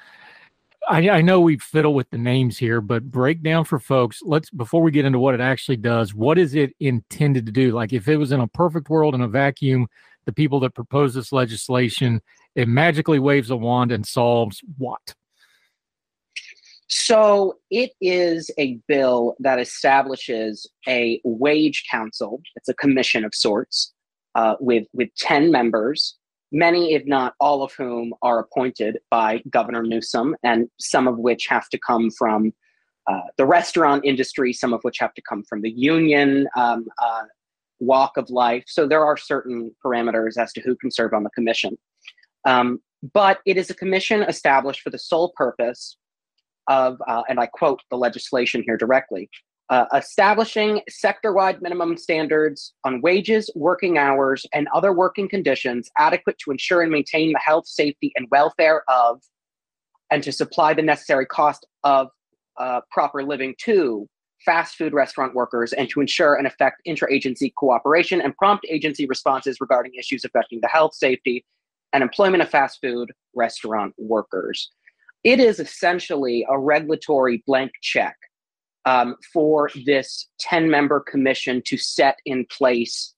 I, I, know we fiddle with the names here, but break down for folks. Let's before we get into what it actually does. What is it intended to do? Like, if it was in a perfect world in a vacuum, the people that propose this legislation, it magically waves a wand and solves what? So it is a bill that establishes a wage council. It's a commission of sorts uh, with with ten members many, if not all of whom, are appointed by Governor Newsom, and some of which have to come from uh, the restaurant industry, some of which have to come from the union um, uh, walk of life. So there are certain parameters as to who can serve on the commission. Um, but it is a commission established for the sole purpose of, uh, and I quote the legislation here directly, uh, establishing sector wide minimum standards on wages, working hours, and other working conditions adequate to ensure and maintain the health, safety, and welfare of, and to supply the necessary cost of uh, proper living to fast food restaurant workers and to ensure and effect interagency cooperation and prompt agency responses regarding issues affecting the health, safety, and employment of fast food restaurant workers. It is essentially a regulatory blank check um, for this 10 member commission to set in place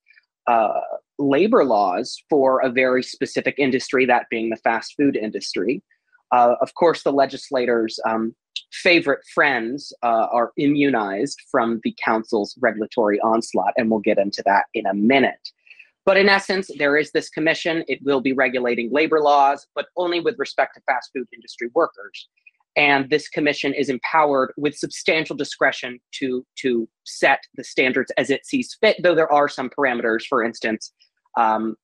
uh, labor laws for a very specific industry, that being the fast food industry. Uh, of course, the legislators' um, favorite friends uh, are immunized from the council's regulatory onslaught, and we'll get into that in a minute. But in essence, there is this commission. It will be regulating labor laws, but only with respect to fast food industry workers and this commission is empowered with substantial discretion to to set the standards as it sees fit though there are some parameters for instance um,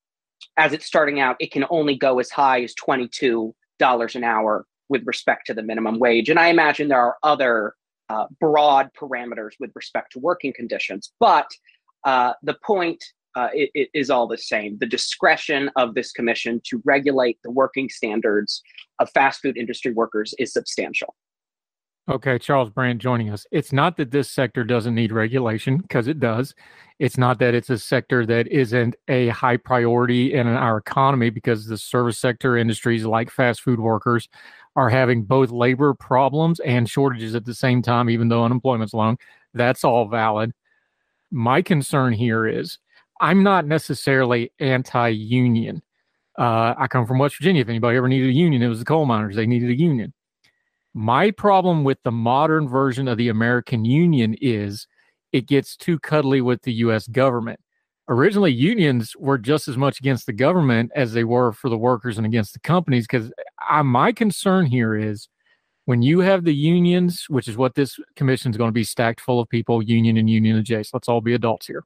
as it's starting out it can only go as high as $22 an hour with respect to the minimum wage. And i imagine there are other uh, broad parameters with respect to working conditions but uh, the point uh, it, it is all the same. The discretion of this commission to regulate the working standards of fast food industry workers is substantial. Okay, Charles Brandt joining us. It's not that this sector doesn't need regulation, because it does. It's not that it's a sector that isn't a high priority in our economy, because the service sector industries like fast food workers are having both labor problems and shortages at the same time, even though unemployment's low. That's all valid. My concern here is I'm not necessarily anti union. Uh, I come from West Virginia. If anybody ever needed a union, it was the coal miners. They needed a union. My problem with the modern version of the American Union is it gets too cuddly with the US government. Originally, unions were just as much against the government as they were for the workers and against the companies. Because my concern here is when you have the unions, which is what this commission is going to be stacked full of people, union and union adjacent. Let's all be adults here.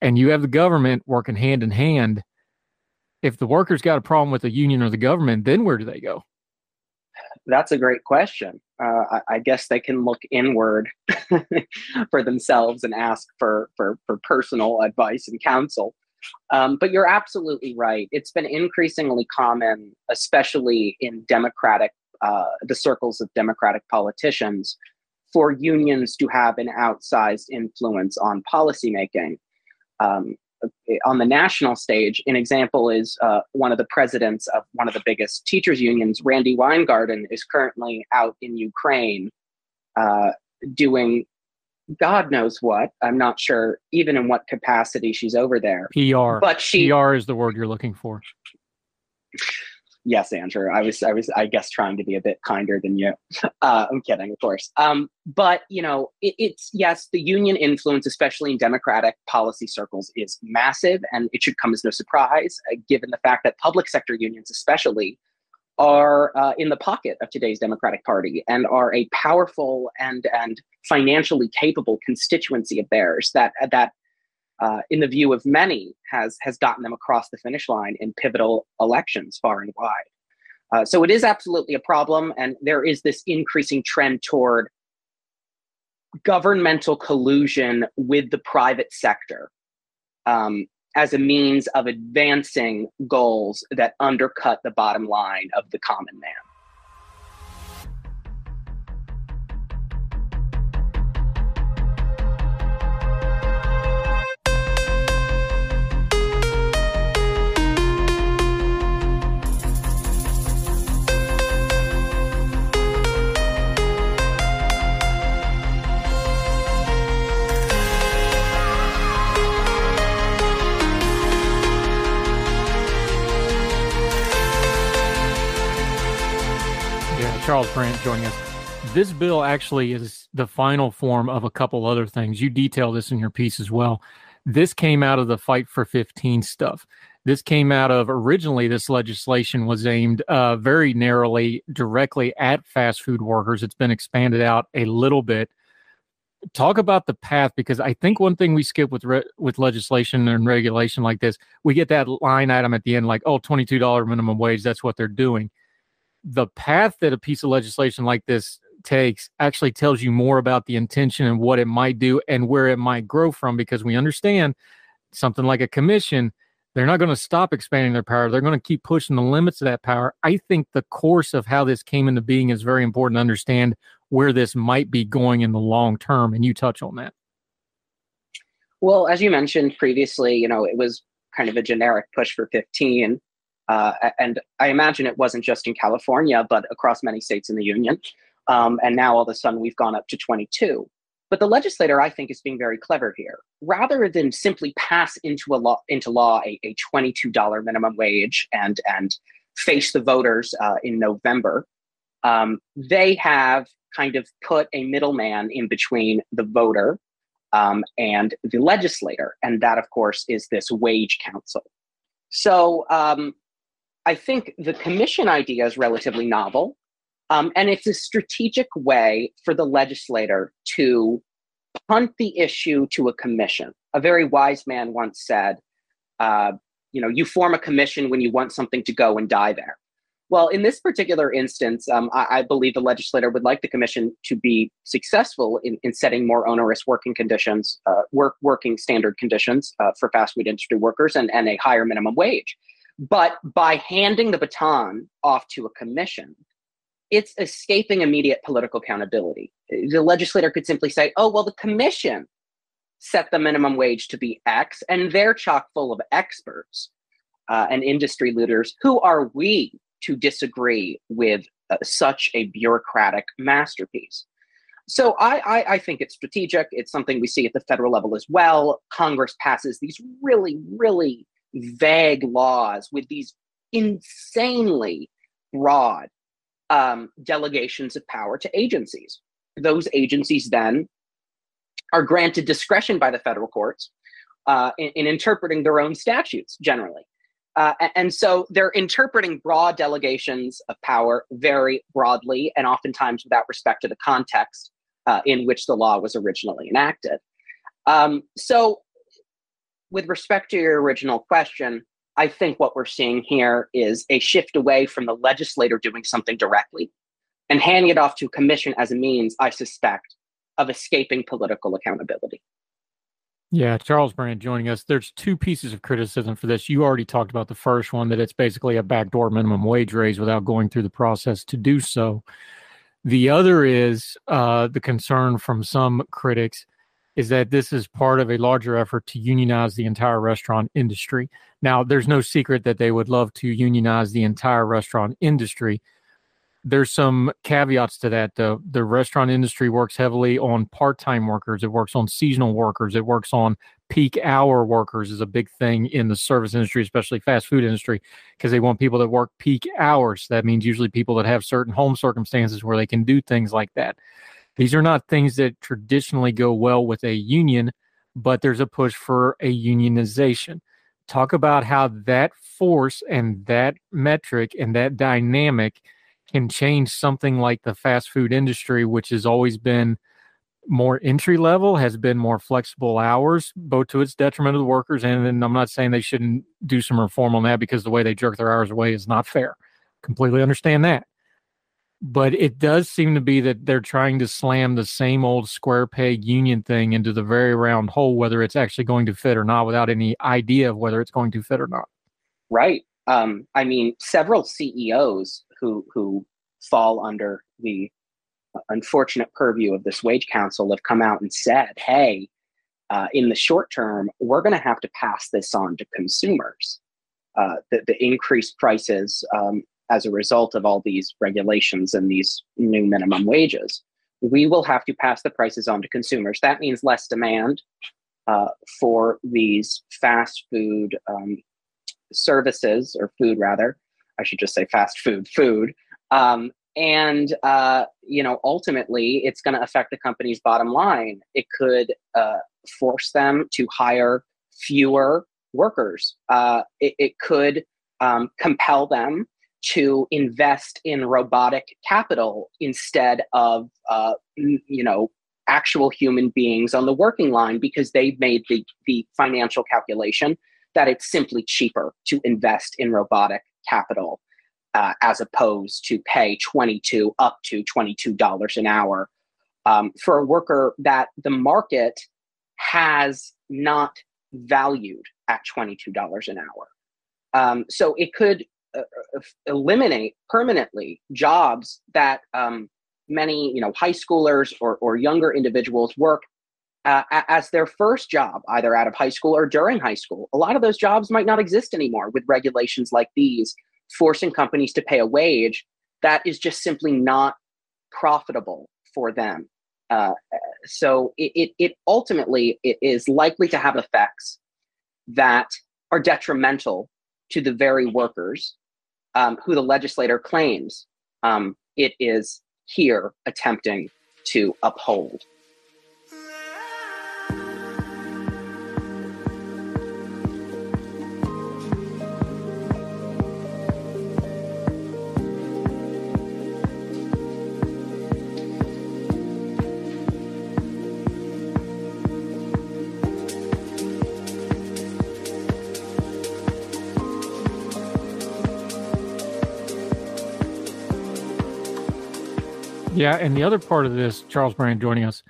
And you have the government working hand in hand. If the workers got a problem with the union or the government, then where do they go? That's a great question. Uh, I, I, guess they can look inward for themselves and ask for, for, for personal advice and counsel. Um, but you're absolutely right. It's been increasingly common, especially in Democratic, uh, the circles of Democratic politicians, for unions to have an outsized influence on policymaking. Um, on the national stage, an example is uh, one of the presidents of one of the biggest teachers unions, Randi Weingarten, is currently out in Ukraine uh, doing God knows what. I'm not sure even in what capacity she's over there. PR. But she PR is the word you're looking for yes, Andrew. I was, I was, I guess, trying to be a bit kinder than you. Uh, I'm kidding, of course. Um, but you know, it, it's yes, the union influence, especially in Democratic policy circles, is massive, and it should come as no surprise, uh, given the fact that public sector unions, especially, are uh, in the pocket of today's Democratic Party and are a powerful and and financially capable constituency of theirs that that uh, in the view of many, has has gotten them across the finish line in pivotal elections far and wide. Uh, so it is absolutely a problem, and there is this increasing trend toward governmental collusion with the private sector um, as a means of advancing goals that undercut the bottom line of the common man. Charles Brandt joining us. This bill actually is the final form of a couple other things. You detail this in your piece as well. This came out of the Fight for 15 stuff. This came out of originally, this legislation was aimed uh, very narrowly, directly at fast food workers. It's been expanded out a little bit. Talk about the path because I think one thing we skip with re- with legislation and regulation like this, we get that line item at the end like, oh, $22 minimum wage, that's what they're doing the path that a piece of legislation like this takes actually tells you more about the intention and what it might do and where it might grow from because we understand something like a commission they're not going to stop expanding their power. They're going to keep pushing the limits of that power. I think the course of how this came into being is very important to understand where this might be going in the long term and you touch on that. Well as you mentioned previously you know it was kind of a generic push for 15 uh, and I imagine it wasn't just in California, but across many states in the union. Um, and now all of a sudden we've gone up to 22. But the legislator, I think, is being very clever here. Rather than simply pass into a law into law a, a $22 minimum wage and and face the voters uh, in November, um, they have kind of put a middleman in between the voter um, and the legislator, and that, of course, is this wage council. So um, I think the commission idea is relatively novel. Um, and it's a strategic way for the legislator to punt the issue to a commission. A very wise man once said, uh, you know, you form a commission when you want something to go and die there. Well, in this particular instance, um, I, I, believe the legislator would like the commission to be successful in, in setting more onerous working conditions, uh, work working standard conditions uh, for fast food industry workers, and, and a higher minimum wage. But by handing the baton off to a commission, it's escaping immediate political accountability. The legislator could simply say, oh, well, the commission set the minimum wage to be X, and they're chock full of experts uh, and industry leaders. Who are we to disagree with uh, such a bureaucratic masterpiece? So I, I, I think it's strategic. It's something we see at the federal level as well. Congress passes these really, really vague laws with these insanely broad um, delegations of power to agencies. Those agencies then are granted discretion by the federal courts uh, in, in, interpreting their own statutes generally. Uh, and so they're interpreting broad delegations of power very broadly and oftentimes without respect to the context uh, in which the law was originally enacted. Um, so, with respect to your original question, I think what we're seeing here is a shift away from the legislator doing something directly and handing it off to a commission as a means, I suspect, of escaping political accountability. Yeah, Charles Brand joining us. There's two pieces of criticism for this. You already talked about the first one that it's basically a backdoor minimum wage raise without going through the process to do so. The other is uh, the concern from some critics is that this is part of a larger effort to unionize the entire restaurant industry. Now, there's no secret that they would love to unionize the entire restaurant industry. There's some caveats to that. The restaurant industry works heavily on part time workers, it works on seasonal workers, it works on peak hour workers, is a big thing in the service industry, especially fast food industry, because they want people that work peak hours. That means usually people that have certain home circumstances where they can do things like that. These are not things that traditionally go well with a union, but there's a push for a unionization. Talk about how that force and that metric and that dynamic can change something like the fast food industry, which has always been more entry level, has been more flexible hours, both to its detriment of the workers. And then I'm not saying they shouldn't do some reform on that because the way they jerk their hours away is not fair. Completely understand that but it does seem to be that they're trying to slam the same old square peg union thing into the very round hole, whether it's actually going to fit or not, without any idea of whether it's going to fit or not. Right. Um, I mean, several CEOs who who fall under the unfortunate purview of this wage council have come out and said, "Hey, uh, in the short term, we're going to have to pass this on to consumers." Uh, the, the increased prices um, as a result of all these regulations and these new minimum wages. We will have to pass the prices on to consumers. That means less demand uh, for these fast food um, services, or food rather. I should just say fast food, food. Um, and uh, you know, ultimately, it's going to affect the company's bottom line. It could uh, force them to hire fewer workers. Uh, it, it, could um, compel them to invest in robotic capital instead of uh, you know actual human beings on the working line because they've made the, the financial calculation that it's simply cheaper to invest in robotic capital uh, as opposed to pay 22 up to $22 an hour. Um, for a worker that the market has not valued at $22 an hour. Um, so it could eliminate permanently jobs that um, many you know high schoolers or, or younger individuals work uh, as their first job either out of high school or during high school. A lot of those jobs might not exist anymore with regulations like these forcing companies to pay a wage that is just simply not profitable for them. Uh, so it, it, it ultimately it is likely to have effects that are detrimental to the very workers um, who the legislator claims um, it is here attempting to uphold. Yeah, and the other part of this, Charles Brand joining us.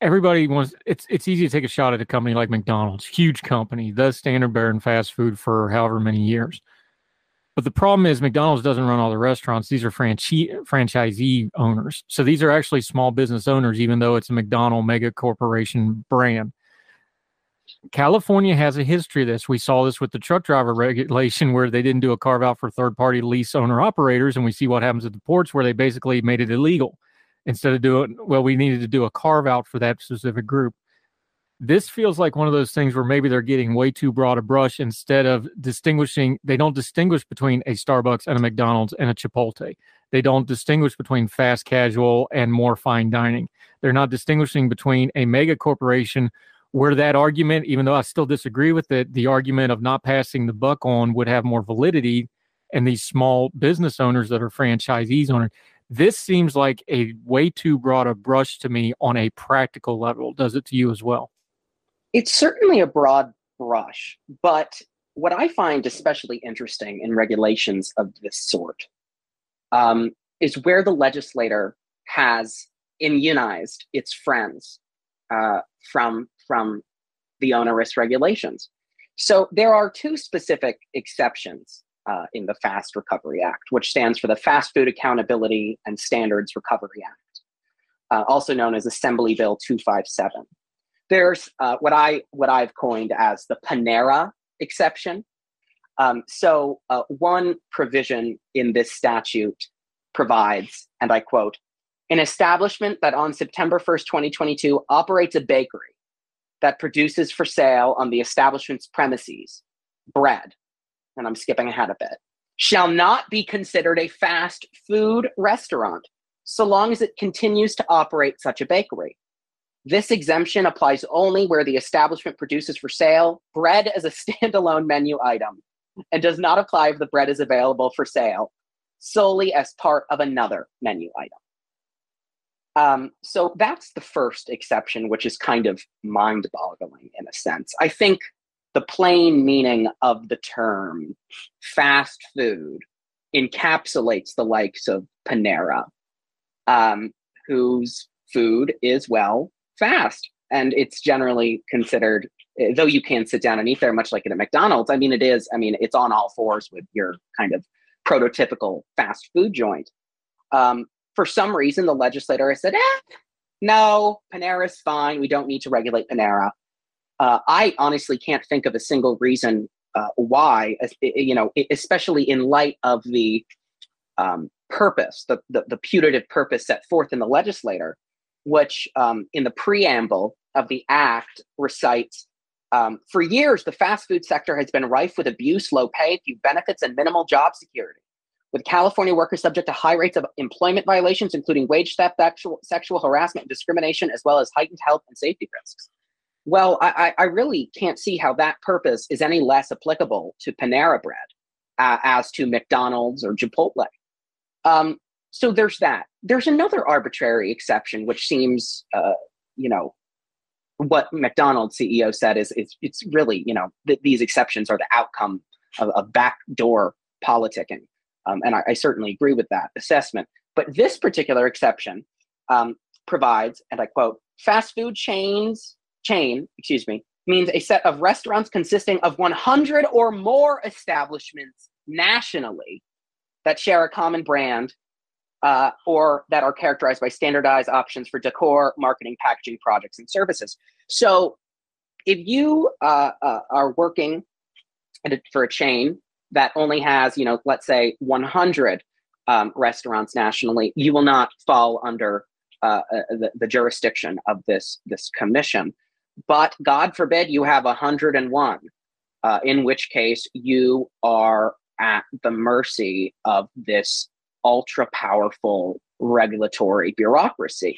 Everybody wants it's it's easy to take a shot at a company like McDonald's, huge company, the standard bearer in fast food for however many years. But the problem is McDonald's doesn't run all the restaurants. These are franchi- franchisee owners. So these are actually small business owners, even though it's a McDonald mega corporation brand. California has a history of this. We saw this with the truck driver regulation where they didn't do a carve out for third party lease owner operators. And we see what happens at the ports where they basically made it illegal instead of doing, well, we needed to do a carve out for that specific group this feels like one of those things where maybe they're getting way too broad a brush instead of distinguishing they don't distinguish between a starbucks and a mcdonald's and a chipotle they don't distinguish between fast casual and more fine dining they're not distinguishing between a mega corporation where that argument even though i still disagree with it the argument of not passing the buck on would have more validity and these small business owners that are franchisees owners this seems like a way too broad a brush to me on a practical level. Does it to you as well? It's certainly a broad brush, but what I find especially interesting in regulations of this sort um, is where the legislator has immunized its friends uh, from from the onerous regulations. So there are two specific exceptions uh, in the Fast Recovery Act, which stands for the Fast Food Accountability and Standards Recovery Act, uh, also known as Assembly Bill 257 there's uh, what I what I've coined as the Panera exception. Um, so uh, one provision in this statute provides, and I quote, an establishment that on September 1st, 2022 operates a bakery that produces for sale on the establishment's premises bread, and I'm skipping ahead a bit, shall not be considered a fast food restaurant so long as it continues to operate such a bakery. This exemption applies only where the establishment produces for sale bread as a standalone menu item and does not apply if the bread is available for sale solely as part of another menu item. Um, so that's the first exception, which is kind of mind boggling in a sense. I think the plain meaning of the term fast food encapsulates the likes of Panera, um, whose food is, well, fast. And it's generally considered, eh, though you can sit down and eat there, much like at a McDonald's. I mean, it is, I mean, it's on all fours with your kind of prototypical fast food joint. Um, for some reason, the legislator has said, eh, no, Panera's fine. We don't need to regulate Panera. Uh, I honestly can't think of a single reason uh, why, you know, especially in light of the um, purpose, the, the, the putative purpose set forth in the legislator which um, in the preamble of the act recites um, for years, the fast food sector has been rife with abuse, low pay, few benefits, and minimal job security. With California workers subject to high rates of employment violations, including wage theft, sexual, sexual harassment, and discrimination, as well as heightened health and safety risks. Well, I, I really can't see how that purpose is any less applicable to Panera Bread uh, as to McDonald's or Chipotle. Um, so there's that. There's another arbitrary exception, which seems, uh, you know, what McDonald's CEO said is it's it's really you know th- these exceptions are the outcome of, of backdoor politicking, um, and I, I, certainly agree with that assessment. But this particular exception um, provides, and I quote, fast food chains chain, excuse me, means a set of restaurants consisting of 100 or more establishments nationally that share a common brand uh, or that are characterized by standardized options for decor, marketing, packaging, projects, and services. So if you uh, uh, are working a, for a chain that only has, you know, let's say 100 um, restaurants nationally, you will not fall under uh, uh, the, the jurisdiction of this this commission. But God forbid you have 101, uh, in which case you are at the mercy of this ultra powerful regulatory bureaucracy.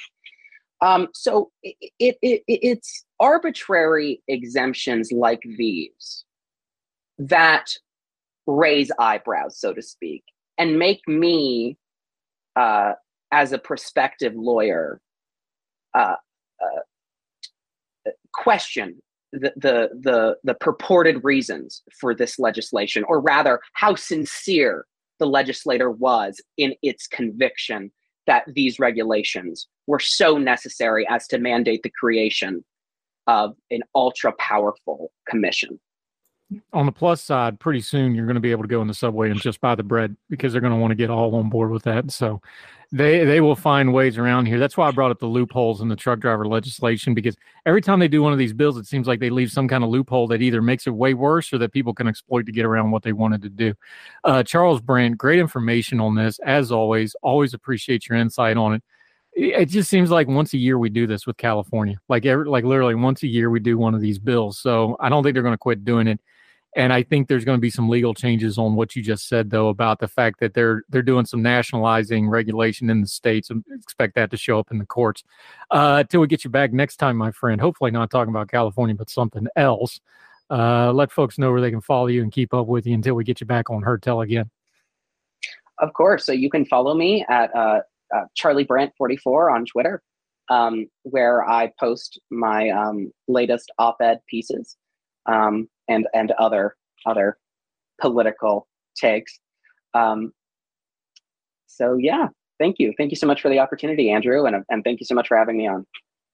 Um, so it, it, it, it's arbitrary exemptions like these that raise eyebrows, so to speak, and make me, uh, as a prospective lawyer, uh, uh, question the, the the the purported reasons for this legislation, or rather, how sincere the legislator was in its conviction that these regulations were so necessary as to mandate the creation of an ultra powerful commission. On the plus side, pretty soon you're going to be able to go in the subway and just buy the bread because they're going to want to get all on board with that. So they they will find ways around here. That's why I brought up the loopholes in the truck driver legislation because every time they do one of these bills, it seems like they leave some kind of loophole that either makes it way worse or that people can exploit to get around what they wanted to do. Uh, Charles Brandt, great information on this as always. Always appreciate your insight on it. It just seems like once a year we do this with California, like every, like literally once a year we do one of these bills. So I don't think they're going to quit doing it. And I think there's going to be some legal changes on what you just said, though, about the fact that they're they're doing some nationalizing regulation in the states, and expect that to show up in the courts. Uh, till we get you back next time, my friend. Hopefully, not talking about California, but something else. Uh, let folks know where they can follow you and keep up with you until we get you back on Heard Tell again. Of course. So you can follow me at uh, uh, Charlie Brandt 44 on Twitter, um, where I post my um, latest op-ed pieces um, and and other other political takes. Um, so yeah, thank you, thank you so much for the opportunity, Andrew, and and thank you so much for having me on.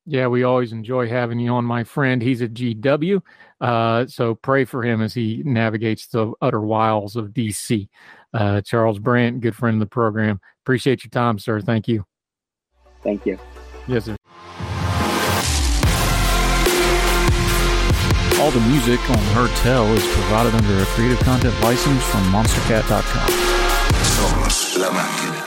Yeah, we always enjoy having you on, my friend. He's a GW, uh, so pray for him as he navigates the utter wiles of DC. Uh, Charles Brandt, good friend of the program. Appreciate your time, sir. Thank you. Thank you. Yes, sir. All the music on Heard Tell is provided under a Creative Content license from MonsterCat.com. Somos la máquina.